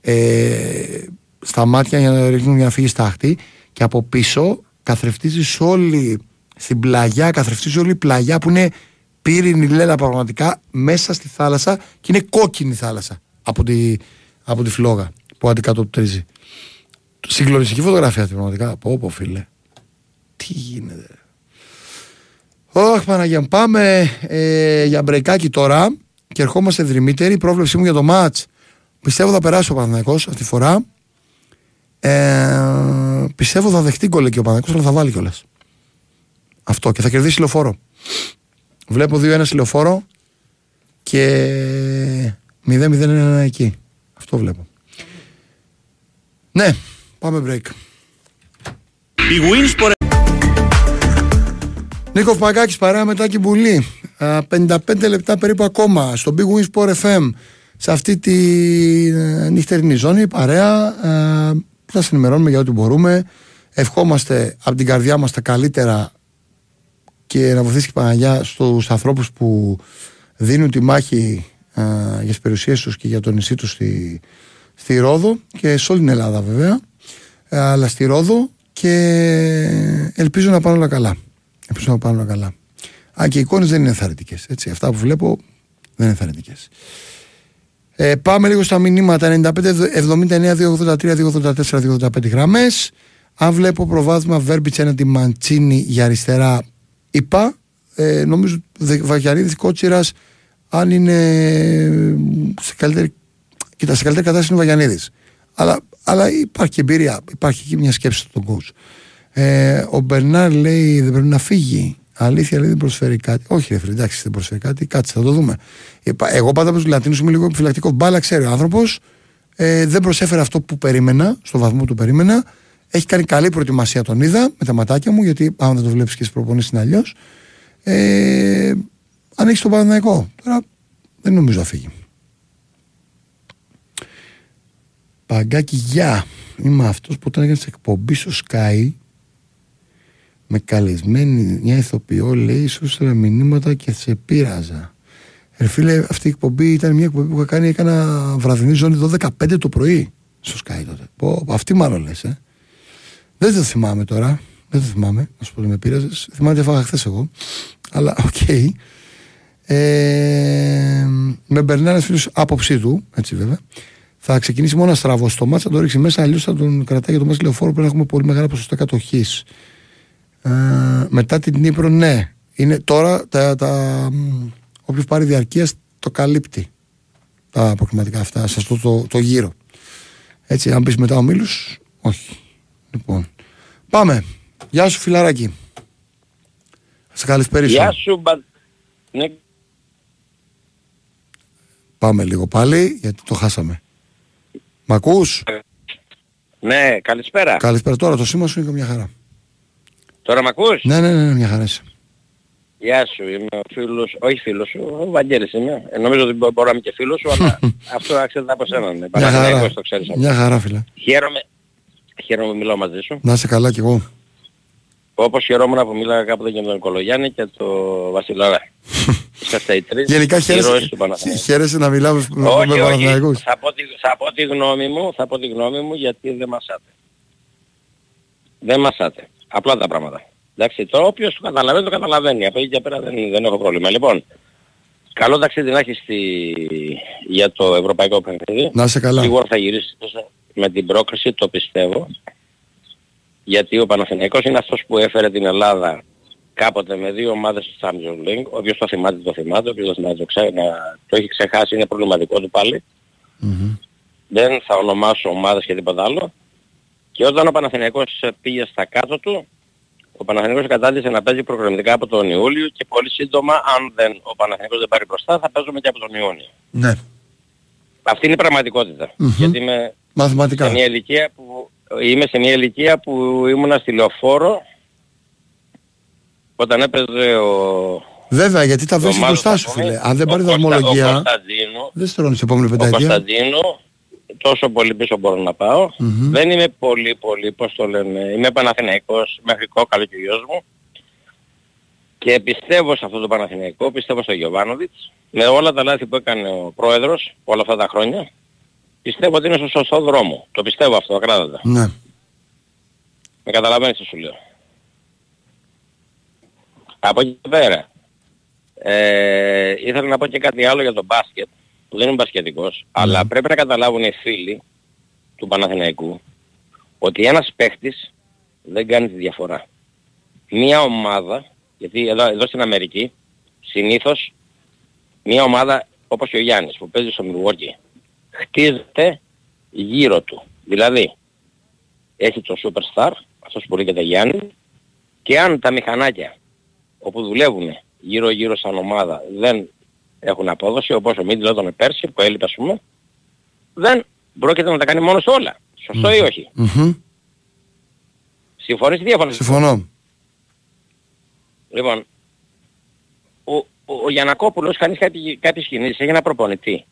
Ε, στα μάτια για να ρίχνουν για να φύγει στάχτη. Και από πίσω καθρεφτίζει όλη στην πλαγιά, καθρεφτίζει όλη η πλαγιά που είναι πύρινη λέλα πραγματικά μέσα στη θάλασσα και είναι κόκκινη θάλασσα από τη, από τη φλόγα που αντικατοπτρίζει. Συγκλονιστική φωτογραφία αυτή πραγματικά. Πω πω φίλε. Τι γίνεται. Όχι Παναγία μου. Πάμε ε, για μπρεκάκι τώρα και ερχόμαστε δρυμύτερη. Η πρόβλεψή μου για το μάτς πιστεύω θα περάσει ο Παναθηναϊκός αυτή τη φορά. Ε, πιστεύω θα δεχτεί γκολ και ο Παναθηναϊκός αλλά θα βάλει κιόλας. Αυτό και θα κερδίσει λεωφόρο. Βλέπω 2-1 λεωφόρο και 0-0-1 εκεί. Αυτό βλέπω. Ναι, πάμε break. Η Winsport Νίκος Παγκάκης παρέα μετά και μπουλή. 55 λεπτά περίπου ακόμα στο Big Win Sport FM σε αυτή τη ε, νυχτερινή ζώνη. Παρέα. Ε, θα σας ενημερώνουμε για ό,τι μπορούμε. Ευχόμαστε από την καρδιά μας τα καλύτερα και να βοηθήσει η Παναγιά στους ανθρώπους που δίνουν τη μάχη ε, για τις περιουσίες τους και για το νησί τους στη, στη Ρόδο και σε όλη την Ελλάδα βέβαια αλλά στη Ρόδο και ελπίζω να πάνε όλα καλά. Ελπίζω να πάνε όλα καλά. Αν και οι εικόνες δεν είναι ενθαρρυντικές. Αυτά που βλέπω δεν είναι ενθαρρυντικές. Ε, πάμε λίγο στα μηνύματα. 95, 79, 283, 284, 285 γραμμές. Αν βλέπω προβάδισμα Βέρμπιτ έναντι Μαντσίνη για αριστερά, είπα. Ε, νομίζω Βαγιαρίδη Κότσιρας, αν είναι σε καλύτερη. Κοίτα, σε καλύτερη κατάσταση είναι ο Βαγιανίδης. Αλλά, αλλά υπάρχει εμπειρία, υπάρχει και μια σκέψη στον coach. Ε, ο Μπερνάρ λέει δεν πρέπει να φύγει. Αλήθεια λέει δεν προσφέρει κάτι. Όχι, ρε εντάξει, δεν προσφέρει κάτι. Κάτσε, θα το δούμε. Εγώ πάντα με τους Λατίνους είμαι λίγο επιφυλακτικό. Μπάλα ξέρει ο άνθρωπος. Ε, δεν προσέφερε αυτό που περίμενα, στο βαθμό που περίμενα. Έχει κάνει καλή προετοιμασία, τον είδα με τα ματάκια μου, γιατί αν δεν το βλέπεις και στις προπονήσεις είναι αλλιώς. Ε, αν έχεις τον Παναναϊκό. Τώρα δεν νομίζω να φύγει. Παγκάκι, γεια. Είμαι αυτός που όταν έκανες εκπομπή στο Sky με καλεσμένη μια ηθοποιό λέει σου έστελνα μηνύματα και σε πείραζα Ρε φίλε αυτή η εκπομπή ήταν μια εκπομπή που είχα κάνει έκανα βραδινή ζώνη 12-15 το πρωί στο Sky τότε Πω, αυτή μάλλον λες ε. Δεν το θυμάμαι τώρα δεν το θυμάμαι να σου πω ότι με πείραζες θυμάμαι ότι έφαγα χθες εγώ αλλά οκ okay. ε, με περνάει ένας φίλος άποψή του έτσι βέβαια θα ξεκινήσει μόνο στραβό στο μάτσα, θα το ρίξει μέσα, αλλιώς θα τον κρατάει για το μάτσα λεωφόρο που έχουμε πολύ μεγάλα ποσοστά κατοχής. Ε, μετά την Νύπρο, ναι. Είναι τώρα τα, τα, όποιος πάρει διαρκείας το καλύπτει τα αποκλειματικά αυτά σε αυτό το, το γύρο. Έτσι, αν πεις μετά ο Μίλους, όχι. Λοιπόν, πάμε. Γεια σου φιλαράκι. Σε καλησπέρισω. Γεια σου, μπα... ναι. Πάμε λίγο πάλι, γιατί το χάσαμε. Μ' ακούς; Ναι, καλησπέρα. Καλησπέρα. Τώρα το σήμα σου είναι μια χαρά. Τώρα με ακούς; Ναι, ναι, ναι, μια χαρά Γεια σου, είμαι ο φίλος, όχι φίλος σου, ο Βαγγέλης είμαι. Ε, νομίζω ότι μπορώ να είμαι και φίλος σου, αλλά <laughs> αυτό αξίζει από σένα. Ναι. Μια χαρά, το ξέρεις μια χαρά φίλε. Χαίρομαι, χαίρομαι που μιλάω μαζί σου. Να είσαι καλά κι εγώ. Όπως χαιρόμουν που μίλαγα κάποτε για τον Κολογιάννη και τον Βασιλαρά. <laughs> Είσαστε οι τρεις Γενικά χαίρεσαι, χαίρεσαι να μιλάμε με Παναθηναϊκούς. Θα πω, θα πω τη γνώμη μου, θα πω τη γνώμη μου γιατί δεν μασάτε. Δεν μασάτε. Απλά τα πράγματα. Εντάξει, τώρα όποιος το καταλαβαίνει το καταλαβαίνει. Από εκεί και πέρα δεν, δεν έχω πρόβλημα. Λοιπόν, καλό ταξίδι να έχεις στη... για το ευρωπαϊκό παιχνίδι. Να είσαι καλά. Σίγουρα θα γυρίσεις με την πρόκριση, το πιστεύω. Γιατί ο Παναθηναϊκός είναι αυτός που έφερε την Ελλάδα κάποτε με δύο ομάδες στο Champions League. Όποιος το θυμάται το θυμάται, όποιος το θυμάται το, ξέ, να, το έχει ξεχάσει είναι προβληματικό του πάλι. Mm-hmm. Δεν θα ονομάσω ομάδες και τίποτα άλλο. Και όταν ο Παναθηναϊκός πήγε στα κάτω του, ο Παναθηναϊκός κατάντησε να παίζει προγραμματικά από τον Ιούλιο και πολύ σύντομα, αν δεν, ο Παναθηναϊκός δεν πάρει μπροστά, θα παίζουμε και από τον Ιούνιο. Ναι. Αυτή είναι η πραγματικότητα. Mm-hmm. Γιατί είμαι Μαθηματικά. σε μια ηλικία που, είμαι σε μια ηλικία που ήμουνα στη λεωφόρο όταν έπαιζε ο... Βέβαια, γιατί τα βρίσκεις μπροστά σου, φίλε. Αν δεν πάρει δρομολογία, δεν στρώνεις επόμενη πενταετία. Ο Κωνσταντίνο τόσο πολύ πίσω μπορώ να πάω. Mm-hmm. Δεν είμαι πολύ πολύ, πώς το λένε, είμαι Παναθηναϊκός, μέχρι κόκαλο και ο γιος μου. Και πιστεύω σε αυτό το Παναθηναϊκό, πιστεύω στο Γιωβάνοβιτς. Με όλα τα λάθη που έκανε ο πρόεδρος όλα αυτά τα χρόνια, πιστεύω ότι είναι στο σωστό δρόμο. Το πιστεύω αυτό, ακράδαντα. Ναι. Με καταλαβαίνεις τι σου λέω. Από εκεί πέρα. Ε, ήθελα να πω και κάτι άλλο για το μπάσκετ που δεν είναι μπασκετικός, mm. αλλά πρέπει να καταλάβουν οι φίλοι του Παναθηναϊκού ότι ένας παίχτης δεν κάνει τη διαφορά. Μία ομάδα, γιατί εδώ, εδώ στην Αμερική, συνήθως μία ομάδα όπως και ο Γιάννης που παίζει στο Μιλουόκι, χτίζεται γύρω του. Δηλαδή, έχει το superstar, αυτός που λέγεται Γιάννη, και αν τα μηχανάκια όπου δουλεύουν γύρω γύρω σαν ομάδα δεν έχουν απόδοση, όπως ο Μίτλ όταν πέρσι που έλειπε ας πούμε, δεν πρόκειται να τα κάνει μόνος όλα. Σωστό ή όχι; Μμμ. Συμφωνείς ή διαφωνείς; Συμφωνώ. Λοιπόν, ο, ο, ο Γιανακόπουλος κάνει κάτι, κάποιες κινήσεις, έχει ένα προπονητή.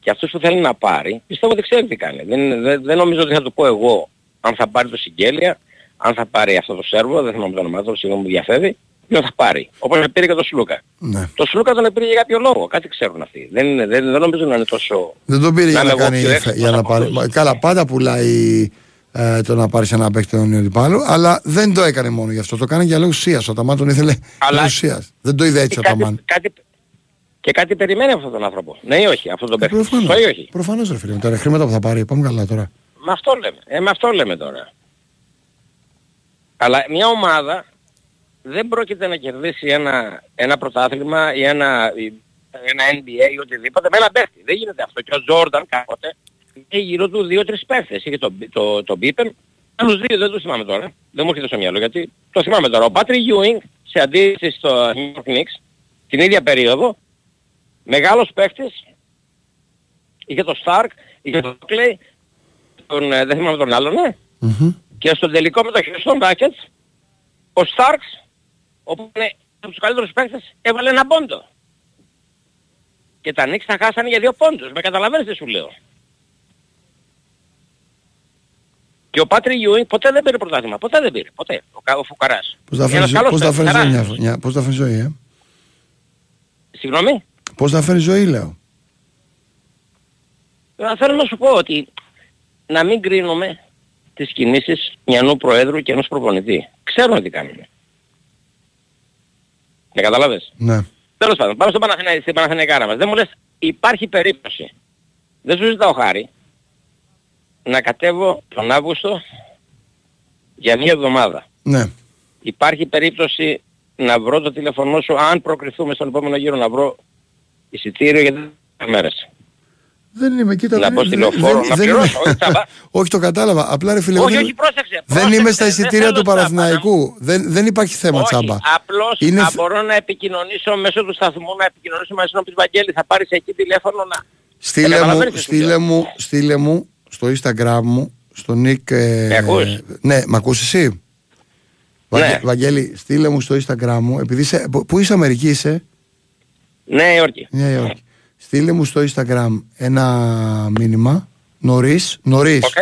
Και αυτός που θέλει να πάρει, πιστεύω δεν ξέρει τι κάνει. Δεν, δεν, δεν νομίζω ότι θα του πω εγώ αν θα πάρει το Σιγγέλια, αν θα πάρει αυτό το Σέρβο, δεν θυμάμαι το όνομά του, συγγνώμη μου διαφεύγει, ποιον θα πάρει. Όπως πήρε και το Σλούκα. Ναι. Το Σλούκα τον πήρε για κάποιο λόγο, κάτι ξέρουν αυτοί. Δεν, είναι- δεν, δεν νομίζω να είναι τόσο... Δεν τον πήρε για Να να είμαι εγώ κάνει. πιο έξυπνος Για να από πάρει. αυτούς. Μα, Καλά, πάντα πουλάει ε, το να πάρεις ένα παίκτη τον αντιπάλου, αλλά δεν το έκανε μόνο γι' αυτό. Το έκανε για λόγους ουσίας. Ο Ταμάν τον ήθελε Αλλά- για ουσίας. Δεν το είδε έτσι ο κάτι, Ταμάν. κάτι, και κάτι περιμένει από αυτόν τον άνθρωπο. Ναι ή όχι, αυτόν τον παίκτη. Προφανώς. Σωστό ή όχι; Προφανώς ρε φίλε, με τα χρήματα που θα πάρει, πάμε καλά τώρα. Με αυτό λέμε. Ε, με αυτό λέμε τώρα. Αλλά μια ομάδα δεν πρόκειται να κερδίσει ένα, ένα πρωτάθλημα ή ένα, ή ένα NBA ή οτιδήποτε με ένα παίχτη. Δεν γίνεται αυτό. Και ο Τζόρνταν κάποτε είχε γύρω του δύο-τρεις παίχτες. Είχε τον το, το Πίπεν, άλλους δύο δεν τους θυμάμαι τώρα. Δεν μου έρχεται στο μυαλό γιατί το θυμάμαι τώρα. Ο Πάτρικ Γιούινγκ σε αντίθεση στο New York Knicks την ίδια περίοδο μεγάλος παίχτης είχε το Starks, είχε τον Clay, τον, ε, δεν θυμάμαι τον άλλον, ναι. Μμμ. Και στον τελικό με το Houston Rockets, ο Starks, όπου είναι από τους καλύτερους παίκτες, έβαλε ένα πόντο. Και τα Knicks θα χάσανε για δύο πόντους. Με καταλαβαίνεις τι σου λέω. Και ο Πάτρικ Γιούινγκ ποτέ δεν πήρε πρωτάθλημα. Ποτέ δεν πήρε. Ποτέ. Ο, Κα- ο Φουκαράς. Πώς τα Ένας φέρνει καλός πώς τα παίκτης, φέρνει ζωή, χαράς. μια- μια- πώς τα φέρνει ζωή, ε; Συγγνώμη; Πώς τα φέρνει ζωή, λέω. Ε, Θέλω να σου πω ότι να μην κρίνουμε τις κινήσεις μιανού Προέδρου και ενός προπονητή. Ξέρουν τι κάνουν. Με καταλάβες; Ναι. Τέλος πάντων, πάμε στο Παναθηναϊκό, στην Παναθηναϊκάρα μας. Δεν μου λες, υπάρχει περίπτωση. Δεν σου ζητάω χάρη. Να κατέβω τον Αύγουστο για μία εβδομάδα. Ναι. Υπάρχει περίπτωση να βρω το τηλεφωνό σου, αν προκριθούμε στον επόμενο γύρο, να βρω εισιτήριο για δύο μέρες. Δεν είμαι, κοίτα. Να δεν- πω στη δεν- λεωφόρο, δεν- να δεν πληρώσω, είμαι- όχι τσάμπα. <laughs> Όχι, το κατάλαβα. Απλά ρε φίλε, Όχι, δεν- όχι, πρόσεξε. δεν πρόσεξε, είμαι στα δεν εισιτήρια θέλω του τσάμπα, Παναθηναϊκού. Δεν, δεν υπάρχει θέμα Όχι, τσάμπα. απλώς Είναι α, θ- μπορώ να επικοινωνήσω μέσω του σταθμού, να επικοινωνήσω μαζί να πεις Βαγγέλη, θα πάρεις εκεί τηλέφωνο να... Στείλε μου, καταλαβαίνεις τι σου στείλε, λέω. μου, στείλε μου στο Instagram μου, στο Nick. ε, Με ακούς; Ναι, με ακούς εσύ; Βαγγε- Ναι. Βαγγέλη, στείλε μου στο Instagram μου, επειδή είσαι, που- πού είσαι Αμερική είσαι, Ναι, Ιόρκη. Νέα Υόρκη. Στείλε μου στο Instagram ένα μήνυμα, νωρίς, νωρίς, Οκ.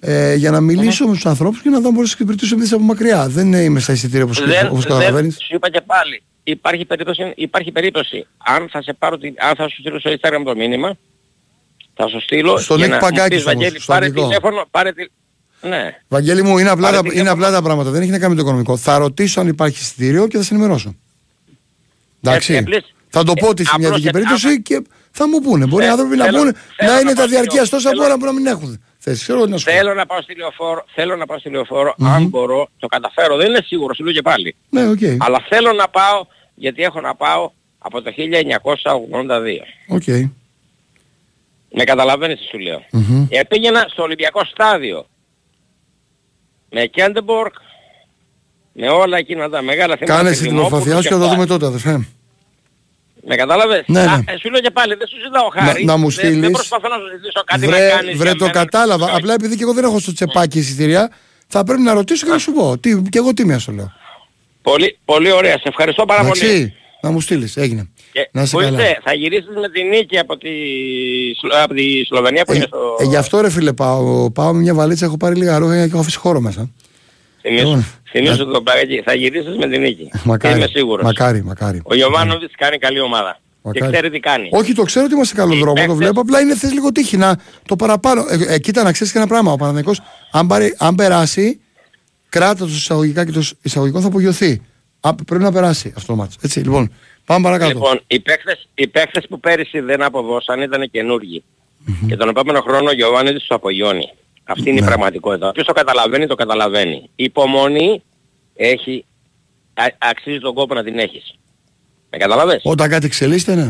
ε, για να μιλήσω με τους ανθρώπους και να δω αν μπορείς να εξυπηρετήσω επειδή είσαι από μακριά. Δεν είμαι στα εισιτήρια όπως, Δεν, όπως δεν, καταλαβαίνεις. σου είπα και πάλι, υπάρχει περίπτωση, υπάρχει περίπτωση. Αν θα σε πάρω, την- αν θα σου στείλω στο Instagram το μήνυμα, θα σου στείλω Στον για Νίκ να μου Παγκάκης πεις, όμως, Βαγγέλη, στο πάρε αγγλικό. τηλέφωνο, πάρε τη... Ναι. Βαγγέλη μου, είναι απλά, Πάρε τα, τηλέφωνο. είναι απλά τα πράγματα. Δεν έχει να κάνει με το οικονομικό. Θα ρωτήσω αν υπάρχει εισιτήριο και θα σε ενημερώσω. Εντάξει. Ε, απλής- θα το πω ε, ότι σε μια απλώς δική ε, περίπτωση άμα- και θα μου πούνε. Μπορεί οι Θε- άνθρωποι να θέλω- πούνε θέλω να να είναι τα πάω στη διαρκείας τόσα θέλω- που μπορεί να μην έχουν. Θες, ξέρω να σου πω. Θέλω να πάω στη λεωφόρο, θέλω να πάω στη λεωφόρο, αν μπορώ, το καταφέρω, δεν είναι σίγουρο, σου λέω και πάλι. Ναι, οκ. Αλλά θέλω να πάω, γιατί έχω να πάω από το 1982. Οκ. Με καταλαβαίνεις τι σου λέω. Μμμ. Ε, πήγαινα στο Ολυμπιακό στάδιο. Με Κέντεμπορκ, με όλα εκείνα τα μεγάλα θέματα. Κάνε εσύ την οφαθιά σου και θα το δούμε τότε, αδερφέ. Με κατάλαβες. Ναι, ναι. Α, ε, σου λέω και πάλι, δεν σου ζητάω χάρη. Να- να μου Δεν- Δεν στείλεις. προσπαθώ να σου ζητήσω κάτι να Βρε, κάνεις βρε για το μένα. κατάλαβα. Όχι. Απλά επειδή και εγώ δεν έχω στο τσεπάκι εισιτήρια, θα πρέπει να ρωτήσω και να σου πω. Τι, και εγώ τι μία σου λέω. Πολύ, πολύ ωραία. Σε ευχαριστώ πάρα πολύ. Εντάξει, να μου στείλεις. Έγινε. Και Να είσαι που καλά. είστε, θα γυρίσεις με τη νίκη από τη, Σλο- από τη Σλοβενία που Ε, είναι στο... ε, γι' αυτό ρε φίλε πάω, πάω με μια βαλίτσα, έχω πάρει λίγα ρούχα και έχω αφήσει χώρο μέσα. Θυμήσου, Λοιπόν, θυμήσου το πράγμα Θα γυρίσεις με τη νίκη. Μακάρι, Είμαι σίγουρος. μακάρι, μακάρι. Ο Γιωβάνοβιτς κάνει καλή ομάδα. Μακάρι. Και ξέρει τι κάνει. Όχι, το ξέρω ότι είμαστε σε καλό Οι δρόμο, το παίκτες- βλέπω. Απλά είναι θες λίγο τύχη να το παραπάνω. Ε, ε, κοίτα να ξέρεις και ένα πράγμα. Ο Παναθηναϊκός αν, πάρει- αν περάσει, κράτα το εισαγωγικά και το εισαγωγικό θα απογειωθεί. Α, πρέπει να περάσει αυτό το μάτς. Έτσι, λοιπόν, πάμε παρακάτω. Λοιπόν, οι παίκτες, οι παίκτες που πέρυσι δεν αποδώσαν ήταν καινούργοι. Και τον επόμενο χρόνο ο Γιωβάνοβιτς τους απογειώνει. Αυτή είναι η Ναι. πραγματικότητα. Όποιος το καταλαβαίνει, το καταλαβαίνει. Η υπομονή έχει, α, αξίζει τον κόπο να την έχεις. Με καταλαβες; Όταν κάτι εξελίσσεται, ναι.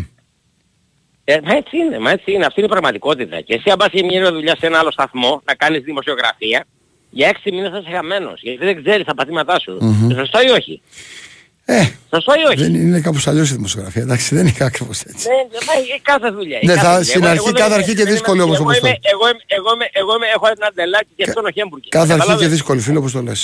Ε, μα έτσι είναι, μα έτσι είναι. Αυτή είναι η πραγματικότητα. Και εσύ αν πας για μια δουλειά σε ένα άλλο σταθμό, να κάνεις δημοσιογραφία, για έξι μήνες θα είσαι χαμένος. Γιατί δεν ξέρεις τα πατήματά σου. Μμμ. Σωστό ή όχι; Ε, Σωστό ή όχι; δεν είναι κάπως αλλιώς η δημοσιογραφία. Εντάξει, δεν είναι ακριβώς έτσι. Ναι, ναι, μα η κάθε δουλειά. η Ναι, κάθε θα- δουλειά. στην Εγώ- αρχή εγώ κάθε δεν- αρχή και δεν δύσκολη είμαι- όμως, εγώ όπως είμαι- το- Εγώ είμαι- εγώ είμαι- εγώ είμαι- έχω ένα αντελάκι και αυτόν ο Χέμπουργκ. Κάθε αρχή και Καταλάβες; δύσκολη, φίλο, όπως το λες.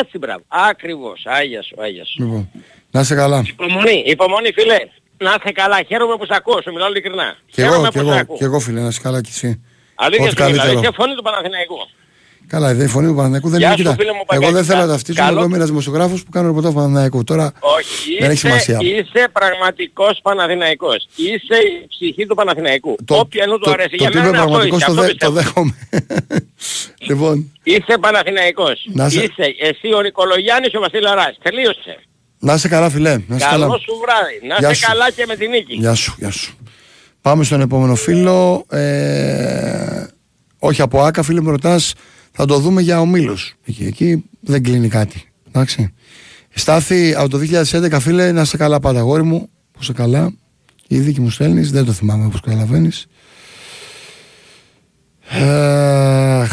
Έτσι μπράβο. Ακριβώς. Άγια σου, άγια σου. Λοιπόν, να είσαι καλά. Υπομονή, υπομονή φίλε. Να είσαι καλά. Χαίρομαι που σ' ακούω. Σου μιλάω ειλικρινά. Και εγώ, Χαίρομαι και που σ' εγώ, ακούω. και εγώ φίλε, να είσαι καλά κι εσύ. Αλήθεια Ό,τι σου μιλάω. καλύτερο. Είσαι φωνή του Παναθηναϊκού. Καλά, δεν η φωνή του Παναθηναϊκού δεν Γεια είναι. σου, Κοίτα, φίλε μου, εγώ Παγκάκη. δεν θέλω να Κα- ταυτίζομαι. καλό- Εγώ είμαι ένας δημοσιογράφος που κάνω ρεπορτάζ Παναθηναϊκού. Τώρα Όχι, δεν έχει σημασία. είσαι, είσαι πραγματικός Παναθηναϊκός. Είσαι η ψυχή του Παναθηναϊκού. Το, Όποια νου του το, αρέσει. το Για ότι μένα είμαι αυτό πραγματικός είσαι, το, αυτό δε, το πιστεύω. δέχομαι. <laughs> λοιπόν, Είσαι Παναθηναϊκός. Να σε- Είσαι εσύ ο Νικολογιάννης και ο Βασίλαρας. Τελείωσε. να είσαι καλά, φιλέ. Να είσαι Καλό καλά. σου βράδυ. Να Γεια είσαι σου. καλά και με την νίκη. Γεια σου, γεια σου. Πάμε στον επόμενο φίλο. Ε, όχι από άκα, φίλε μου ρωτάς, θα το δούμε για ομίλους. Εκεί, εκεί δεν κλείνει κάτι. Εντάξει. Στάθη από το 2011, φίλε, να είσαι καλά πάντα, αγόρι μου. Που είσαι καλά. Η δίκη μου στέλνεις, δεν το θυμάμαι όπως καταλαβαίνεις. Αχ,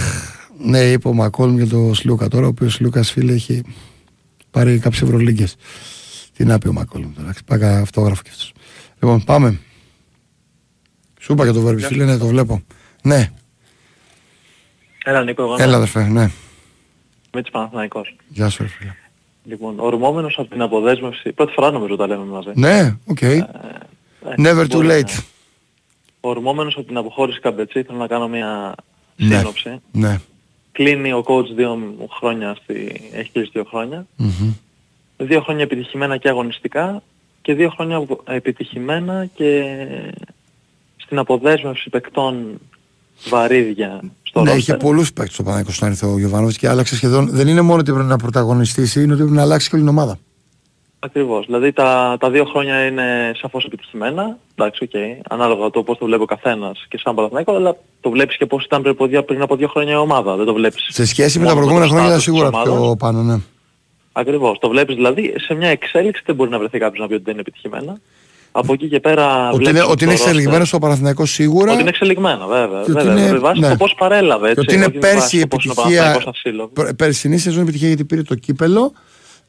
ναι, είπε ο Μακόλμ για το Σλούκα τώρα, ο οποίος Σλούκας, φίλε, έχει πάρει κάποιες ευρωλίγκες. Τι να πει ο Μακόλμ τώρα, πάει αυτόγραφο κι αυτός. Λοιπόν, πάμε. Σου είπα για το Βέρμπι, φίλε, ναι, το βλέπω. Ναι, Έλα Νίκο, εγώ έλα αδερφέ, ναι. είμαι της Παναθηναϊκός. Γεια σου, ρε φίλε. Λοιπόν, ορμώμενος από την αποδέσμευση, πρώτη φορά νομίζω τα λέμε μαζί. Ναι, οκ. Ε, Never too μπορεί να- late. Ορμώμενος από την αποχώρηση Καμπετσί, θέλω να κάνω μια Ναι. σύνοψη. Ναι. Κλείνει ο coach δύο χρόνια, στη... έχει κλείσει δύο χρόνια. Μμμ. Δύο χρόνια επιτυχημένα και αγωνιστικά και δύο χρόνια απο- επιτυχημένα και στην αποδέσμευση παικτών βαρύδια στο Ναι, roster. είχε πολλούς παίκτες ο Παναθηναϊκός όταν ήρθε ο Γιοβάνοβιτς και άλλαξε σχεδόν. Δεν είναι μόνο ότι πρέπει να πρωταγωνιστήσει, είναι ότι πρέπει να αλλάξει και όλη την ομάδα. Ακριβώς. Δηλαδή τα, τα δύο χρόνια είναι σαφώς επιτυχημένα. Εντάξει, οκ. Ανάλογα το πώς το βλέπει ο καθένας και σαν Παναθηναϊκό, αλλά το βλέπεις και πώς ήταν πριν από δύο, πριν από δύο χρόνια η ομάδα. Δεν το βλέπεις. Σε σχέση με τα μόνο προηγούμενα το χρόνια, status της σίγουρα ομάδας. πιο πάνω, ναι. Ακριβώς. Το βλέπεις δηλαδή σε μια εξέλιξη δεν μπορεί να βρεθεί κάποιος να πει ότι δεν είναι επιτυχημένα. Από εκεί και πέρα Ότι βλέπεις είναι, ότι είναι το roster- εξελιγμένο στο Παναθηναϊκό σίγουρα. Ότι είναι εξελιγμένο, βέβαια. Και ότι βέβαια. είναι- Με βάση ναι. το πώς παρέλαβε, έτσι. Και ότι είναι όχι με βάση πέρσι το πώς είναι ο επιτυχία. Παναθηναϊκός ασύλλογος. πε- Περσινή σεζόν επιτυχία γιατί πήρε το κύπελο.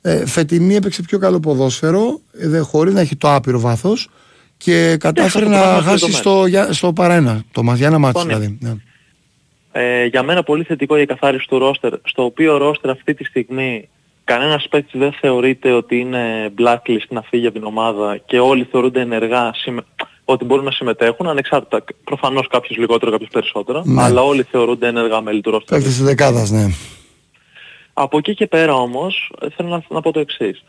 Ε, φετινή έπαιξε πιο καλό ποδόσφαιρο, ε, δε, χωρίς να έχει το άπειρο βάθος. Και κατάφερε αυτό το να πράγμα χάσει είναι στο, για- στο παρένα. Το μα για ένα μάτι Τόνι. δηλαδή. Ναι. Ε, για μένα πολύ θετικό η εκαθάριση του ρόστερ, στο οποίο ρόστερ αυτή τη στιγμή κανένας παίκτης δεν θεωρείται ότι είναι blacklist να φύγει από την ομάδα και όλοι θεωρούνται ενεργά συμμε- ότι μπορούν να συμμετέχουν, ανεξάρτητα προφανώς κάποιος λιγότερο, κάποιος περισσότερο, Ναι. αλλά όλοι θεωρούνται ενεργά μέλη του ρόστερ. Παίκτη της δεκάδας, ναι. Από εκεί και πέρα όμως ε, θέλω να, να πω το εξής.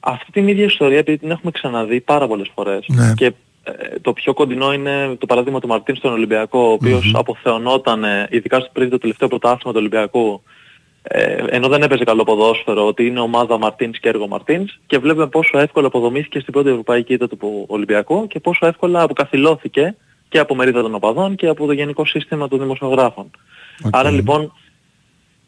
Αυτή την ίδια ιστορία επειδή την έχουμε ξαναδεί πάρα πολλές φορές Ναι. και ε, το πιο κοντινό είναι το παράδειγμα του Μαρτίνς στον Ολυμπιακό ο οποίος αποθεωνόταν ε, ειδικά στο πριν το τελευταίο πρωτάθλημα του Ολυμπιακού ε, ενώ δεν έπαιζε καλό ποδόσφαιρο ότι είναι ομάδα Μαρτίνς και έργο Μαρτίνς και βλέπουμε πόσο εύκολα αποδομήθηκε στην πρώτη ευρωπαϊκή ήττα του Ολυμπιακού και πόσο εύκολα αποκαθηλώθηκε και από μερίδα των οπαδών και από το γενικό σύστημα των δημοσιογράφων. Οκ. Άρα λοιπόν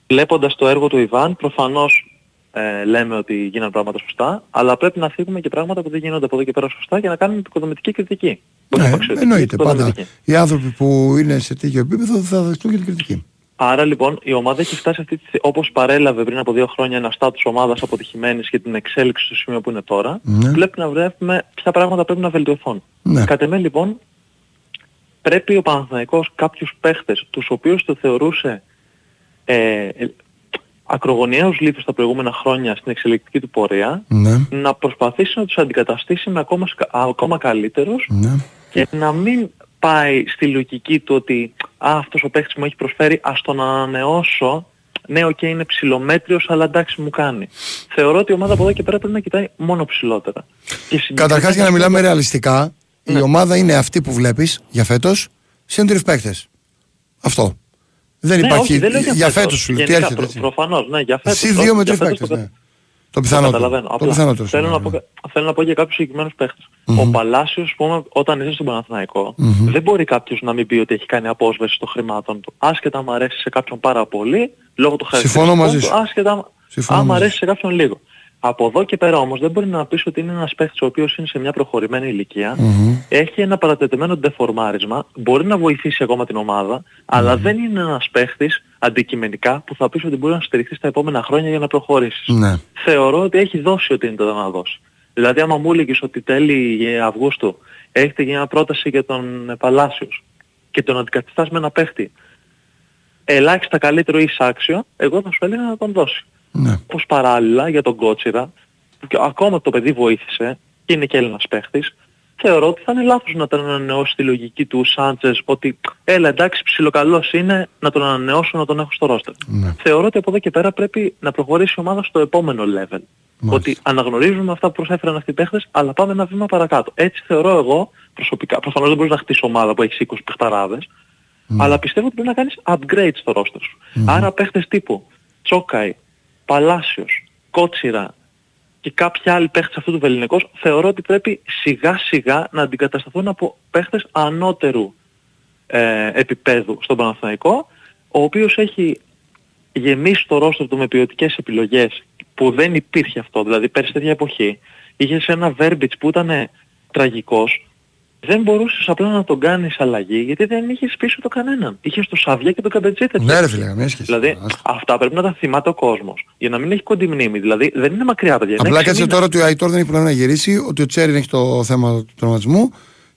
βλέποντας το έργο του Ιβάν, προφανώς ε, λέμε ότι γίνανε πράγματα σωστά, αλλά πρέπει να φύγουμε και πράγματα που δεν γίνονται από εδώ και πέρα σωστά και να κάνουμε επικοδομητική κριτική. Όχι Ναι, απαξιωτική, εννοείται πάντα. επικοδομητική. Οι άνθρωποι που είναι σε τέτοιο επίπεδο θα δεχτούν και την κριτική. Άρα λοιπόν η ομάδα έχει φτάσει αυτή τη στιγμή, όπως παρέλαβε πριν από δύο χρόνια ένα στάτους ομάδας αποτυχημένης και την εξέλιξη στο σημείο που είναι τώρα, Ναι. πρέπει να βλέπουμε ποια πράγματα πρέπει να βελτιωθούν. Ναι. Κατ' εμέ λοιπόν πρέπει ο Παναθηναϊκός κάποιους παίχτες τους οποίους το θεωρούσε ε, ε, ακρογωνιαίους λίθους τα προηγούμενα χρόνια στην εξελικτική του πορεία Ναι, να προσπαθήσει να τους αντικαταστήσει με ακόμα, σκα- α, ακόμα καλύτερους ναι. και να μην πάει στη λογική του ότι α, αυτός ο παίχτης μου έχει προσφέρει, ας τον ανανεώσω. Ναι, οκ, είναι ψιλομέτριος, αλλά εντάξει μου κάνει. Θεωρώ ότι η ομάδα από εδώ και πέρα πρέπει να κοιτάει μόνο ψηλότερα. Και συγκεκριμένα- Καταρχάς, για να μιλάμε ρεαλιστικά, η Ναι. ομάδα είναι αυτή που βλέπεις για φέτος, συν τρει παίκτες. Αυτό. Δεν Ναι, υπάρχει. όχι, δεν λέω για φέτος. φέτος σου λέω. Τι Γενικά, έρχεται. προ- έτσι. Προφανώς, ναι, για φέτος. Εσύ δύο όχι, με για τρεις φέτος παίκτες. το- Ναι. Το Το πιθανότερο. καταλαβαίνω. Το Απλά πιθανότερο. θέλω, σου να λέω, πω, ναι. θέλω να πω για κάποιους συγκεκριμένους παίχτες. Ο Παλάσιος, ας πούμε, όταν είσαι στον Παναθηναϊκό, Μμμ. δεν μπορεί κάποιος να μην πει ότι έχει κάνει απόσβεση των χρημάτων του. Άσχετα μου αρέσει σε κάποιον πάρα πολύ, λόγω του Συμφωνώ χαρακτηριστικού μαζί του, σου. άσχετα Συμφωνώ άμα μαζί αρέσει σε κάποιον λίγο. Από εδώ και πέρα όμως δεν μπορεί να πεις ότι είναι ένας παίχτης ο οποίος είναι σε μια προχωρημένη ηλικία, έχει ένα παρατεταμένο ντεφορμάρισμα, μπορεί να βοηθήσει ακόμα την ομάδα, αλλά δεν είναι ένας παίχτης αντικειμενικά που θα πεις ότι μπορεί να στηριχθεί στα επόμενα χρόνια για να προχωρήσεις. Ναι. Θεωρώ ότι έχει δώσει ό,τι είναι το να δώσει. Δηλαδή άμα μου έλεγες ότι τέλη Αυγούστου έχετε για μια πρόταση για τον Παλάσιος και τον αντικαθιστάς με ένα παίχτη ελάχιστα καλύτερο ή εισάξιο, εγώ θα σου έλεγα να τον δώσει. Ναι. Πως παράλληλα για τον Κότσιρα, που και ακόμα το παιδί βοήθησε και είναι και Έλληνας παίχτης, θεωρώ ότι θα είναι λάθος να τον ανανεώσει τη λογική του Σάντσες ότι έλα εντάξει ψιλοκαλός είναι να τον ανανεώσω να τον έχω στο ρόστερ. Ναι. Θεωρώ ότι από εδώ και πέρα πρέπει να προχωρήσει η ομάδα στο επόμενο level. Ότι αναγνωρίζουμε αυτά που προσέφεραν αυτοί οι παίχτες, αλλά πάμε ένα βήμα παρακάτω. Έτσι θεωρώ εγώ προσωπικά. Προφανώς δεν μπορείς να χτίσεις ομάδα που έχεις 20 παιχταράδες, αλλά πιστεύω ότι πρέπει να κάνεις upgrade στο roster σου. Άρα παίχτες τύπου Τσόκαη, Παλάσιος, Κότσιρα και κάποιοι άλλοι παίχτες αυτού του Βεληνικός θεωρώ ότι πρέπει σιγά σιγά να αντικατασταθούν από παίχτες ανώτερου ε, επίπεδου στον Παναθηναϊκό ο οποίος έχει γεμίσει το ρόστρο του με ποιοτικές επιλογές που δεν υπήρχε αυτό. Δηλαδή πέρσι τέτοια εποχή είχες ένα Verbitz που ήταν τραγικός δεν μπορούσες απλά να τον κάνεις αλλαγή γιατί δεν είχες πίσω το κανέναν. Είχες το Σαβιά και το Καμπετζίτα. Ναι, ρε φίλε, καμία σχέση. Δηλαδή αυτά πρέπει να τα θυμάται ο κόσμος για να μην έχει κοντή μνήμη. Δηλαδή δεν είναι μακριά παιδιά. είναι Απλά έξι κάτσε μήνες. τώρα ότι ο Αϊτόρ δεν έχει πρόβλημα να γυρίσει, ότι ο Τσέριν έχει το θέμα του τραυματισμού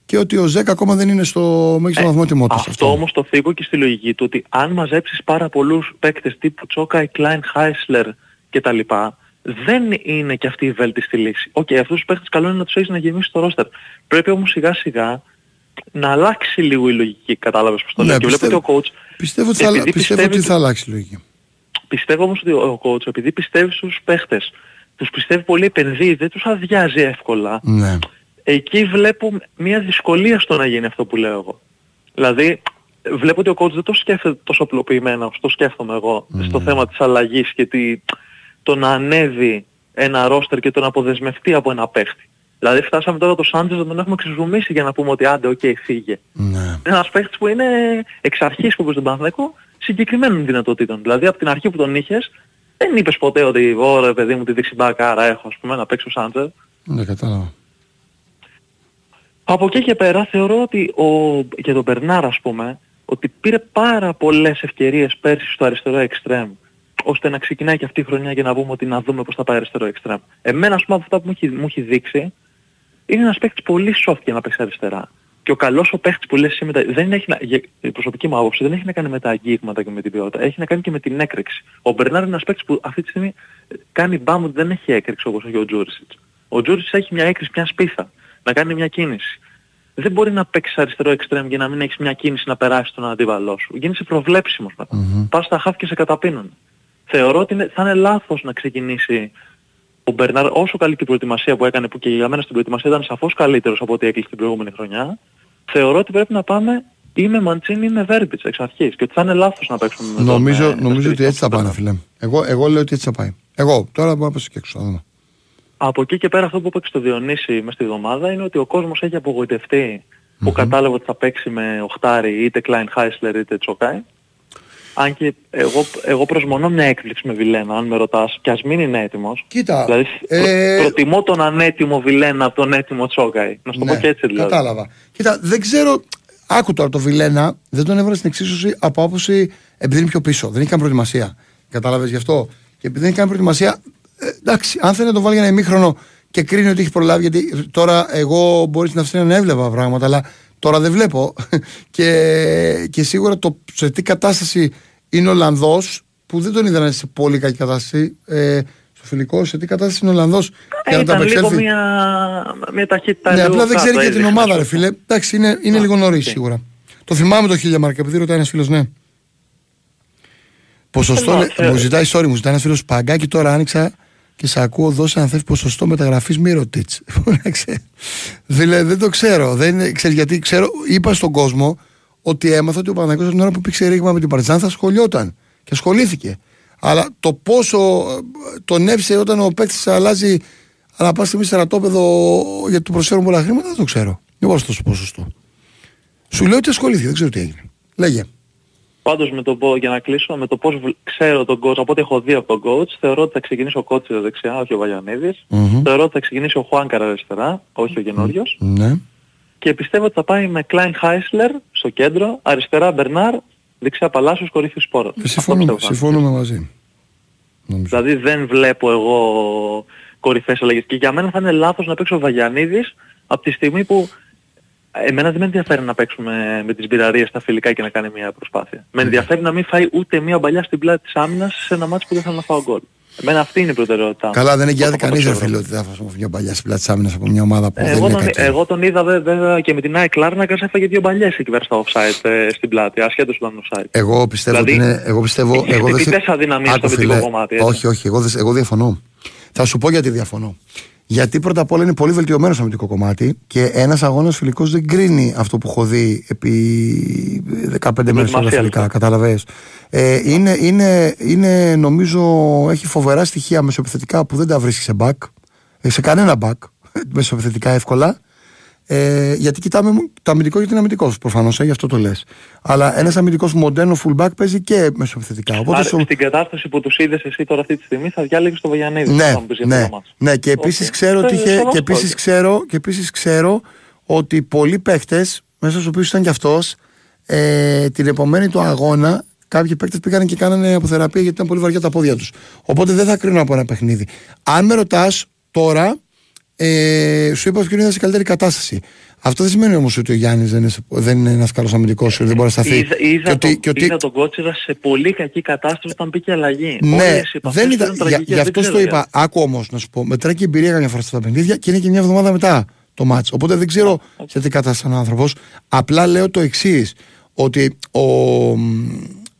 και ότι ο Ζέκα ακόμα δεν είναι στο μέγιστο βαθμό τιμότητας. Ε, Αυτό όμως το θίγω και στη λογική του ότι αν μαζέψεις πάρα πολλούς παίκτες τύπου Τσόκαη, Κλάιν, Χάισλερ κτλ. Δεν είναι και αυτή η βέλτιστη λύση. Οκ, αυτούς τους παίκτες καλό είναι να τους έχεις να γεμίσεις το ρόστερ. Πρέπει όμως σιγά σιγά να αλλάξει λίγο η λογική, κατάλαβες πώς το λέω. Ναι, και βλέπω ότι πιστεύω- ο coach Πιστεύω ότι θα, επειδή πιστεύω πιστεύει ότι θα αλλάξει η λογική. Πιστεύω όμως ότι ο coach επειδή πιστεύει στους παίχτες, τους πιστεύει πολύ επενδύει, δεν τους αδειάζει εύκολα. Ναι. Εκεί βλέπω μια δυσκολία στο να γίνει αυτό που λέω εγώ. Δηλαδή βλέπω ότι ο coach δεν το σκέφτεται τόσο απλοποιημένα όσο το σκέφτομαι εγώ στο θέμα της αλλαγής και τη, το να ανέβει ένα ρόστερ και το να αποδεσμευτεί από ένα παίχτη. Δηλαδή φτάσαμε τώρα το Σάντσες να τον έχουμε ξεζουμίσει για να πούμε ότι άντε, οκ, φύγε. Ναι. Είναι ένας παίχτης που είναι εξ αρχής που είπες στον Παναθηναϊκό συγκεκριμένων δυνατοτήτων. Δηλαδή από την αρχή που τον είχες δεν είπες ποτέ ότι ωραία παιδί μου τι δεξί μπακάρα έχω ας πούμε να παίξω Σάντσες. Ναι, κατάλαβα. Από εκεί και πέρα θεωρώ ότι ο, για τον Μπερνάρ ας πούμε ότι πήρε πάρα πολλές ευκαιρίες πέρσι στο αριστερό εξτρέμ ώστε να ξεκινάει και αυτή η χρονιά για να πούμε ότι να δούμε πώς θα πάει αριστερό εξτρέμ. Εμένα ας πούμε από αυτά που μου έχει, μου έχει δείξει είναι ένας παίκτης πολύ soft για να παίξει αριστερά. Και ο καλός ο παίκτης που λες εσύ με τα... δεν έχει να... για- η προσωπική μου άποψη δεν έχει να κάνει με τα αγγίγματα και με την ποιότητα. Έχει να κάνει και με την έκρηξη. Ο Μπερνάρ είναι ένας παίκτης που αυτή τη στιγμή κάνει μπαμ ότι δεν έχει έκρηξη όπως έχει ο Τζούρισιτς. Ο Τζούρισιτς έχει μια έκρηξη, μια σπίθα. Να κάνει μια κίνηση. Δεν μπορεί να παίξεις αριστερό εξτρέμ για να μην έχεις μια κίνηση να περάσεις τον αντίπαλό σου. Γίνεσαι προβλέψιμος μετά. Πας στα χάφ και σε καταπίνουν. Θεωρώ ότι είναι- θα είναι λάθος να ξεκινήσει ο Μπερνάρ όσο καλή και η προετοιμασία που έκανε που και για μένα στην προετοιμασία ήταν σαφώς καλύτερος από ό,τι έκλεισε την προηγούμενη χρονιά. Θεωρώ ότι πρέπει να πάμε ή με Μαντσίνη ή με Βέρμπιτς εξ αρχής και ότι θα είναι λάθος να παίξουμε με τον, Νομίζω, ε, να νομίζω ότι στηριχθούμε έτσι θα στον πάνε, φίλε. Εγώ, εγώ λέω ότι έτσι θα πάει. Εγώ τώρα μπορώ να πάω και έξω. θα δούμε. Από εκεί και πέρα αυτό που είπα και στο Διονύση μέσα στη εβδομάδα είναι ότι ο κόσμος έχει απογοητευτεί που κατάλαβε ότι θα παίξει με οχτάρι είτε Klein Heisler είτε Τσοκάι. Αν και εγώ, εγώ προσμονώ μια έκπληξη με Βιλένα, αν με ρωτάς, και ας μην είναι έτοιμος. Κοίτα, Δηλαδή, ε, προ- προτιμώ τον ανέτοιμο Βιλένα από τον έτοιμο Τσόκαη. Να σου το Ναι, πω και έτσι δηλαδή. Κατάλαβα. Κοίτα, δεν ξέρω. Άκου τώρα το Βιλένα, δεν τον έβαλε στην εξίσωση από άποψη επειδή είναι πιο πίσω. Δεν είχε καν προετοιμασία. Κατάλαβες γι' αυτό; Και επειδή δεν είχε καν προετοιμασία, ε, εντάξει, αν θέλει να το βάλει για ένα ημίχρονο και κρίνει ότι έχει προλάβει, γιατί τώρα εγώ μπορεί στην Αυστρία να έβλεπα πράγματα, αλλά τώρα δεν βλέπω. και, και σίγουρα το σε τι κατάσταση είναι ο Ολλανδός, που δεν τον είδα να είναι σε πολύ κακή κατάσταση. Ε, στο φιλικό, σε τι κατάσταση είναι ο Ολλανδός Ε, ήταν λίγο μια, μια ταχύτητα ναι, λίγο απλά δεν ξέρει κάτω, για την έδειχνε, ομάδα, ρε ας πούμε. φίλε. Εντάξει, είναι, είναι λίγο νωρίς σίγουρα. Το θυμάμαι το χίλια μάρκα, επειδή ρωτάει ένας φίλος, ναι. Ποσοστό, Ε, λέ- ε, μου ζητάει, sorry, μου ζητάει ένας φίλος Παγκάκι τώρα άνοιξα και σε ακούω δώσε αν θες ποσοστό μεταγραφής Μύρωτιτ. δηλαδή <laughs> δεν το ξέρω. Δεν, είναι- ξέρεις γιατί ξέρω, είπα στον κόσμο ότι έμαθα ότι ο Παναγιώτης από την ώρα που πήγε ρήγμα με την Παρτιζάν θα ασχολιόταν. Και ασχολήθηκε. Αλλά το πόσο ε, τον έψε όταν ο παίκτης αλλάζει ανά πάση στιγμή στρατόπεδο γιατί του προσφέρουν πολλά χρήματα, δεν το ξέρω. Δεν μπορώ να σου δώσω ποσοστό. Σου λέω ότι ασχολήθηκε, δεν ξέρω τι έγινε. Λέγε. Πάντως με το, πω- για να κλείσω, με το πώς βλ- ξέρω τον coach, από ό,τι έχω δει από τον coach, θεωρώ ότι θα ξεκινήσει ο Κότσιρα δεξιά, όχι ο Βαγιανίδης. Μμμ. Θεωρώ ότι θα ξεκινήσει ο Χουάνκαρα αριστερά, όχι ο καινούριος. Ναι. Και πιστεύω ότι θα πάει με Klein Heisler στο κέντρο, αριστερά Μπερνάρ, δεξιά Παλάσιος, κορυφή Σπόρο. Ε, Συμφωνούμε, συμφωνούμε μαζί. Νομίζω. Δηλαδή δεν βλέπω εγώ κορυφές αλλαγές. Και για μένα θα είναι λάθος να παίξω ο Βαγιανίδης από τη στιγμή που εμένα δεν με ενδιαφέρει να παίξουμε με τις μπειραρίες στα φιλικά και να κάνει μια προσπάθεια. Με ενδιαφέρει να μην φάει ούτε μια μπαλιά στην πλάτη της άμυνας σε ένα μάτσο που δεν θέλω να φάω γκολ. Εμένα αυτή είναι η προτεραιότητά μου. Καλά, δεν εγγυάται Όταν κανείς, ρε ποδοσφαίρο. φίλε, ότι θα φάσουμε μια παλιά στην πλάτη της άμυνας από μια ομάδα που Ε, δεν Εγώ είναι τον, κάτι. εγώ τον είδα βέ- βέβαια και με την ΑΕΚ Λάρνακας έφαγε δύο μπαλιές εκεί πέρα στο offside ε, στην πλάτη, ασχέτως που ήταν offside. Εγώ πιστεύω Δηλαδή, ότι είναι. Εγώ πιστεύω. έχει Εγώ δεν χτυπητές θε- αδυναμίες Άκου, στο αμυντικό φίλε. κομμάτι, έτσι. Όχι, όχι, εγώ, δεν- εγώ διαφωνώ. Θα σου πω γιατί διαφωνώ. Γιατί πρώτα απ' όλα είναι πολύ βελτιωμένος στο αμυντικό κομμάτι και ένας αγώνας φιλικός δεν κρίνει αυτό που έχω δει επί 15 μέρες όλα Προετοιμασία, φιλικά. λοιπόν. Κατάλαβε. Ε, είναι, είναι, είναι, νομίζω, έχει φοβερά στοιχεία μεσοεπιθετικά που δεν τα βρίσκει σε back. Ε, σε κανένα back. <laughs> μεσοεπιθετικά εύκολα. Ε, γιατί κοιτάμε το αμυντικό γιατί είναι αμυντικός προφανώς, ε, γι' αυτό το λες. Αλλά ένας αμυντικός μοντέρνο fullback παίζει και μεσοεπιθετικά. Οπότε Άρα, στο- στην κατάσταση που τους είδες εσύ τώρα αυτή τη στιγμή θα διάλεγες το Βαγιανίδη. ναι, θα μου πεις για ναι, αυτό το ματς. ναι, και επίσης Οκ. ξέρω, ότι Ε, είχε, σεβαστό και επίσης είναι. ξέρω, και επίσης ξέρω ότι πολλοί παίχτες, μέσα στους οποίους ήταν και αυτός, ε, την επομένη του αγώνα, κάποιοι παίχτες πήγαν και κάνανε αποθεραπεία γιατί ήταν πολύ βαριά τα πόδια τους. Οπότε δεν θα κρίνω από ένα παιχνίδι. Αν με ρωτάς τώρα, ε, σου είπα ότι είναι σε καλύτερη κατάσταση. Αυτό δεν σημαίνει όμως ότι ο Γιάννης δεν είναι, σε- δεν είναι ένας καλός αμυντικός, δεν μπορεί να σταθεί. Είδα, είδα, Και ότι- τον, και ότι- είδα τον Κότσιρα σε πολύ κακή κατάσταση όταν πήγε αλλαγή. ναι, Όλες οι επαφές δεν του ήταν. ήταν Για, τραγικές, γι' δεν αυτός ξέρω το είπα. γιατί. Άκου όμως να σου πω. Μετράει και εμπειρία καμιά φορά στα παιχνίδια και είναι και μια εβδομάδα μετά το μάτς. Οπότε δεν ξέρω σε τι κατάσταση είναι ο άνθρωπος. Απλά λέω το εξής. Ότι ο, μ,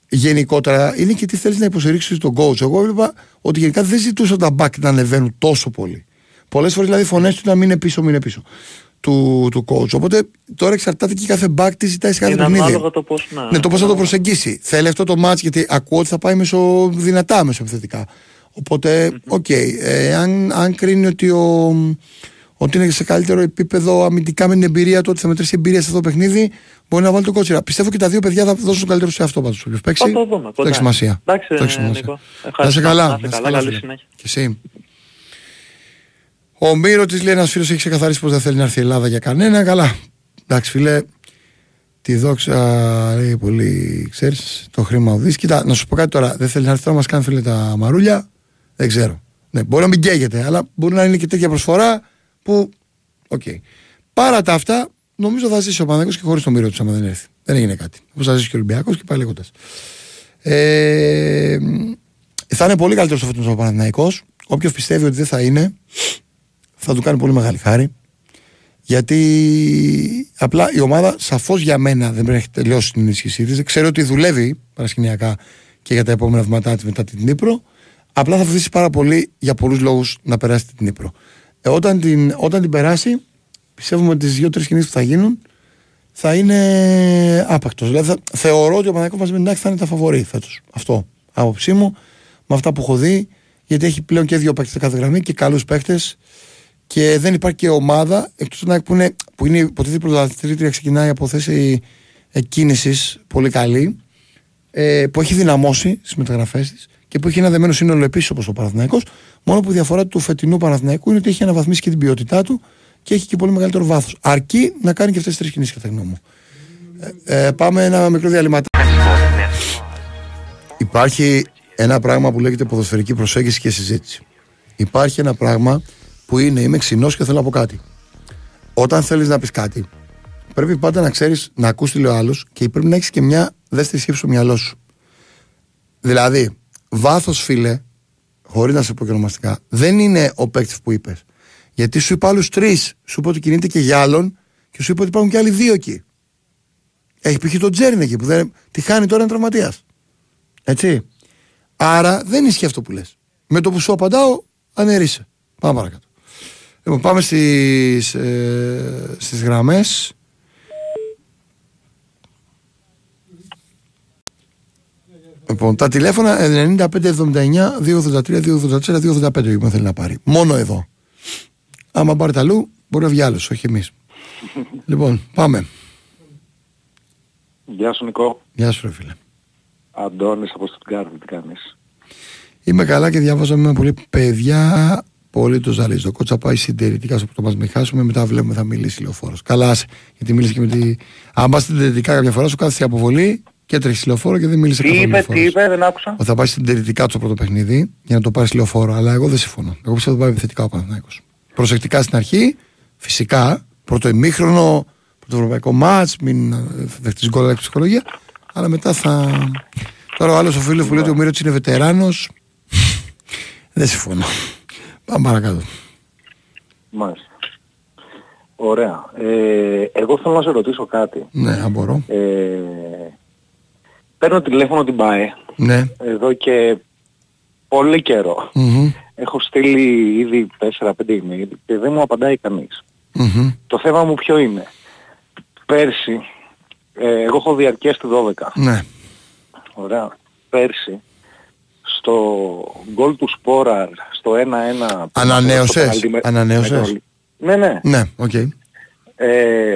γενικότερα είναι και τι θέλεις να υποστηρίξεις τον coach. Εγώ έβλεπα ότι γενικά δεν ζητούσα τα back να ανεβαίνουν τόσο πολύ. Πολλές φορές δηλαδή φωνές του να μην είναι πίσω, μην είναι πίσω του, του coach. Οπότε τώρα εξαρτάται και κάθε back τι ζητάει σε κάθε Είναι παιχνίδι. ανάλογα το πώς να... Ναι, το πώς θα το προσεγγίσει. Θέλει αυτό το ματς γιατί ακούω ότι θα πάει μεσο, δυνατά μεσοεπιθετικά. Οπότε, οκ. ε, αν, αν κρίνει ότι, ο, ότι είναι σε καλύτερο επίπεδο αμυντικά με την εμπειρία του, ότι θα μετρήσει εμπειρία σε αυτό το παιχνίδι, μπορεί να βάλει το κότσιρα. Πιστεύω και τα δύο παιδιά θα δώσουν το καλύτερο σε αυτό πάντως. Όποιο παίξει. Θα το δούμε, Το κοντά. έχει σημασία. Εντάξει, Το έχει ε, σημασία. Νίκο. Να είσαι Ευχαριστώ. καλά. Να είσαι καλά, καλή φίλε. συνέχεια. Και εσύ. Ο Μύρο της λέει ένας φίλος έχει ξεκαθαρίσει πως δεν θέλει να έρθει η Ελλάδα για κανένα. Καλά. Εντάξει, φίλε, τη δόξα λέει πολύ, ξέρεις, το χρήμα οδεί. Κοίτα, να σου πω κάτι τώρα. Δεν θέλει να έρθει τώρα να μας κάνει φίλε τα μαρούλια. Δεν ξέρω. Ναι, μπορεί να μην καίγεται, αλλά μπορεί να είναι και τέτοια προσφορά που. Οκ. Παρά τα αυτά, νομίζω θα ζήσει ο Παναθηναϊκός και χωρίς το Μίροτιτς, άμα δεν έρθει. Δεν έγινε κάτι. Όπως θα ζήσει και ο Ολυμπιακός και πάει λέγοντας. Ε, θα είναι πολύ καλύτερος στο φετινό ο Παναθηναϊκός. Όποιος πιστεύει ότι δεν θα είναι, θα του κάνει πολύ μεγάλη χάρη. Γιατί απλά η ομάδα σαφώς για μένα δεν έχει τελειώσει την ενίσχυσή της. Ξέρω ότι δουλεύει παρασκηνιακά και για τα επόμενα βήματά της μετά την Ντνίπρο. Απλά θα βοηθήσει πάρα πολύ για πολλούς λόγους να περάσει την Νύπρο. Ε, όταν, την, όταν την περάσει, πιστεύουμε ότι τις δύο-τρεις κινήσεις που θα γίνουν θα είναι άπακτος. Δηλαδή θα, θεωρώ ότι ο Παναγιώτο μαζί με την ΑΕΚ θα είναι τα φαβορή φέτος. Αυτό. Άποψή μου, με αυτά που έχω δει, γιατί έχει πλέον και δύο παίκτες κάθε γραμμή και καλούς παίκτες και δεν υπάρχει και ομάδα εκτός από την ΑΕΚ που είναι, που είναι υποτίθεται πρωταθλήτρια, ξεκινάει από θέση κίνηση πολύ καλή, ε, που έχει δυναμώσει στις μεταγραφές της και που έχει ένα δεμένο σύνολο επίσης όπως ο Παναθηναϊκός Μόνο που η διαφορά του φετινού Παναθηναϊκού είναι ότι έχει αναβαθμίσει και την ποιότητά του και έχει και πολύ μεγαλύτερο βάθος. Αρκεί να κάνει και αυτές τις τρεις κινήσεις, κατά τη γνώμη μου. Ε, ε, πάμε ένα μικρό διαλυματάκι. Υπάρχει ένα πράγμα που λέγεται ποδοσφαιρική προσέγγιση και συζήτηση. Υπάρχει ένα πράγμα που είναι είμαι ξινός και θέλω να πω κάτι. Όταν θέλεις να πεις κάτι, πρέπει πάντα να ξέρεις να ακούς τι λέει ο άλλος και πρέπει να έχεις και μια δεύτερη σκέψη στο μυαλό σου. Δηλαδή, βάθος φίλε, χωρίς να σε πω και ονομαστικά, δεν είναι ο παίκτης που είπες. Γιατί σου είπα άλλους τρεις. Σου είπα ότι κινείται και για άλλον και σου είπα ότι υπάρχουν και άλλοι δύο εκεί. Έχει π.χ. τον Τζέριν εκεί που δεν, τη χάνει τώρα ένα τραυματίας. Έτσι. Άρα δεν ισχύει αυτό που λες. Με το που σου απαντάω, αναιρείσαι. Πάμε παρακάτω. Λοιπόν, πάμε στις, ε, στις γραμμές. Λοιπόν, τα τηλέφωνα 9579 283 284 285 που θέλει να πάρει. Μόνο εδώ. Άμα πάρει αλλού, μπορεί να βγει άλλος, όχι εμείς. λοιπόν, πάμε. Γεια σου Νικό. Γεια σου ρε φίλε. Αντώνης από Στουτγκάρδη, τι κάνεις; Είμαι καλά και διάβαζα με πολύ παιδιά. Πολύ το ζαλίζω. Το κότσα πάει συντηρητικά στο που το μα μην χάσουμε. Μετά βλέπουμε θα μιλήσει λεωφόρος. Καλά, άσε, γιατί μίλησε και με τη. Αν πας συντηρητικά κάποια φορά, σου κάθεσαι αποβολή και τρέχεις λεωφόρο και δεν μίλησε Τι καθόλου. είπε, λεωφόρος. τι είπε, δεν άκουσα. Ότι θα πάει συντηρητικά το πρώτο παιχνίδι για να το πάρεις λεωφόρο. Αλλά εγώ δεν συμφωνώ. Εγώ πιστεύω ότι θα πάει επιθετικά ο Παναθηναϊκός. Προσεκτικά στην αρχή, φυσικά, πρώτο ημίχρονο, πρώτο ευρωπαϊκό μάτς, μην ε, δεχτείς γκολ αλλά και ψυχολογία. Αλλά μετά θα. Τώρα ο άλλος ο φίλος που λέει ότι ο Μύρωτ είναι βετεράνος. δεν συμφωνώ. Πάμε παρακάτω. Μάλιστα. Ωραία. Ε, εγώ θέλω να σε ρωτήσω κάτι. Ναι, αν μπορώ. Ε, παίρνω τηλέφωνο την ΠΑΕ Ναι. εδώ και πολύ καιρό. Μμμ. Έχω στείλει ήδη 4-5 email και δεν μου απαντάει κανείς. Μμμ. Το θέμα μου ποιο είναι. Πέρσι, ε, εγώ έχω διαρκείας στη 12. Ναι. Ωραία. Πέρσι, στο γκολ του Σπόραρ, στο 1-1... Ανανέωσες; στο πέναλτι με- Ανανέωσες; με το- Ναι, ναι. Ναι, οκ. Ε,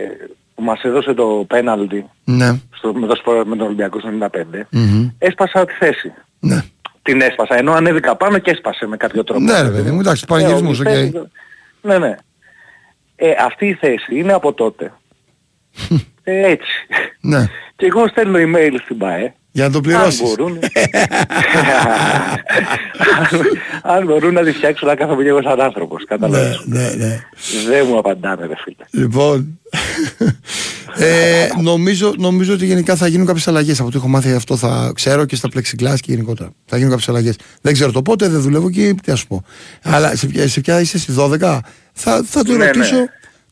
που μας έδωσε το πέναλτι Ναι. στο, με, το Σπόραρ με τον Ολυμπιακό στο 95. Μμμ. Έσπασα τη θέση. Ναι. Την έσπασα, ενώ ανέβηκα πάνω και έσπασε με κάποιο τρόπο. Ναι, ρε παιδί μου, εντάξει, πανηγυρισμούς, Ε, οκ. η θέση- Ναι, ναι. Ε, αυτή η θέση είναι από τότε. ε, έτσι. Ναι. Και εγώ στέλνω email στην ΠΑΕ. Για να το Αν πληρώσεις. μπορούν. αν μπορούν να τη φτιάξουν να κάθομαι και εγώ σαν άνθρωπος. Ναι, Καταλαβαίνεις. ναι, ναι. Δεν μου απαντάνε ρε φίλε. Λοιπόν, ε, νομίζω, νομίζω ότι γενικά θα γίνουν κάποιες αλλαγές. Από ό,τι έχω μάθει αυτό θα ξέρω και στα plexiglass και γενικότερα. Θα γίνουν κάποιες αλλαγές. Δεν ξέρω το πότε, δεν δουλεύω εκεί, τι να σου πω. Αλλά σε, ποια- σε ποια είσαι στη 12, θα, θα το Ναι, ρωτήσω.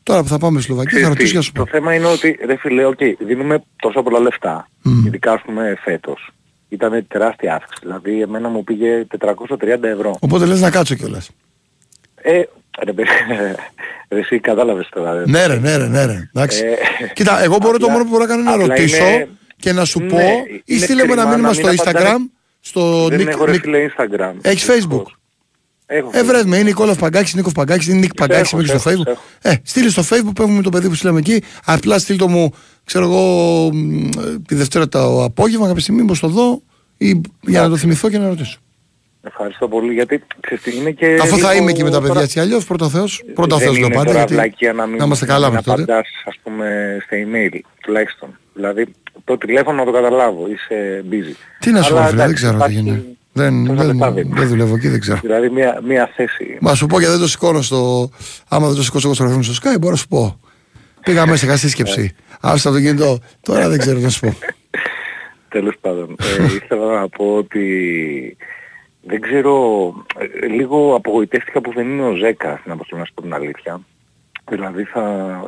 Ναι. Τώρα που θα πάμε στη Σλοβακία, θα Ξέρεις ρωτήσω τι, και να σου πω. Το θέμα είναι ότι ρε φίλε, οκ, δίνουμε τόσα πολλά λεφτά. Μμ. Ειδικά ας πούμε φέτος. Ήταν τεράστια αύξηση. Δηλαδή εμένα μου πήγε 430 ευρώ. Οπότε λες να κάτσω κιόλας. Ε, ρε παιδί, ρε, εσύ κατάλαβες τώρα. ρε. Ναι, ρε, ναι, ρε, ναι, ρε. Εντάξει. Ε, Κοίτα, εγώ μπορώ το απλά- μόνο που μπορώ να κάνω είναι να απλά ρωτήσω είναι- και να σου Ναι, πω ή είναι στείλε μου ένα κρίμα μήνυμα να στο μην απαντάνε- Instagram. Στο Δεν Nick- έχω ρε Nick- φίλε Instagram. Έχεις Facebook; Δυστυχώς. Έχω Ε, βρες με, είναι Νικόλαος Παγκάκης, Νίκος Παγκάκης, είναι Νίκ Παγκάκης έχω, μέχρι στο έχω, Facebook. έχω. Ε, στείλε στο Facebook, παίρνουμε το παιδί που στείλαμε εκεί. Απλά στείλ το μου, ξέρω εγώ, μ, τη Δευτέρα το απόγευμα, κάποια στιγμή, μήπως το δω, ή για να το θυμηθώ και να ρωτήσω. Ευχαριστώ πολύ γιατί ξέρεις τι, είναι και... Αφού θα λίγο είμαι και με τα παιδιά τώρα- έτσι αλλιώς, πρώτα ο Θεός, πρώτα ο δεν Θεός λέω είναι πάντα, τώρα γιατί βλακεία να, μην, να είμαστε καλά να μην μέχρι τότε. απαντάς, ας πούμε στα email τουλάχιστον. Δηλαδή το τηλέφωνο να το καταλάβω, είσαι busy. Τι να σου πω, Αλλά, φίλε, δεν εντάξει, ξέρω τι υπάρχει- γίνεται. Δεν, τόσα δεν, λεφτά δίνουν. δεν δουλεύω εκεί, δεν ξέρω. Δηλαδή μια, μια θέση. Μα σου πω και δεν το σηκώνω στο. Άμα δεν το σηκώσω εγώ στο γραφείο μου στο Sky, μπορώ να σου πω. Πήγα μέσα, είχα σύσκεψη. Άφησα το κινητό. Τώρα δεν ξέρω να σου πω. <laughs> Τέλος πάντων, ε, ήθελα να πω ότι δεν ξέρω, ε, λίγο απογοητεύτηκα που δεν είναι ο Ζέκα στην αποστολή να σου πω την αλήθεια. Δηλαδή θα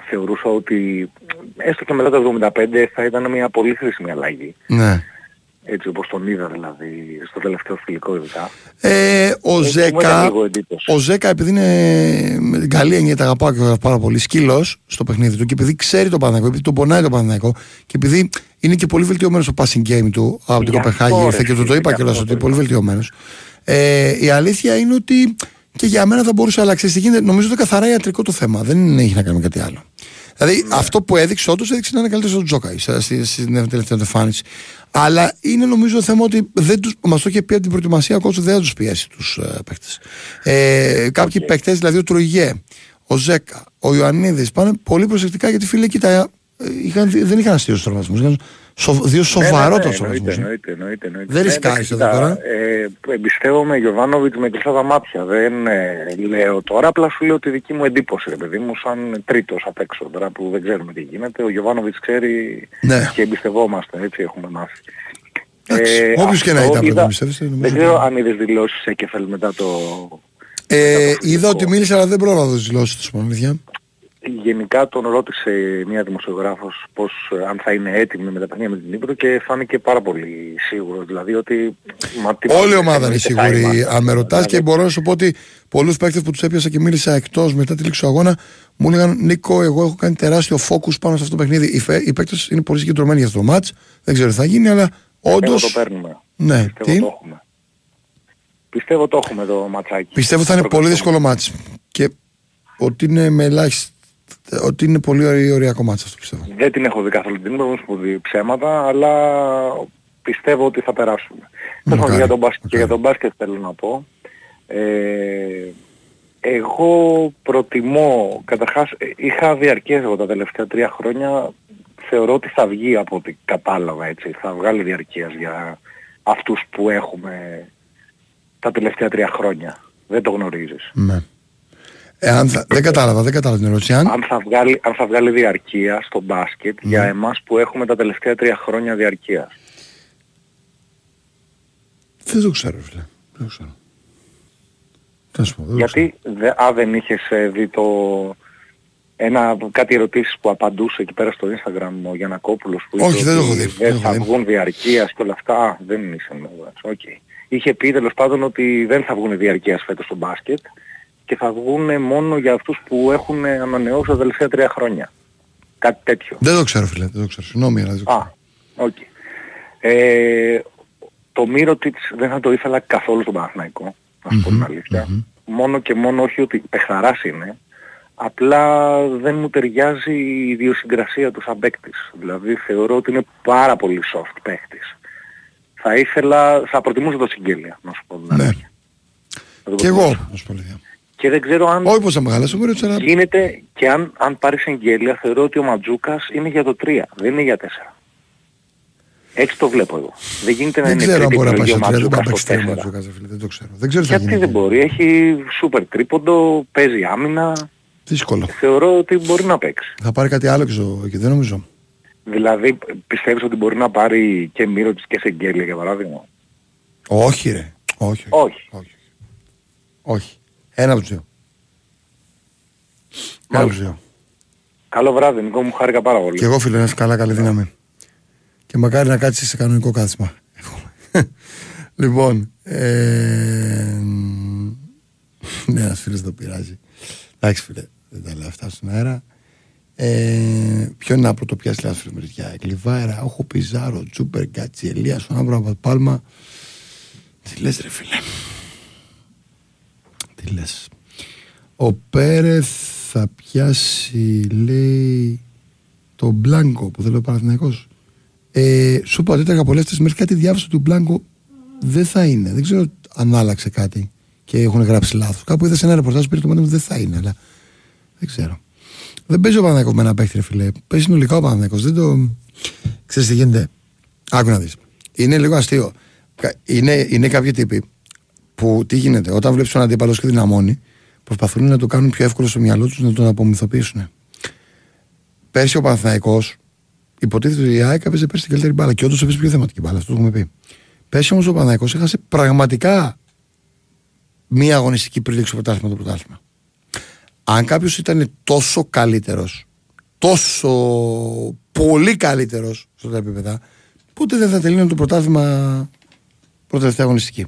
θεωρούσα ότι έστω και μετά το 75 θα ήταν μια πολύ χρήσιμη αλλαγή. Ναι. Έτσι όπως τον είδα δηλαδή στο τελευταίο φιλικό ειδικά. Ε, ο μου Ζέκα, έκανε λίγο εντύπωση. ο Ζέκα επειδή είναι με την καλή έννοια τα αγαπάω και τα πάρα πολύ σκύλος στο παιχνίδι του και επειδή ξέρει το Παναγικό, επειδή τον πονάει το Παναγικό και επειδή είναι και πολύ βελτιωμένος στο passing game του από την Γι' αυτό, Κοπεχάγη, ρε ήρθε και του το φίλε, είπα γι' κιόλας αυτό ότι το είναι πολύ βελτιωμένος. Ε, η αλήθεια είναι ότι και για μένα θα μπορούσε να αλλάξει. Τι γίνεται, νομίζω ότι καθαρά ιατρικό το θέμα. Δεν έχει να κάνει με κάτι άλλο. Δηλαδή Ναι. αυτό που έδειξε όντως έδειξε να είναι καλύτερος ο Τζόκα στην τελευταία εμφάνιση. Αλλά είναι νομίζω θέμα ότι δεν τους, μας το είχε πει από την προετοιμασία ο κόσμο δεν θα τους πιέσει τους ε, παίκτες. Ε, κάποιοι okay. παίκτες, δηλαδή ο Τρουγέ, ο Ζέκα, ο Ιωαννίδης, πάνε πολύ προσεκτικά γιατί φίλε, κοίτα, ε, είχαν, δεν είχαν αστείου τραυματισμού. Είχαν σο, δύο σοβαρότατους ναι, ναι, εννοείται, τραυματισμού. εννοείται, εννοείται, εννοείται. Δεν Ναι, ρισκάρεις εντάξει, εδώ κοίτα, τώρα. Ε, εμπιστεύομαι Γιωβάνοβιτς με κλειστά τα μάτια. Δεν ε, λέω τώρα, απλά σου λέω τη δική μου εντύπωση, ρε παιδί μου, σαν τρίτος απ' έξω τώρα που δεν ξέρουμε τι γίνεται. Ο Γιωβάνοβιτς ξέρει Ναι. και εμπιστευόμαστε, έτσι έχουμε μάθει. Εντάξει, όποιος και να αυτό ήταν πρέπει να είδα- εμπιστεύεσαι, νομίζω Δεν ότι- ξέρω αν είδες δηλώσεις σε Κεφέλ μετά το... Ε, είδα ότι μίλησε, αλλά δεν πρόλαβα να δώσει δηλώσεις του, σου πω αλήθεια. Γενικά τον ρώτησε μια δημοσιογράφος πως ε, αν θα είναι έτοιμη με τα παιχνίδια με την Νύπρο και φάνηκε πάρα πολύ σίγουρος. Δηλαδή ότι... Μα, τι Όλη η μας ομάδα είναι εννοείται θα σίγουρη, είμαστε. αν με ρωτάς, Δηλαδή, και μπορώ να σου πω ότι πολλούς παίκτες που τους έπιασα και μίλησα εκτός μετά τη λήξη του αγώνα μου έλεγαν Νίκο, εγώ έχω κάνει τεράστιο focus πάνω σε αυτό το παιχνίδι. Οι, φε- οι παίκτες είναι πολύ συγκεντρωμένοι για αυτό το match. Δεν ξέρω τι θα γίνει, αλλά όντω. Πιστεύω το παίρνουμε. Ναι, Πιστεύω τι; το έχουμε. Πιστεύω το έχουμε το ματσάκι. Πιστεύω θα είναι Το πολύ κρατούμε. δύσκολο match. Και ότι είναι με ελάχιστη. Ότι είναι πολύ ωραίο- ωριακό match αυτό πιστεύω. Δεν την έχω δει καθόλου την Νύπρο, μου σου πω δει ψέματα, αλλά πιστεύω ότι θα περάσουμε. Τέλος πάντων, για τον μπάσκετ, και για τον μπάσκετ θέλω να πω. Ε, εγώ προτιμώ, καταρχάς ε, είχα διαρκές εγώ τα τελευταία τρία χρόνια, θεωρώ ότι θα βγει από ό,τι κατάλαβα έτσι, θα βγάλει διαρκείας για αυτούς που έχουμε τα τελευταία τρία χρόνια. Δεν το γνωρίζεις. Ναι. Ε, αν θα, δεν κατάλαβα, δεν κατάλαβα την ερώτηση. Αν... Αν θα βγάλει, αν θα βγάλει διαρκεία στο μπάσκετ για εμάς που έχουμε τα τελευταία τρία χρόνια διαρκείας. Δεν το ξέρω, φίλε. Δεν το ξέρω. Τι να σου πω, δεν το Γιατί δε, α, δεν είχες ε, δει το... Ένα, κάτι ερωτήσεις που απαντούσε εκεί πέρα στο Instagram ο Γιαννακόπουλος που Όχι, είπε δεν το ότι έχω δει, δεν Δεν έχω θα δει. βγουν διαρκείας και όλα αυτά. Α, δεν είσαι μέγας. Οκ. Είχε πει τέλος πάντων ότι δεν θα βγουν διαρκείας φέτος στο μπάσκετ και θα βγουν μόνο για αυτούς που έχουν ανανεώσει τα τελευταία τρία χρόνια. Κάτι τέτοιο. Δεν το ξέρω, φίλε. Δεν το ξέρω. Συγγνώμη, αλλά δεν το ξέρω. Α, οκ. Ε, το Μίροτιτς δεν θα το ήθελα καθόλου στον Παναθηναϊκό, να σου πω την αλήθεια. Μόνο και μόνο όχι ότι παιχταράς είναι, απλά δεν μου ταιριάζει η ιδιοσυγκρασία του σαν παίκτης. Δηλαδή θεωρώ ότι είναι πάρα πολύ soft παίκτης. Θα ήθελα, θα προτιμούσα το Σενγκέλια, να σου πω την Ναι. αλήθεια. Θα το Και προτιμούσα. εγώ, να σου πω αλήθεια. Και δεν ξέρω αν Όχι πως θα μεγαλώσω, μπορεί να γίνεται και αν, αν πάρεις Σενγκέλια θεωρώ ότι ο Μαντζούκας είναι για το 3, δεν είναι για 4. Έτσι το βλέπω εγώ. Δεν γίνεται να Δεν είναι ξέρω αν τρίτη μπορεί να πάει επιλογή στο ο 3, δεν πάει να Ματζούκας παίξει στο 3 4. Ματζούκας, ρε φίλε. Δεν το ξέρω. Δεν ξέρω τι θα Γιατί γίνει. δεν μπορεί. Έχει σούπερ τρίποντο, παίζει άμυνα. Δύσκολο. Θεωρώ ότι μπορεί να παίξει. Θα πάρει κάτι άλλο και, στο... και δεν νομίζω. Δηλαδή πιστεύεις ότι μπορεί να πάρει και Μύρωτης και Σεγγέλια για παράδειγμα; Όχι, ρε. Όχι. Όχι. όχι. όχι. Ένα από τους δύο. Ένα από τους δύο. Καλό βράδυ Νικό μου χάρηκα πάρα πολύ. Και εγώ φίλε, να είσαι καλά, καλή δύναμη. Και μακάρι να κάτσεις σε κανονικό κάθισμα. <laughs> λοιπόν, ε, ναι, ένας φίλος το πειράζει. Εντάξει φίλε, δεν τα λέω αυτά στον αέρα. Ε, ποιο είναι να πρωτοπιάσει λάθος φίλε μεριά. Εκλιβάερα, Όχο Πιζάρο, Τσούπερ, Γκάτσι, Ελίας, ο Άμπρο από Πάλμα. Τι λες ρε φίλε. Τι λες; Ο Πέρεθ θα πιάσει, λέει, το Μπλάνκο που θέλει ο Παναθηναϊκός. Ε, σου είπα ότι έτρεχα πολλές τις μέρες κάτι διάβασα του Μπλάνκο δεν θα είναι. Δεν ξέρω αν άλλαξε κάτι και έχουν γράψει λάθος. Κάπου είδα σε ένα ρεπορτάζ που πήρε το μάτι μου δεν θα είναι, αλλά δεν ξέρω. Δεν παίζει ο Παναθηναϊκός με ένα παίχτη, ρε φιλέ. Παίζει συνολικά ο Παναθηναϊκός. Δεν το... Ξέρεις τι γίνεται; Άκου να δεις. Είναι λίγο αστείο. Κα- Είναι, είναι κάποιοι τύποι που τι γίνεται. Όταν βλέπεις τον αντίπαλο και δυναμώνει, προσπαθούν να το κάνουν πιο εύκολο στο μυαλό τους να τον απομυθοποιήσουν. Πέρσι ο Παναθηναϊκός υποτίθεται ότι η ΑΕΚ έπαιζε πέρσι την καλύτερη μπάλα και όντως έπαιζε πιο θεματική μπάλα. Αυτό το έχουμε πει. Πέρσι όμως ο Παναθηναϊκός έχασε πραγματικά μία αγωνιστική πριν λήξει το πρωτάθλημα το πρωτάθλημα. Αν κάποιος ήταν τόσο καλύτερος, τόσο πολύ καλύτερος σε αυτά τα επίπεδα, ποτέ δεν θα τελείωνε το πρωτάθλημα πρώτη τελευταία αγωνιστική.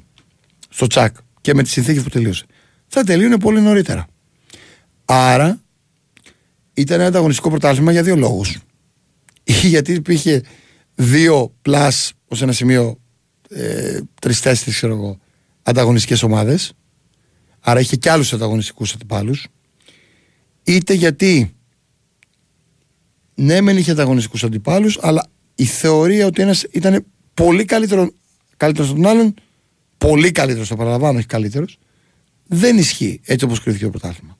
Στο τσακ και με τις συνθήκες που τελείωσε. Θα τελείωνε πολύ νωρίτερα. Άρα ήταν ένα ανταγωνιστικό πρωτάθλημα για δύο λόγους. <laughs> Γιατί υπήρχε δύο πλάς ως ένα σημείο ε, τρει-τέσσερι, ξέρω εγώ, ανταγωνιστικές ομάδες. Άρα είχε και άλλους ανταγωνιστικούς αντιπάλους. Είτε γιατί ναι, μεν είχε ανταγωνιστικούς αντιπάλους, αλλά η θεωρία ότι ένας ήταν πολύ καλύτερο, καλύτερος από τον άλλον, πολύ καλύτερος, το παραλαμβάνω, όχι καλύτερος, δεν ισχύει έτσι όπως κρίθηκε το πρωτάθλημα.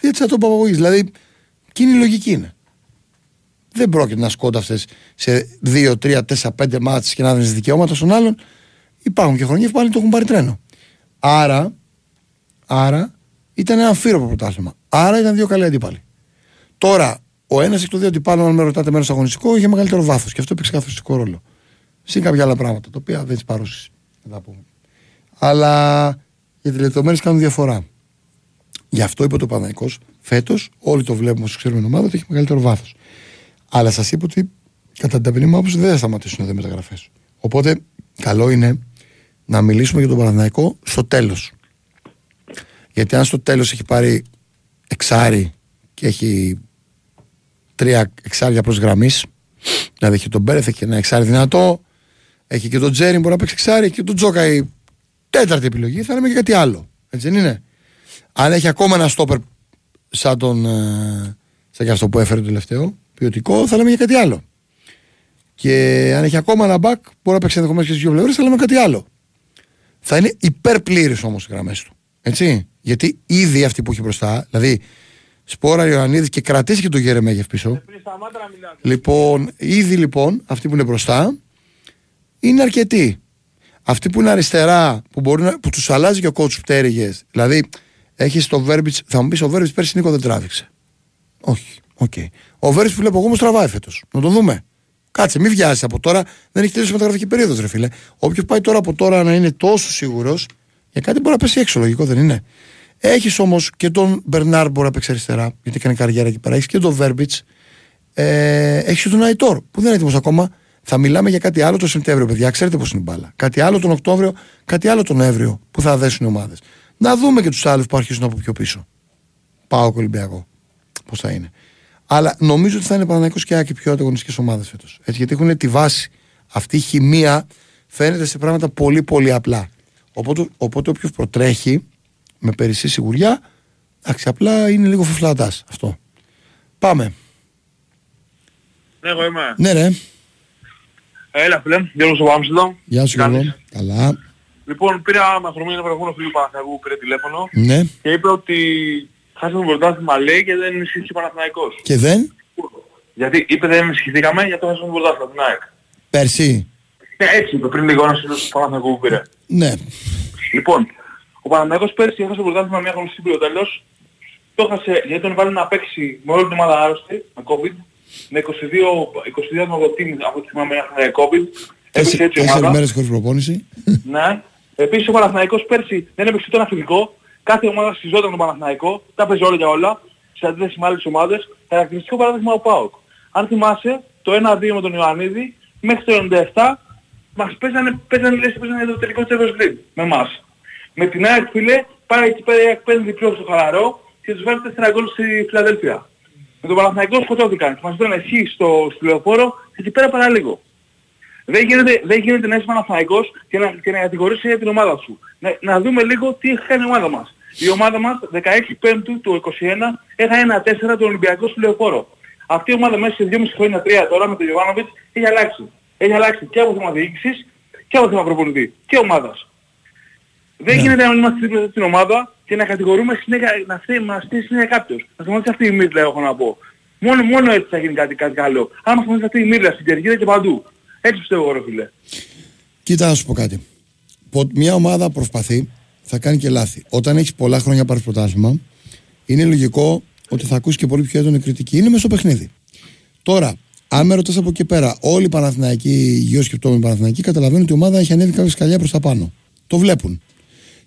Έτσι θα το παπαγωγεί. Δηλαδή, εκείνη η λογική είναι. Δεν πρόκειται να σκόνταυτε σε 2, 3, 4, 5 μάτσε και να δίνεις δικαιώματα στον άλλον. Υπάρχουν και χρονιά που πάλι το έχουν πάρει τρένο. Άρα, άρα ήταν ένα αμφίροπο πρωτάθλημα. Άρα ήταν δύο καλοί αντίπαλοι. Τώρα, ο ένας εκ των δύο αντιπάλων, αν με ρωτάτε μέρος αγωνιστικό, είχε μεγαλύτερο βάθος και αυτό έπαιξε καθοριστικό ρόλο. Συν κάποια άλλα πράγματα, τα οποία δεν τις παρώσει. Να τα πούμε. Αλλά οι λεπτομέρειε κάνουν διαφορά. Γι' αυτό είπε το Παναϊκό φέτος, όλοι το βλέπουμε όσο ξέρουμε την ομάδα, ότι έχει μεγαλύτερο βάθος. Αλλά σας είπα ότι κατά την ταπεινή μου άποψη δεν θα σταματήσουν εδώ οι μεταγραφές. Οπότε, καλό είναι να μιλήσουμε για τον Παναθηναϊκό στο τέλος. Γιατί αν στο τέλος έχει πάρει εξάρι και έχει τρία εξάρια προς γραμμής, δηλαδή έχει τον Μπέρεθ, έχει ένα εξάρι δυνατό, έχει και τον Τζέρι, μπορεί να παίξει εξάρι και τον Τζόκα η τέταρτη επιλογή, θα λέμε και κάτι άλλο. Έτσι δεν είναι. Αν έχει ακόμα ένα στόπερ σαν τον. ε, σαν και αυτό που έφερε το τελευταίο, ποιοτικό, θα λέμε για κάτι άλλο. Και αν έχει ακόμα ένα back, μπορεί να παίξει ενδεχομένως και στις δύο πλευρές, αλλά με κάτι άλλο. Θα είναι υπερπλήρης όμως οι γραμμές του. Έτσι. Γιατί ήδη αυτή που έχει μπροστά, δηλαδή Σπόρα Ιωαννίδης και κρατήσει και τον Γερεμέγεφ πίσω. Λοιπόν, ήδη λοιπόν αυτοί που είναι μπροστά είναι αρκετοί. Αυτοί που είναι αριστερά, που, μπορεί να, που τους αλλάζει και ο κότσου πτέρυγε. Δηλαδή, έχεις το Βέρμπιτ, θα μου πεις ο Βέρμπιτ πέρσι Νίκο δεν τράβηξε. Όχι. Okay. Ο Βέρμπιτ που βλέπω εγώ όμως τραβάει φέτος. Να το δούμε. Κάτσε, μην βιάζεις από τώρα. Δεν έχει τελειώσει η μεταγραφική περίοδος, ρε φίλε. Όποιος πάει τώρα από τώρα να είναι τόσο σίγουρος, για κάτι μπορεί να πέσει έξω, λογικό δεν είναι. Έχεις όμως και τον Μπερνάρ που μπορεί να παίξει αριστερά, γιατί κάνει καριέρα εκεί πέρα. Έχεις και τον Βέρμπιτ. Ε, έχεις και τον Αϊτόρ που δεν είναι έτοιμος ακόμα. Θα μιλάμε για κάτι άλλο το Σεπτέμβριο, παιδιά. Ξέρετε πώς είναι η μπάλα. Κάτι άλλο τον Οκτώβριο, κάτι άλλο τον Νοέμβριο που θα δέσουν οι ομάδες. Να δούμε και τους άλλους που αρχίζουν από πιο πίσω. Πάω Ολυμπιακό. Πώς θα είναι. Αλλά νομίζω ότι θα είναι Παναναϊκό και Άκη πιο ανταγωνιστικές ομάδες φέτος. Γιατί έχουν τη βάση. Αυτή η χημεία φαίνεται σε πράγματα πολύ πολύ απλά. Οπότε, οπότε όποιος προτρέχει με περισσή σιγουριά, εντάξει, απλά είναι λίγο φουφλατάς αυτό. Πάμε. Ναι, εγώ είμαι. Ναι, ρε. Έλα, φίλε. Γιώργος ο Άμστελο. Γεια σου, Γιώργο. Καλά. Λοιπόν, πήρα με αφορμή ένα προηγούμενο φίλο Παναθηναϊκού πήρε τηλέφωνο Ναι. και είπε ότι χάσαμε το πρωτάθλημα λέει και δεν ενισχύθηκε ο Παναθηναϊκός. Και δεν; Γιατί είπε δεν ενισχυθήκαμε γιατί το χάσαμε το πρωτάθλημα την ΑΕΚ. Πέρσι; Ναι, έτσι είπε πριν λίγο ένας φίλος του Παναθηναϊκού που πήρε. Ναι. Λοιπόν, ο Παναθηναϊκός πέρσι έχασε το πρωτάθλημα μια χρονιστή πριν το τέλος. Το έχασε γιατί τον βάλει να παίξει με όλη την ομάδα άρρωστη, με COVID. Με 22, 22 άτομα από το team από τη θυμάμαι είχαν COVID. Έπαιξε έτσι η Τέσσερι ομάδα. μέρε χωρίς προπόνηση. Ναι. Επίσης ο Παναθηναϊκός πέρσι δεν έπαιξε ούτε ένα φιλικό. Κάθε ομάδα συζόταν τον Παναθηναϊκό. Τα παίζει όλα για όλα. Σε αντίθεση με άλλες ομάδες. Χαρακτηριστικό παράδειγμα ο ΠΑΟΚ. Αν θυμάσαι το 1-2 με τον Ιωαννίδη μέχρι το 97 μας παίζανε, παίζανε λες και παίζανε το τελικό της Champions League με εμάς. Με την ΑΕΚ φίλε πάει εκεί πέρα η ΑΕΚ παίρνει διπλό στο χαλαρό και τους βάλει 4 γκολ στη Φιλαδέλφια. Με τον Παναθηναϊκό σκοτώθηκαν και μας πήραν εσύ στο, στο λεωφόρο; Και εκεί πέρα παραλίγο. Δεν γίνεται, δεν γίνεται να είσαι Παναθηναϊκός και να, και να κατηγορήσεις για την ομάδα σου. Να, να δούμε λίγο τι έχει κάνει η ομάδα μας. Η ομάδα μας 16 Πέμπτου του 21 έχανε 1-4 τον Ολυμπιακό στο λεωφόρο. Αυτή η ομάδα μέσα σε 2,5 χρόνια, 3 τώρα με τον Ιωβάνοβιτς έχει αλλάξει. Έχει αλλάξει και από θέμα διοίκησης και από θέμα προπονητή και ομάδας. Δεν γίνεται να μην είμαστε δίπλα στην ομάδα και να κατηγορούμε συνέχεια, να στείλει, να στείλει συνέχεια κάποιος. Να σταματήσει αυτή η μύρλα έχω να πω. Μόνο, μόνο έτσι θα γίνει κάτι, κάτι καλό. Άμα σταματήσει αυτή η μύρλα στην κερκίδα και παντού. Έτσι πιστεύω εγώ ρε φίλε. Κοίτα να σου πω κάτι. Πο- Μια ομάδα προσπαθεί, θα κάνει και λάθη. Όταν έχεις πολλά χρόνια πάρεις πρωτάθλημα, είναι λογικό ότι θα ακούσεις και πολύ πιο έντονη κριτική. Είναι μέσω παιχνίδι. Τώρα, αν με ρωτάς από εκεί πέρα, όλοι οι Παναθηναϊκοί, οι γεωσκεπτόμενοι Παναθηναϊκοί, καταλαβαίνουν ότι η ομάδα έχει ανέβει κάποια σκαλιά προς τα πάνω. Το βλέπουν.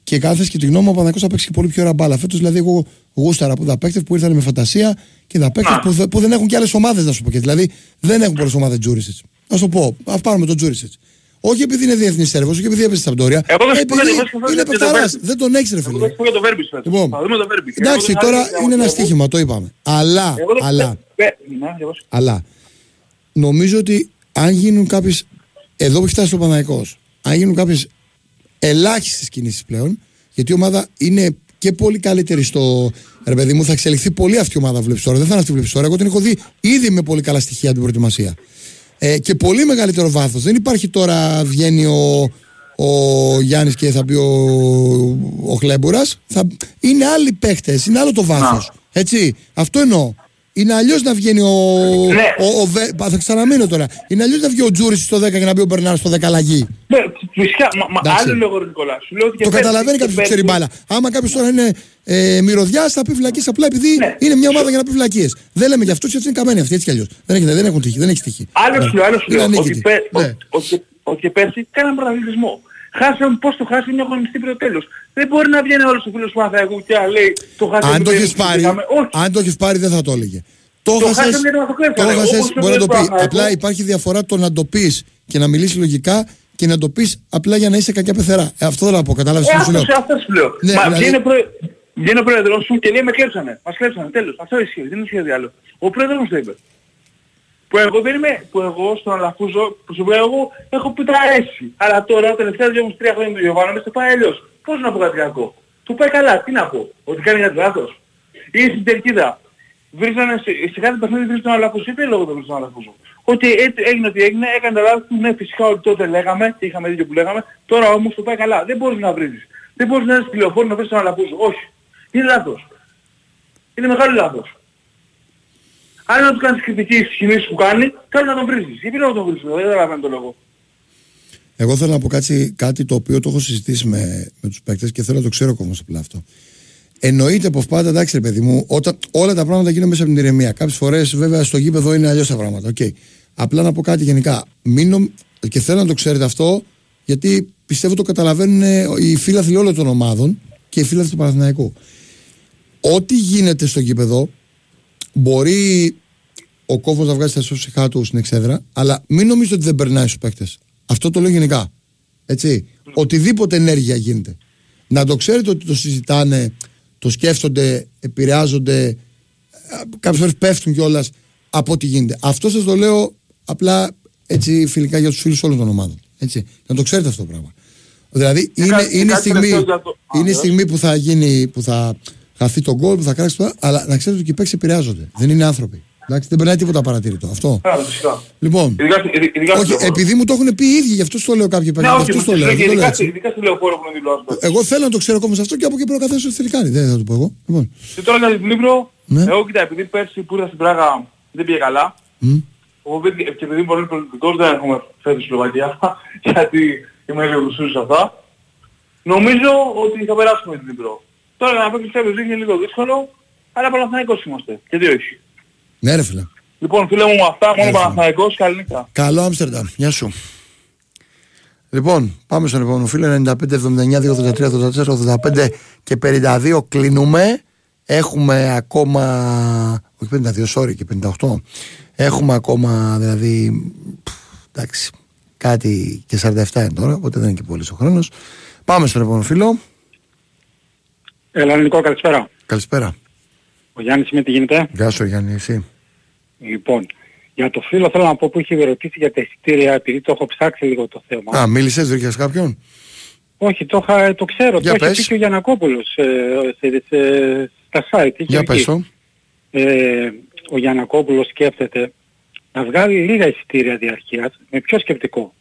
Και κάθε και τη γνώμη μου, ο Παναθηναϊκός θα παίξει και πολύ πιο ωραία μπάλα. Φέτος δηλαδή, εγώ γούσταρα που τα παίκτε που ήρθαν με φαντασία και τα παίκτε που, δε- που δεν έχουν και άλλες ομάδες, να σου πω και. Δηλαδή, δεν έχουν πολλές ομάδες Τζούρισιτς. Να σου το πω, ας πάρουμε τον Τζούρισιτς. Όχι επειδή είναι διεθνής σερβό, όχι επειδή έπεσε στα Πτώρια. Εγώ δεν σου πω επειδή για το Βέρμπιτς, είναι για το παιχταράς. Βέρμπιτς. Δεν τον έχεις, ρε Εγώ φίλε. δεν σου πω για το Βέρμπιτς φέτος. Λοιπόν, Θα δούμε το Βέρμπιτς. Εντάξει, Εγώ τώρα δεν θα- είναι ένα εγώ- στοίχημα, το είπαμε. Αλλά, εγώ δεν- αλλά, Ε, ναι, για πώς. αλλά, νομίζω ότι αν γίνουν κάποιες. Εδώ που έχει φτάσει ο Παναϊκό, αν γίνουν κάποιες ελάχιστες κινήσεις πλέον, γιατί η ομάδα είναι και πολύ καλύτερη στο. Ρε παιδί μου, θα εξελιχθεί πολύ αυτή η ομάδα βλέπεις τώρα. Δεν θα είναι αυτή που βλέπεις τώρα. Εγώ την έχω δει ήδη με πολύ καλά στοιχεία την προετοιμασία. Ε, και πολύ μεγαλύτερο βάθος. Δεν υπάρχει τώρα βγαίνει ο, ο Γιάννης και θα πει ο, ο Χλέμπουρα. Είναι άλλοι παίχτε, είναι άλλο το βάθος. Έτσι. Αυτό εννοώ. Είναι αλλιώς να βγαίνει ο. Ναι. ο, ο Βε- πα, θα ξαναμείνω τώρα. Είναι αλλιώς να βγει ο Τζούρις στο 10 και να μπει ο Μπερνάρ στο 10 αλλαγή. Ναι, φυσικά, μα, μα Εντάξει. άλλο λέω ρε Νικόλα. Σου λέω ότι και Το πέρσι- καταλαβαίνει και κάποιος που ξέρει πέρσι- μπάλα. Άμα κάποιος τώρα είναι ε, μυρωδιάς, θα πει φυλακή απλά επειδή Ναι. είναι μια ομάδα για να πει φυλακίε. Δεν λέμε για αυτού γιατί είναι καμένοι αυτοί έτσι κι αλλιώς. Δεν, έχει- δεν έχουν τύχη. Δεν έχει τύχη. Άλλο Ναι. σου λέω, άλλο σου Είναι λέω. Ότι, ανίκητοι. πέ- Ναι. ότι- ότι- ότι και πέρσι κάναν πρωταθλητισμό. Χάσαμε πώς το χάσαμε μια αγωνιστή πριν το τέλος. Δεν μπορεί να βγαίνει όλος ο φίλος του Παναθηναϊκού και να λέει το χάσαμε. Αν το επειδή έχεις πάρει, είχαμε». Όχι. αν το έχεις πάρει δεν θα το έλεγε. Το Το έχασες, χάσαμε γιατί μας το κλέψανε. το έχασες, Όπως το μπορεί να το πει. κλέψανε το Απλά Παναθηναϊκό. υπάρχει διαφορά το να το πεις και να μιλήσεις λογικά και να το πεις απλά για να είσαι κακιά πεθερά. Ε, αυτό θέλω να πω, κατάλαβες Ε, τι σου λέω. αυτό, αυτό σου λέω. Ναι, Μα δηλαδή- βγαίνει, ο πρό- βγαίνει ο πρόεδρος σου και λέει με κλέψανε. Μας κλέψανε. Τέλος. Αυτό ισχύει. Δεν ισχύει κάτι άλλο. Ο πρόεδρος μου το είπε. Που εγώ δεν είμαι, που εγώ στον Αλαφούζο, που σου πω εγώ έχω πει τα αρέσει. Αλλά τώρα τα τελευταία δύο μου τρία χρόνια του Γιωβάνο το πάει αλλιώς. Πώς να πω κάτι κακό; Του πάει καλά. Τι να πω; Ότι κάνει κάτι λάθος. Ή στην Τερκίδα. Βρίζανε σε, σε κάθε παιχνίδι βρίζανε τον Αλαφούζο. Τι λόγο το βρίζανε τον Αλαφούζο; Ότι έτσι έγινε ό,τι έγινε, έκανε τα λάθη του, ναι φυσικά ότι τότε λέγαμε και είχαμε δίκιο που λέγαμε, τώρα όμως το πάει καλά. Δεν μπορείς να βρίζεις. Δεν μπορείς να είσαι τηλεοφόρο να βρεις τον αλλαπού σου. Όχι. Είναι λάθος. Είναι μεγάλο λάθος. Αν να τους κάνεις κριτική στις κινήσεις που κάνει, κάνει να τον βρίζεις. Γιατί να τον βρίζεις, δεν καταλαβαίνω τον λόγο. Εγώ θέλω να πω κάτι, κάτι το οποίο το έχω συζητήσει με, με τους παίκτες και θέλω να το ξέρω ακόμα απλά αυτό. Εννοείται από πάντα, εντάξει, ρε παιδί μου, όταν όλα τα πράγματα γίνονται μέσα από την ηρεμία. Κάποιες φορές, βέβαια, στο γήπεδο είναι αλλιώς τα πράγματα. Okay. Απλά να πω κάτι γενικά. Μην Και θέλω να το ξέρετε αυτό, γιατί πιστεύω το καταλαβαίνουν οι φίλαθλοι όλων των ομάδων και οι φίλαθλοι του Παναθηναϊκού. Ό,τι γίνεται στο γήπεδο, μπορεί ο κόβος να βγάζει τα σωσιχά του στην εξέδρα, αλλά μην νομίζετε ότι δεν περνάει στους παίκτες. Αυτό το λέω γενικά. Έτσι. Οτιδήποτε ενέργεια γίνεται. Να το ξέρετε ότι το συζητάνε, το σκέφτονται, επηρεάζονται, κάποιες φορές πέφτουν κιόλας από ό,τι γίνεται. Αυτό σας το λέω απλά έτσι φιλικά για τους φίλους όλων των ομάδων. Έτσι. Να το ξέρετε αυτό το πράγμα. Δηλαδή είναι, είναι, στιγμή, είναι στιγμή που θα γίνει, που θα χαθεί τον γκολ, που θα κράξει το. Αλλά να ξέρετε ότι οι παίξει επηρεάζονται. Δεν είναι άνθρωποι. Εντάξει, δεν περνάει τίποτα παρατήρητο. Αυτό. Λοιπόν, όχι, επειδή μου το έχουν πει οι ίδιοι, γι' αυτό το λέω κάποιοι παίκτες. Ναι, όχι, το λέω. Ειδικά στη λεωφόρο που είναι Εγώ θέλω να το ξέρω ακόμα σε αυτό και από εκεί πέρα ο καθένας ό,τι θέλει κάνει. Δεν θα το πω εγώ. Λοιπόν. Και τώρα για την Λίμπρο, ναι. εγώ κοιτά, επειδή πέρσι που ήρθα στην Πράγα δεν πήγε καλά. Mm. Εγώ και επειδή πολύ πολιτικός δεν έχουμε φέρει στη Σλοβακία, <laughs> γιατί είμαι λίγο ρουσούς αυτά. Νομίζω ότι θα περάσουμε την Λίμπρο. Τώρα να παίξει Champions είναι λίγο δύσκολο, αλλά Παναθηναϊκός είμαστε. Και τι όχι. Ναι ρε φίλε. Λοιπόν φίλε μου αυτά, μόνο Παναθηναϊκός, καλή νύχτα. Καλό Άμστερνταμ, γεια σου. Λοιπόν, πάμε στον επόμενο φίλο 95, 79, 283, 84, 85 και 52 κλείνουμε. Έχουμε ακόμα, όχι 52, sorry και 58. Έχουμε ακόμα δηλαδή, εντάξει, κάτι και 47 είναι τώρα, οπότε δεν είναι και πολύ ο χρόνος. Πάμε στον επόμενο φίλο. Έλα, Νικό, καλησπέρα. Καλησπέρα. Ο Γιάννης με τι γίνεται; Γεια σου Γιάννη, εσύ. Λοιπόν, για το φίλο θέλω να πω που είχε ρωτήσει για τα εισιτήρια, επειδή το έχω ψάξει λίγο το θέμα. Α, μίλησες, βρήκες κάποιον; Όχι, το, είχα, το ξέρω, για το έχει πει και ο Γιανακόπουλος ε, σε, σε, στα site. Για πες ε, ο Γιανακόπουλος σκέφτεται να βγάλει λίγα εισιτήρια διαρκείας, με πιο σκεπτικό;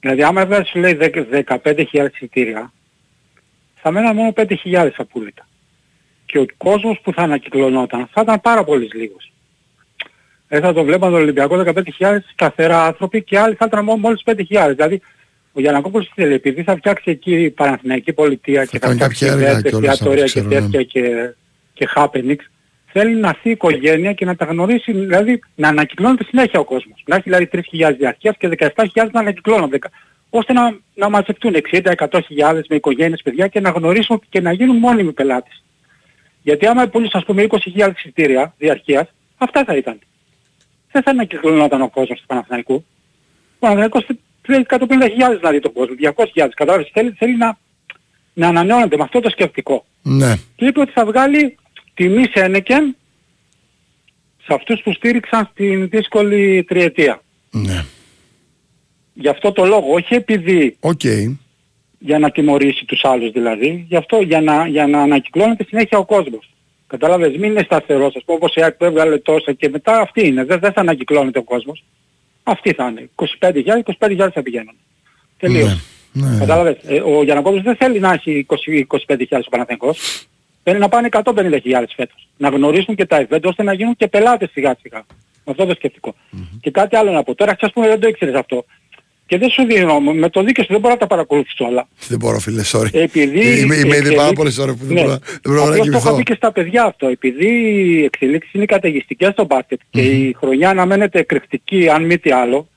Δηλαδή άμα βγάλεις σου λέει 15.000 εισιτήρια, θα μέναν μόνο 5.000 απόλυτα και ο κόσμος που θα ανακυκλωνόταν θα ήταν πάρα πολύ λίγος. Δεν θα το βλέπαν τον Ολυμπιακό 15.000 σταθερά άνθρωποι και άλλοι θα ήταν μόλις 5.000. Δηλαδή ο Γιανακόπουλος θέλει, επειδή θα φτιάξει εκεί η Παναθηναϊκή πολιτεία και θα φτιάξει εστιατόρια και τέτοια ναι. και, και happenings, θέλει να έρθει η οικογένεια και να τα γνωρίσει, δηλαδή να ανακυκλώνεται συνέχεια ο κόσμος. Να έχει δηλαδή 3.000 διαρκείας και 17.000 να ανακυκλώνονται ώστε να, να μαζευτούν 60-100.000 με οικογένειες, παιδιά και να γνωρίσουν και να γίνουν μόνιμοι πελάτες. Γιατί άμα πουλήσεις ας πούμε 20.000 εισιτήρια διαρκείας, αυτά θα ήταν. Δεν θα ανακυκλωνόταν ο κόσμος του Παναθηναϊκού. Ο Παναθηναϊκός θέλει 150.000 δηλαδή τον κόσμο, 200.000. Κατάλαβες, θέλει, θέλει να, να ανανεώνεται με αυτό το σκεπτικό. Ναι. Και είπε ότι θα βγάλει τιμή σε Ένεκεν σε αυτούς που στήριξαν στην δύσκολη τριετία. Ναι. Γι' αυτό το λόγο, όχι επειδή okay για να τιμωρήσει τους άλλους δηλαδή, γι' αυτό για να, για να ανακυκλώνεται συνέχεια ο κόσμος. Κατάλαβες, μην είναι σταθερός, ας πούμε, όπως η ΑΕΚ που έβγαλε τόσα και μετά αυτή είναι, δεν, δεν θα ανακυκλώνεται ο κόσμος. Αυτή θα είναι. 25.000, 25.000 θα πηγαίνουν. Τελείως. Ναι, ναι. Κατάλαβες, ε, ο Γιανακόπουλος δεν θέλει να έχει 25.000 ο Παναθηναϊκός. Θέλει να πάνε 150.000 φέτος. Να γνωρίσουν και τα event ώστε να γίνουν και πελάτες σιγά σιγά. Με αυτό το σκεπτικό. Mm-hmm. Και κάτι άλλο να πω. Τώρα ας πούμε δεν το ήξερες αυτό. Και δεν σου δίνω, με το δίκαιο σου δεν μπορώ να τα παρακολουθήσω όλα. Δεν μπορώ φίλε, sorry. Επειδή είμαι, είμαι ήδη πάρα πολλές ώρες που δεν ναι. μπορώ, δεν μπορώ να το έχω πει και στα παιδιά αυτό. Επειδή οι εξελίξεις είναι καταιγιστικές στο μπάσκετ και η χρονιά αναμένεται εκρηκτική αν μη τι άλλο,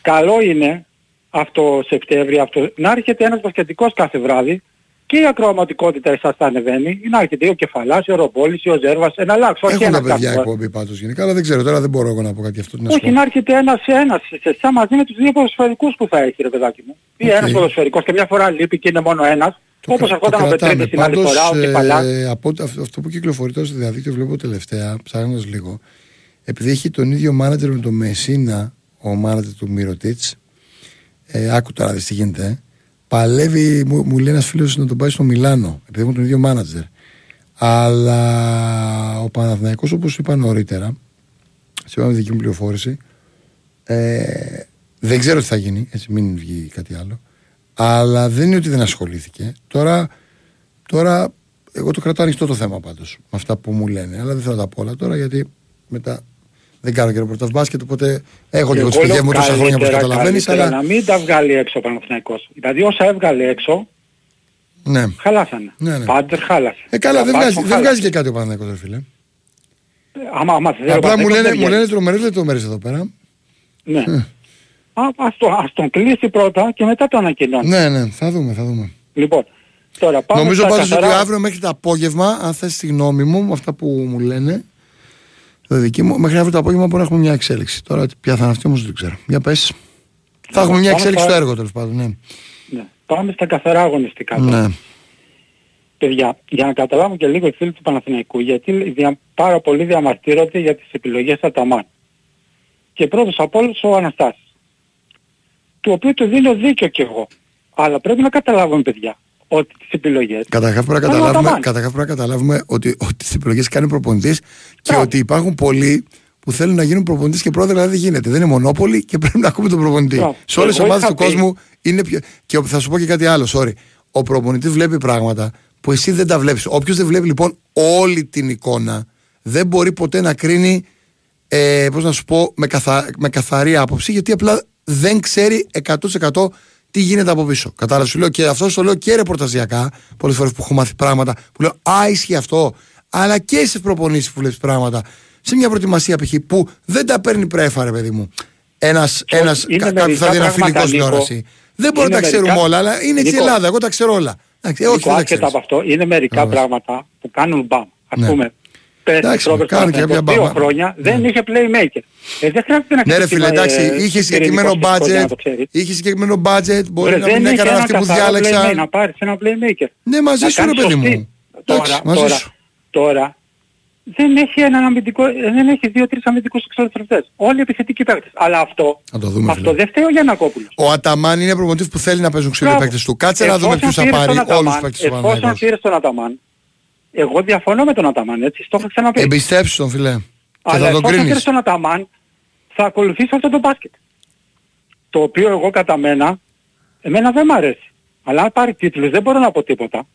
καλό είναι αυτό Σεπτέμβριο αυτό, να έρχεται ένας μπασκετικός κάθε βράδυ και η ακροαματικότητα εσάς θα ανεβαίνει, να έρχεται ο Κεφαλάς, ο Ρομπόλης, ο Ζέρβας, ένα αλλάξω. Έχουν ένα τα παιδιά εκπομπή πάντως γενικά, αλλά δεν ξέρω, τώρα δεν μπορώ εγώ να πω κάτι αυτό. Όχι, να έρχεται ένας σε ένας, σε εσά μαζί με τους δύο ποδοσφαιρικούς που θα έχει ρε παιδάκι μου. Okay. Ή ένας ποδοσφαιρικός και μια φορά λείπει και είναι μόνο ένας. Το Όπως ερχόταν ο Πετρίδης την άλλη φορά, ο Κεφαλάς. Ε, από, αυτό που κυκλοφορεί τώρα στο διαδίκτυο βλέπω τελευταία, ψάχνοντας λίγο, επειδή έχει τον ίδιο μάνατζερ με τον Μεσίνα, ο μάνατζερ του Μυρωτίτς, ε, άκου τώρα τι γίνεται, Παλεύει, μου, μου λέει ένας φίλος να τον πάει στο Μιλάνο, επειδή έχουν τον ίδιο μάνατζερ. Αλλά ο Παναθηναϊκός όπως είπα νωρίτερα, σύμφωνα με δική μου πληροφόρηση. Ε, δεν ξέρω τι θα γίνει, έτσι μην βγει κάτι άλλο. Αλλά δεν είναι ότι δεν ασχολήθηκε. Τώρα, τώρα εγώ το κρατάω ανοιχτό το θέμα πάντως. Με αυτά που μου λένε. Αλλά δεν θέλω να τα πω όλα τώρα γιατί μετά δεν κάνω και ρεπορτάζ μπάσκετ. Οπότε έχω λίγο τις πηγέ μου τόσα χρόνια που καταλαβαίνεις. Αλλά... Να μην τα βγάλει έξω ο Παναθηναϊκός. Δηλαδή όσα έβγαλε έξω ναι. χαλάσανε. Ναι, ναι. Πάντερ χάλασε. Ε, καλά, δεν Τα βγάζει, μπάσκετ δεν βγάζει χάλασε. και κάτι ο Παναθηναϊκός, ρε φίλε. Άμα, άμα θέλει ο Απλά μου Παναθηναϊκός λένε, δεν μου βγαίνει. λένε τρομερές λεπτομέρειες εδώ πέρα. Ναι. Α, ας, το, ας τον κλείσει πρώτα και μετά το ανακοινώνει. Ναι, ναι, θα δούμε, θα δούμε. Λοιπόν, τώρα πάμε Νομίζω στα πάντως ότι καθαρά- αύριο μέχρι το απόγευμα, αν θες τη γνώμη μου, με αυτά που μου λένε, το δική μου, μέχρι αύριο το απόγευμα μπορεί να έχουμε μια εξέλιξη. Τώρα ποια θα είναι αυτή όμως δεν ξέρω. Για πες. Θα έχουμε μια πάμε εξέλιξη στα- στο έργο τέλος πάντων, ναι. Ναι. Πάμε στα καθαρά αγωνιστικά. τώρα. Ναι. Παιδιά, για να καταλάβουν και λίγο οι φίλοι του Παναθηναϊκού, γιατί δια, πάρα πολλοί διαμαρτύρονται για τις επιλογές Αταμάν. Και πρώτος από όλους ο Αναστάσης. Του οποίου του δίνω δίκιο κι εγώ. Αλλά πρέπει να καταλάβουμε παιδιά, ότι τις επιλογές... Καταρχάς πρέπει να Κάνω καταλάβουμε, Αταμάν. καταρχάς πρέπει να καταλάβουμε ότι, ότι τις επιλογές κάνει ο προπονητής και ότι υπάρχουν πολλοί που θέλουν να γίνουν προπονητής και πρόεδρε δηλαδή δεν γίνεται. Δεν είναι μονόπολη και <laughs> πρέπει να ακούμε τον προπονητή. Μπράβο. Σε όλες τις Εγώ ομάδες είχα του πει- κόσμου είναι πιο... Και θα σου πω και κάτι άλλο, sorry. Ο προπονητής βλέπει πράγματα που εσύ δεν τα βλέπεις. Όποιος δεν βλέπει λοιπόν όλη την εικόνα δεν μπορεί ποτέ να κρίνει ε, πώς να σου πω, με, καθα... με καθαρή άποψη, γιατί απλά δεν ξέρει 100% τι γίνεται από πίσω. Κατάλαβες, σου λέω και αυτό το λέω και ρεπορταζιακά, πολλές φορές που έχω μάθει πράγματα, που λέω Α, ισχύει αυτό, αλλά και σε προπονήσεις που βλέπεις πράγματα. Σε μια προετοιμασία π.χ. που δεν τα παίρνει πρέφα, ρε παιδί μου. Ένας ένας, είναι κα- κάποιος θα μερικά δει ένα φιλικό πράγματα, Νίκο. τηλεόραση. Δεν μπορούμε να τα Είναι ξέρουμε μερικά- όλα, αλλά είναι έτσι η Νίκο. Ελλάδα. Εγώ τα ξέρω όλα. Εντάξει, ε, όχι, Νίκο, δεν τα άσχετα ξέρεις. από αυτό, είναι μερικά Ωραία. πράγματα που κάνουν μπαμ. Ας Ναι. πούμε, πέρσι Εντάξει, Ρόμπερτ κάνουν και Παναθηναϊκός, κάποια δύο μπαμ. χρόνια δεν είχε playmaker. Ε, δεν χρειάζεται να Ναι, ρε χτυπήσει, φίλε, ε, εντάξει, είχε συγκεκριμένο πυρηνικό σχολείο, να budget. το ξέρεις. Είχε συγκεκριμένο budget. Μπορεί Ρε, να μην δεν είχε έκαναν ένα αυτοί που καθαρό playmaker, διάλεξαν. Να πάρεις ένα playmaker. Ναι, μαζί Να σου, ρε κάνεις παιδί σωστή. μου. Τώρα, Εντάξει, μαζί τώρα, σου. τώρα, δεν έχει έναν αμυντικό, δεν έχει δύο-τρεις αμυντικούς εξωτερικούς. Όλοι επιθετικοί παίκτες. Αλλά αυτό, Να το δούμε, αυτό φίλε. δεν φταίει ο Γιαννακόπουλος. Ο Αταμάν είναι προπονητής που θέλει να παίζουν ξύλο οι Μπράβο. παίκτες του. Κάτσε να δούμε Εφόσον ποιους θα πήρες πάρει τον όλους τους Αταμάν, παίκτες του Εφόσον Παναθηναϊκός. πήρες τον Αταμάν, εγώ διαφωνώ με τον Αταμάν, έτσι, το είχα ξαναπεί. Εμπιστέψου τον φίλε. Και Αλλά θα τον εφόσον πήρες κρίνεις. τον Αταμάν, θα ακολουθήσω αυτό το μπάσκετ. Το οποίο εγώ κατά μένα, εμένα δεν μ' αρέσει. Αλλά αν πάρει τίτλους δεν μπορώ να πω τίποτα.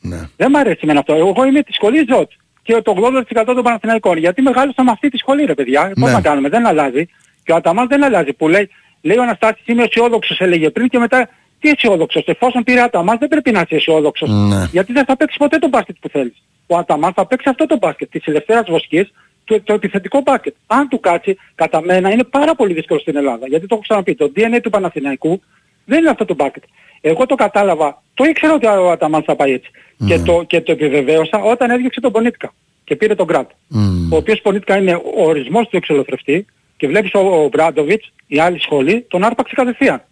Ναι. Δεν μ' αρέσει εμένα αυτό. Εγώ είμαι της σχολής Ζωτ και το 80% των Παναθηναϊκών. Γιατί μεγάλωσα με αυτή τη σχολή ρε παιδιά. Πώς Ναι. να κάνουμε, δεν αλλάζει. Και ο Αταμάν δεν αλλάζει. Που λέει, λέει ο Αναστάσης είμαι αισιόδοξος έλεγε πριν και μετά τι αισιόδοξος. Εφόσον πήρε Αταμάν δεν πρέπει να είσαι αισιόδοξος. Ναι. Γιατί δεν θα παίξεις ποτέ το μπάσκετ που θέλεις. Ο Αταμάν θα παίξει αυτό το μπάσκετ της ελευθέρας βοσκής το, το επιθετικό μπάσκετ. Αν του κάτσει, κατά μένα είναι πάρα πολύ δύσκολο στην Ελλάδα. Γιατί το έχω ξαναπεί, το DNA του Παναθηναϊκού δεν είναι αυτό το μπάσκετ. Εγώ το κατάλαβα, το ήξερα ότι ο Αταμάν θα πάει έτσι. Και, το, και το επιβεβαίωσα όταν έδιωξε τον Πονίτκα και πήρε τον Γκραντ. Μμμ. Ο οποίος Πονίτκα είναι ο ορισμός του εξολοθρευτή και βλέπεις ο, ο Μπράντοβιτς, η άλλη σχολή, τον άρπαξε κατευθείαν.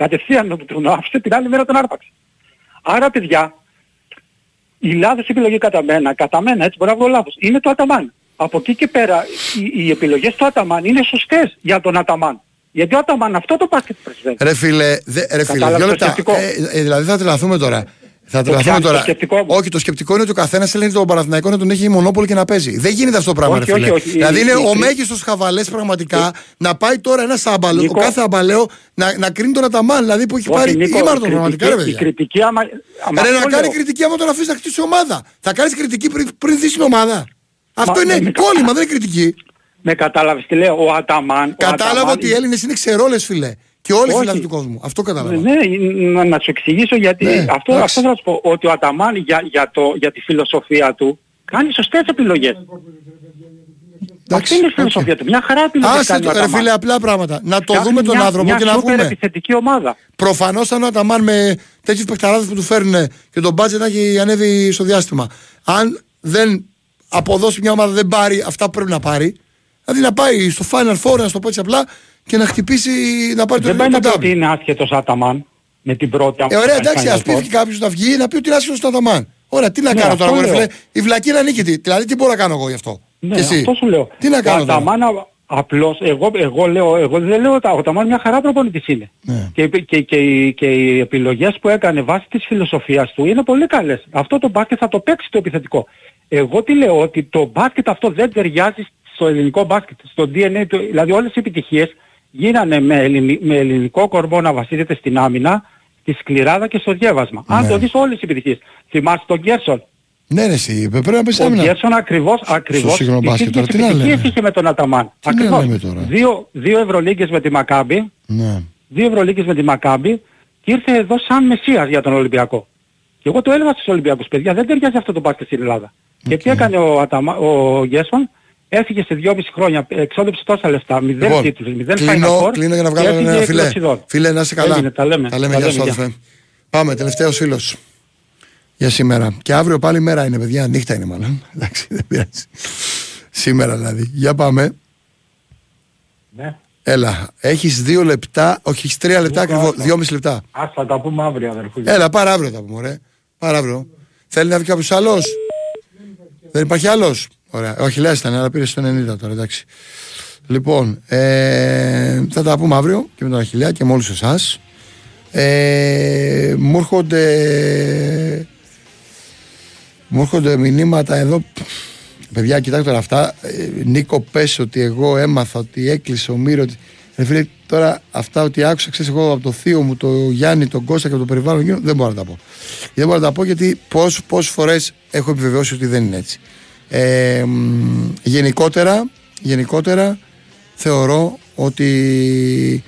Κατευθείαν τον- τον άφησε την άλλη μέρα τον άρπαξε. Άρα παιδιά, η λάθος επιλογή κατά μένα, κατά μένα έτσι μπορεί να βγω λάθος, είναι το Αταμάν. Από εκεί και πέρα οι, οι επιλογές του Αταμάν είναι σωστές για τον Αταμάν. Γιατί ο Αταμάν αυτό το μπάσκετ πρεσβεύει. Ρε φίλε, δε, ρε φίλε, Κατάλαβες δύο το λεπτά. σκεπτικό. Ε, ε, δηλαδή θα τρελαθούμε τώρα. Θα τρελαθούμε πιάνεις το τώρα. σκεπτικό μου. όχι, το σκεπτικό είναι ότι ο καθένας έλεγε τον Παναθηναϊκό να τον έχει μονόπολη και να παίζει. Δεν γίνεται αυτό το πράγμα, Όχι, ρε φίλε. όχι, όχι. Δηλαδή Η- είναι η- ο η- μέγιστος χαβαλές πραγματικά να πάει τώρα ένα άμπαλο, ο Νίκο. κάθε αμπαλαίο να, να κρίνει τον Αταμάν. Δηλαδή που έχει Όχι, πάρει Νίκο, ήμαρτον η πραγματικά, ρε κριτική- Η παιδιά. κριτική άμα... άμα Ρε να αυτό κάνει λέω. κριτική άμα τον αφήσει να χτίσει ομάδα. Θα κάνεις κριτική πριν, πριν δει την ομάδα. Αυτό Μα, είναι με- κόλλημα, δεν είναι κριτική. Με κατάλαβες τι λέω, ο Αταμάν... ο Κατάλαβα Αταμάν- ότι οι Έλληνες είναι ξερόλες, φίλε. Και όλοι οι Όχι. φιλάθλοι του κόσμου. Αυτό κατάλαβα. Ναι, να, να σου εξηγήσω γιατί Ναι, αυτό, εντάξει. αυτό θα σου πω, ότι ο Αταμάν για, για, το, για τη φιλοσοφία του κάνει σωστές επιλογές. Αυτή είναι η φιλοσοφία του. Μια χαρά επιλογές Άσε κάνει το, ο ρε Αταμάν. φίλε, απλά πράγματα. Να το Φτιάχνει δούμε τον μια- άνθρωπο μια και να σούπερ πούμε. επιθετική ομάδα. Προφανώς αν ο Αταμάν με τέτοιους παιχταράδες που του φέρνουν και τον μπάτζετ να έχει ανέβει στο διάστημα. Αν δεν αποδώσει μια ομάδα, δεν πάρει αυτά που πρέπει να πάρει. Δηλαδή να πάει στο Final Four, να στο πω έτσι απλά, και να χτυπήσει να πάρει το Δεν πάει να πει το ότι είναι άσχετος Αταμάν με την πρώτη Ε, ωραία, εντάξει, Final ας πει Four. και κάποιος να βγει να πει ότι είναι άσχετος στον Αταμάν. Ωραία, τι να Ναι, κάνω τώρα, αυτό μωρέ λέω. φίλε. Η βλακή είναι ανίκητη. Δηλαδή, τι μπορώ να κάνω εγώ γι' αυτό; Ναι, και εσύ; αυτό σου λέω. Τι να κάνω Ο τώρα; Αταμάν α- απλώς, εγώ, εγώ, λέω, εγώ δεν λέω ότι ο Αταμάν μια χαρά προπονητής είναι. Ναι. Και, και, και, και, οι- και οι επιλογές που έκανε βάσει της φιλοσοφίας του είναι πολύ καλές. Αυτό το μπάσκετ θα το παίξει το επιθετικό. Εγώ τι λέω, ότι το μπάσκετ αυτό δεν ταιριάζει στο ελληνικό μπάσκετ, στο DNA του, δηλαδή όλες οι επιτυχίες γίνανε με, ελληνι, με ελληνικό κορμό να βασίζεται στην άμυνα, στη σκληράδα και στο διέβασμα. Αν Ναι. το δεις όλες οι επιτυχίες. Θυμάσαι τον Γκέρσον. Ναι, ρε, εσύ, πρέπει να πεις Ο άμυνα. Γκέρσον ακριβώς, ακριβώς σύγχρονο τις μπάσκετ, ίδιες τώρα τι να επιτυχίες λέμε. είχε με τον Αταμάν. Τι να Ακριβώς. λέμε τώρα. Δύο, δύο Ευρωλίγκες με τη Μακάμπη, Ναι. δύο Ευρωλίγκες με τη Μακάμπη και ήρθε εδώ σαν μεσίας για τον Ολυμπιακό. Και εγώ το έλεγα στους Ολυμπιακούς, παιδιά, δεν ταιριάζει αυτό το μπάσκετ στην Ελλάδα. Και τι έκανε ο, Αταμα, ο Γκέρσον, έφυγε σε δυόμιση χρόνια, εξόδεψε τόσα λεφτά, μηδέν Λοιπόν, τίτλους, μηδέν κλείνω, Final Four κλείνω για να και βγάλω έφυγε ένα εκ φιλέ. Λασιδών. Φίλε, να είσαι καλά. Έγινε, τα λέμε. Τα λέμε, Τα γεια λέμε, σου, γεια. αδελφέ. Πάμε, τελευταίος φίλος. Για σήμερα. Και αύριο πάλι μέρα είναι, παιδιά. Νύχτα είναι μάλλον. <laughs> Εντάξει, δεν πειράζει. σήμερα δηλαδή. Για πάμε. Ναι. Έλα. Έχεις δύο λεπτά, όχι, έχεις τρία λεπτά Λούκα, ακριβώς. άστα. Δυόμιση λεπτά. Ας θα τα πούμε αύριο αδερφούλη. Έλα, πάρα αύριο τα πούμε, ωραία. Πάρα αύριο. Θέλει να βγει κάποιος άλλος; Δεν υπάρχει άλλος; Ωραία. Όχι, λες ήταν, αλλά πήρες στο 90 τώρα, εντάξει. Λοιπόν, ε, θα τα πούμε αύριο και με τον Αχιλιά και με όλους εσάς. Ε, μου έρχονται μου έρχονται μηνύματα εδώ παιδιά κοιτάξτε τώρα αυτά ε, Νίκο πες ότι εγώ έμαθα ότι έκλεισε ο Μύρος ότι... Ρε φίλε, τώρα αυτά ότι άκουσα ξέρεις εγώ από το θείο μου το Γιάννη, τον Κώστα και από το περιβάλλον εκείνο, δεν μπορώ να τα πω δεν μπορώ να τα πω γιατί πώς, πόσες φορές έχω επιβεβαιώσει ότι δεν είναι έτσι ε, μ, γενικότερα γενικότερα θεωρώ ότι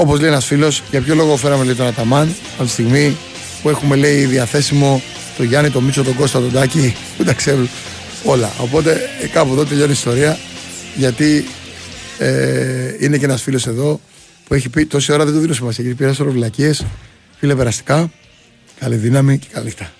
Όπως λέει ένας φίλος, για ποιο λόγο φέραμε λέει τον Αταμάν από τη στιγμή που έχουμε λέει διαθέσιμο τον Γιάννη, τον Μίτσο, τον Κώστα, τον Τάκη που τα ξέρουν όλα. Οπότε ε, κάπου εδώ τελειώνει η ιστορία γιατί ε, είναι και ένας φίλος εδώ που έχει πει τόση ώρα δεν του δίνω σημασία γιατί πήρα σωρό βλακίε. Φίλε, περαστικά. Καλή δύναμη και καλή νύχτα.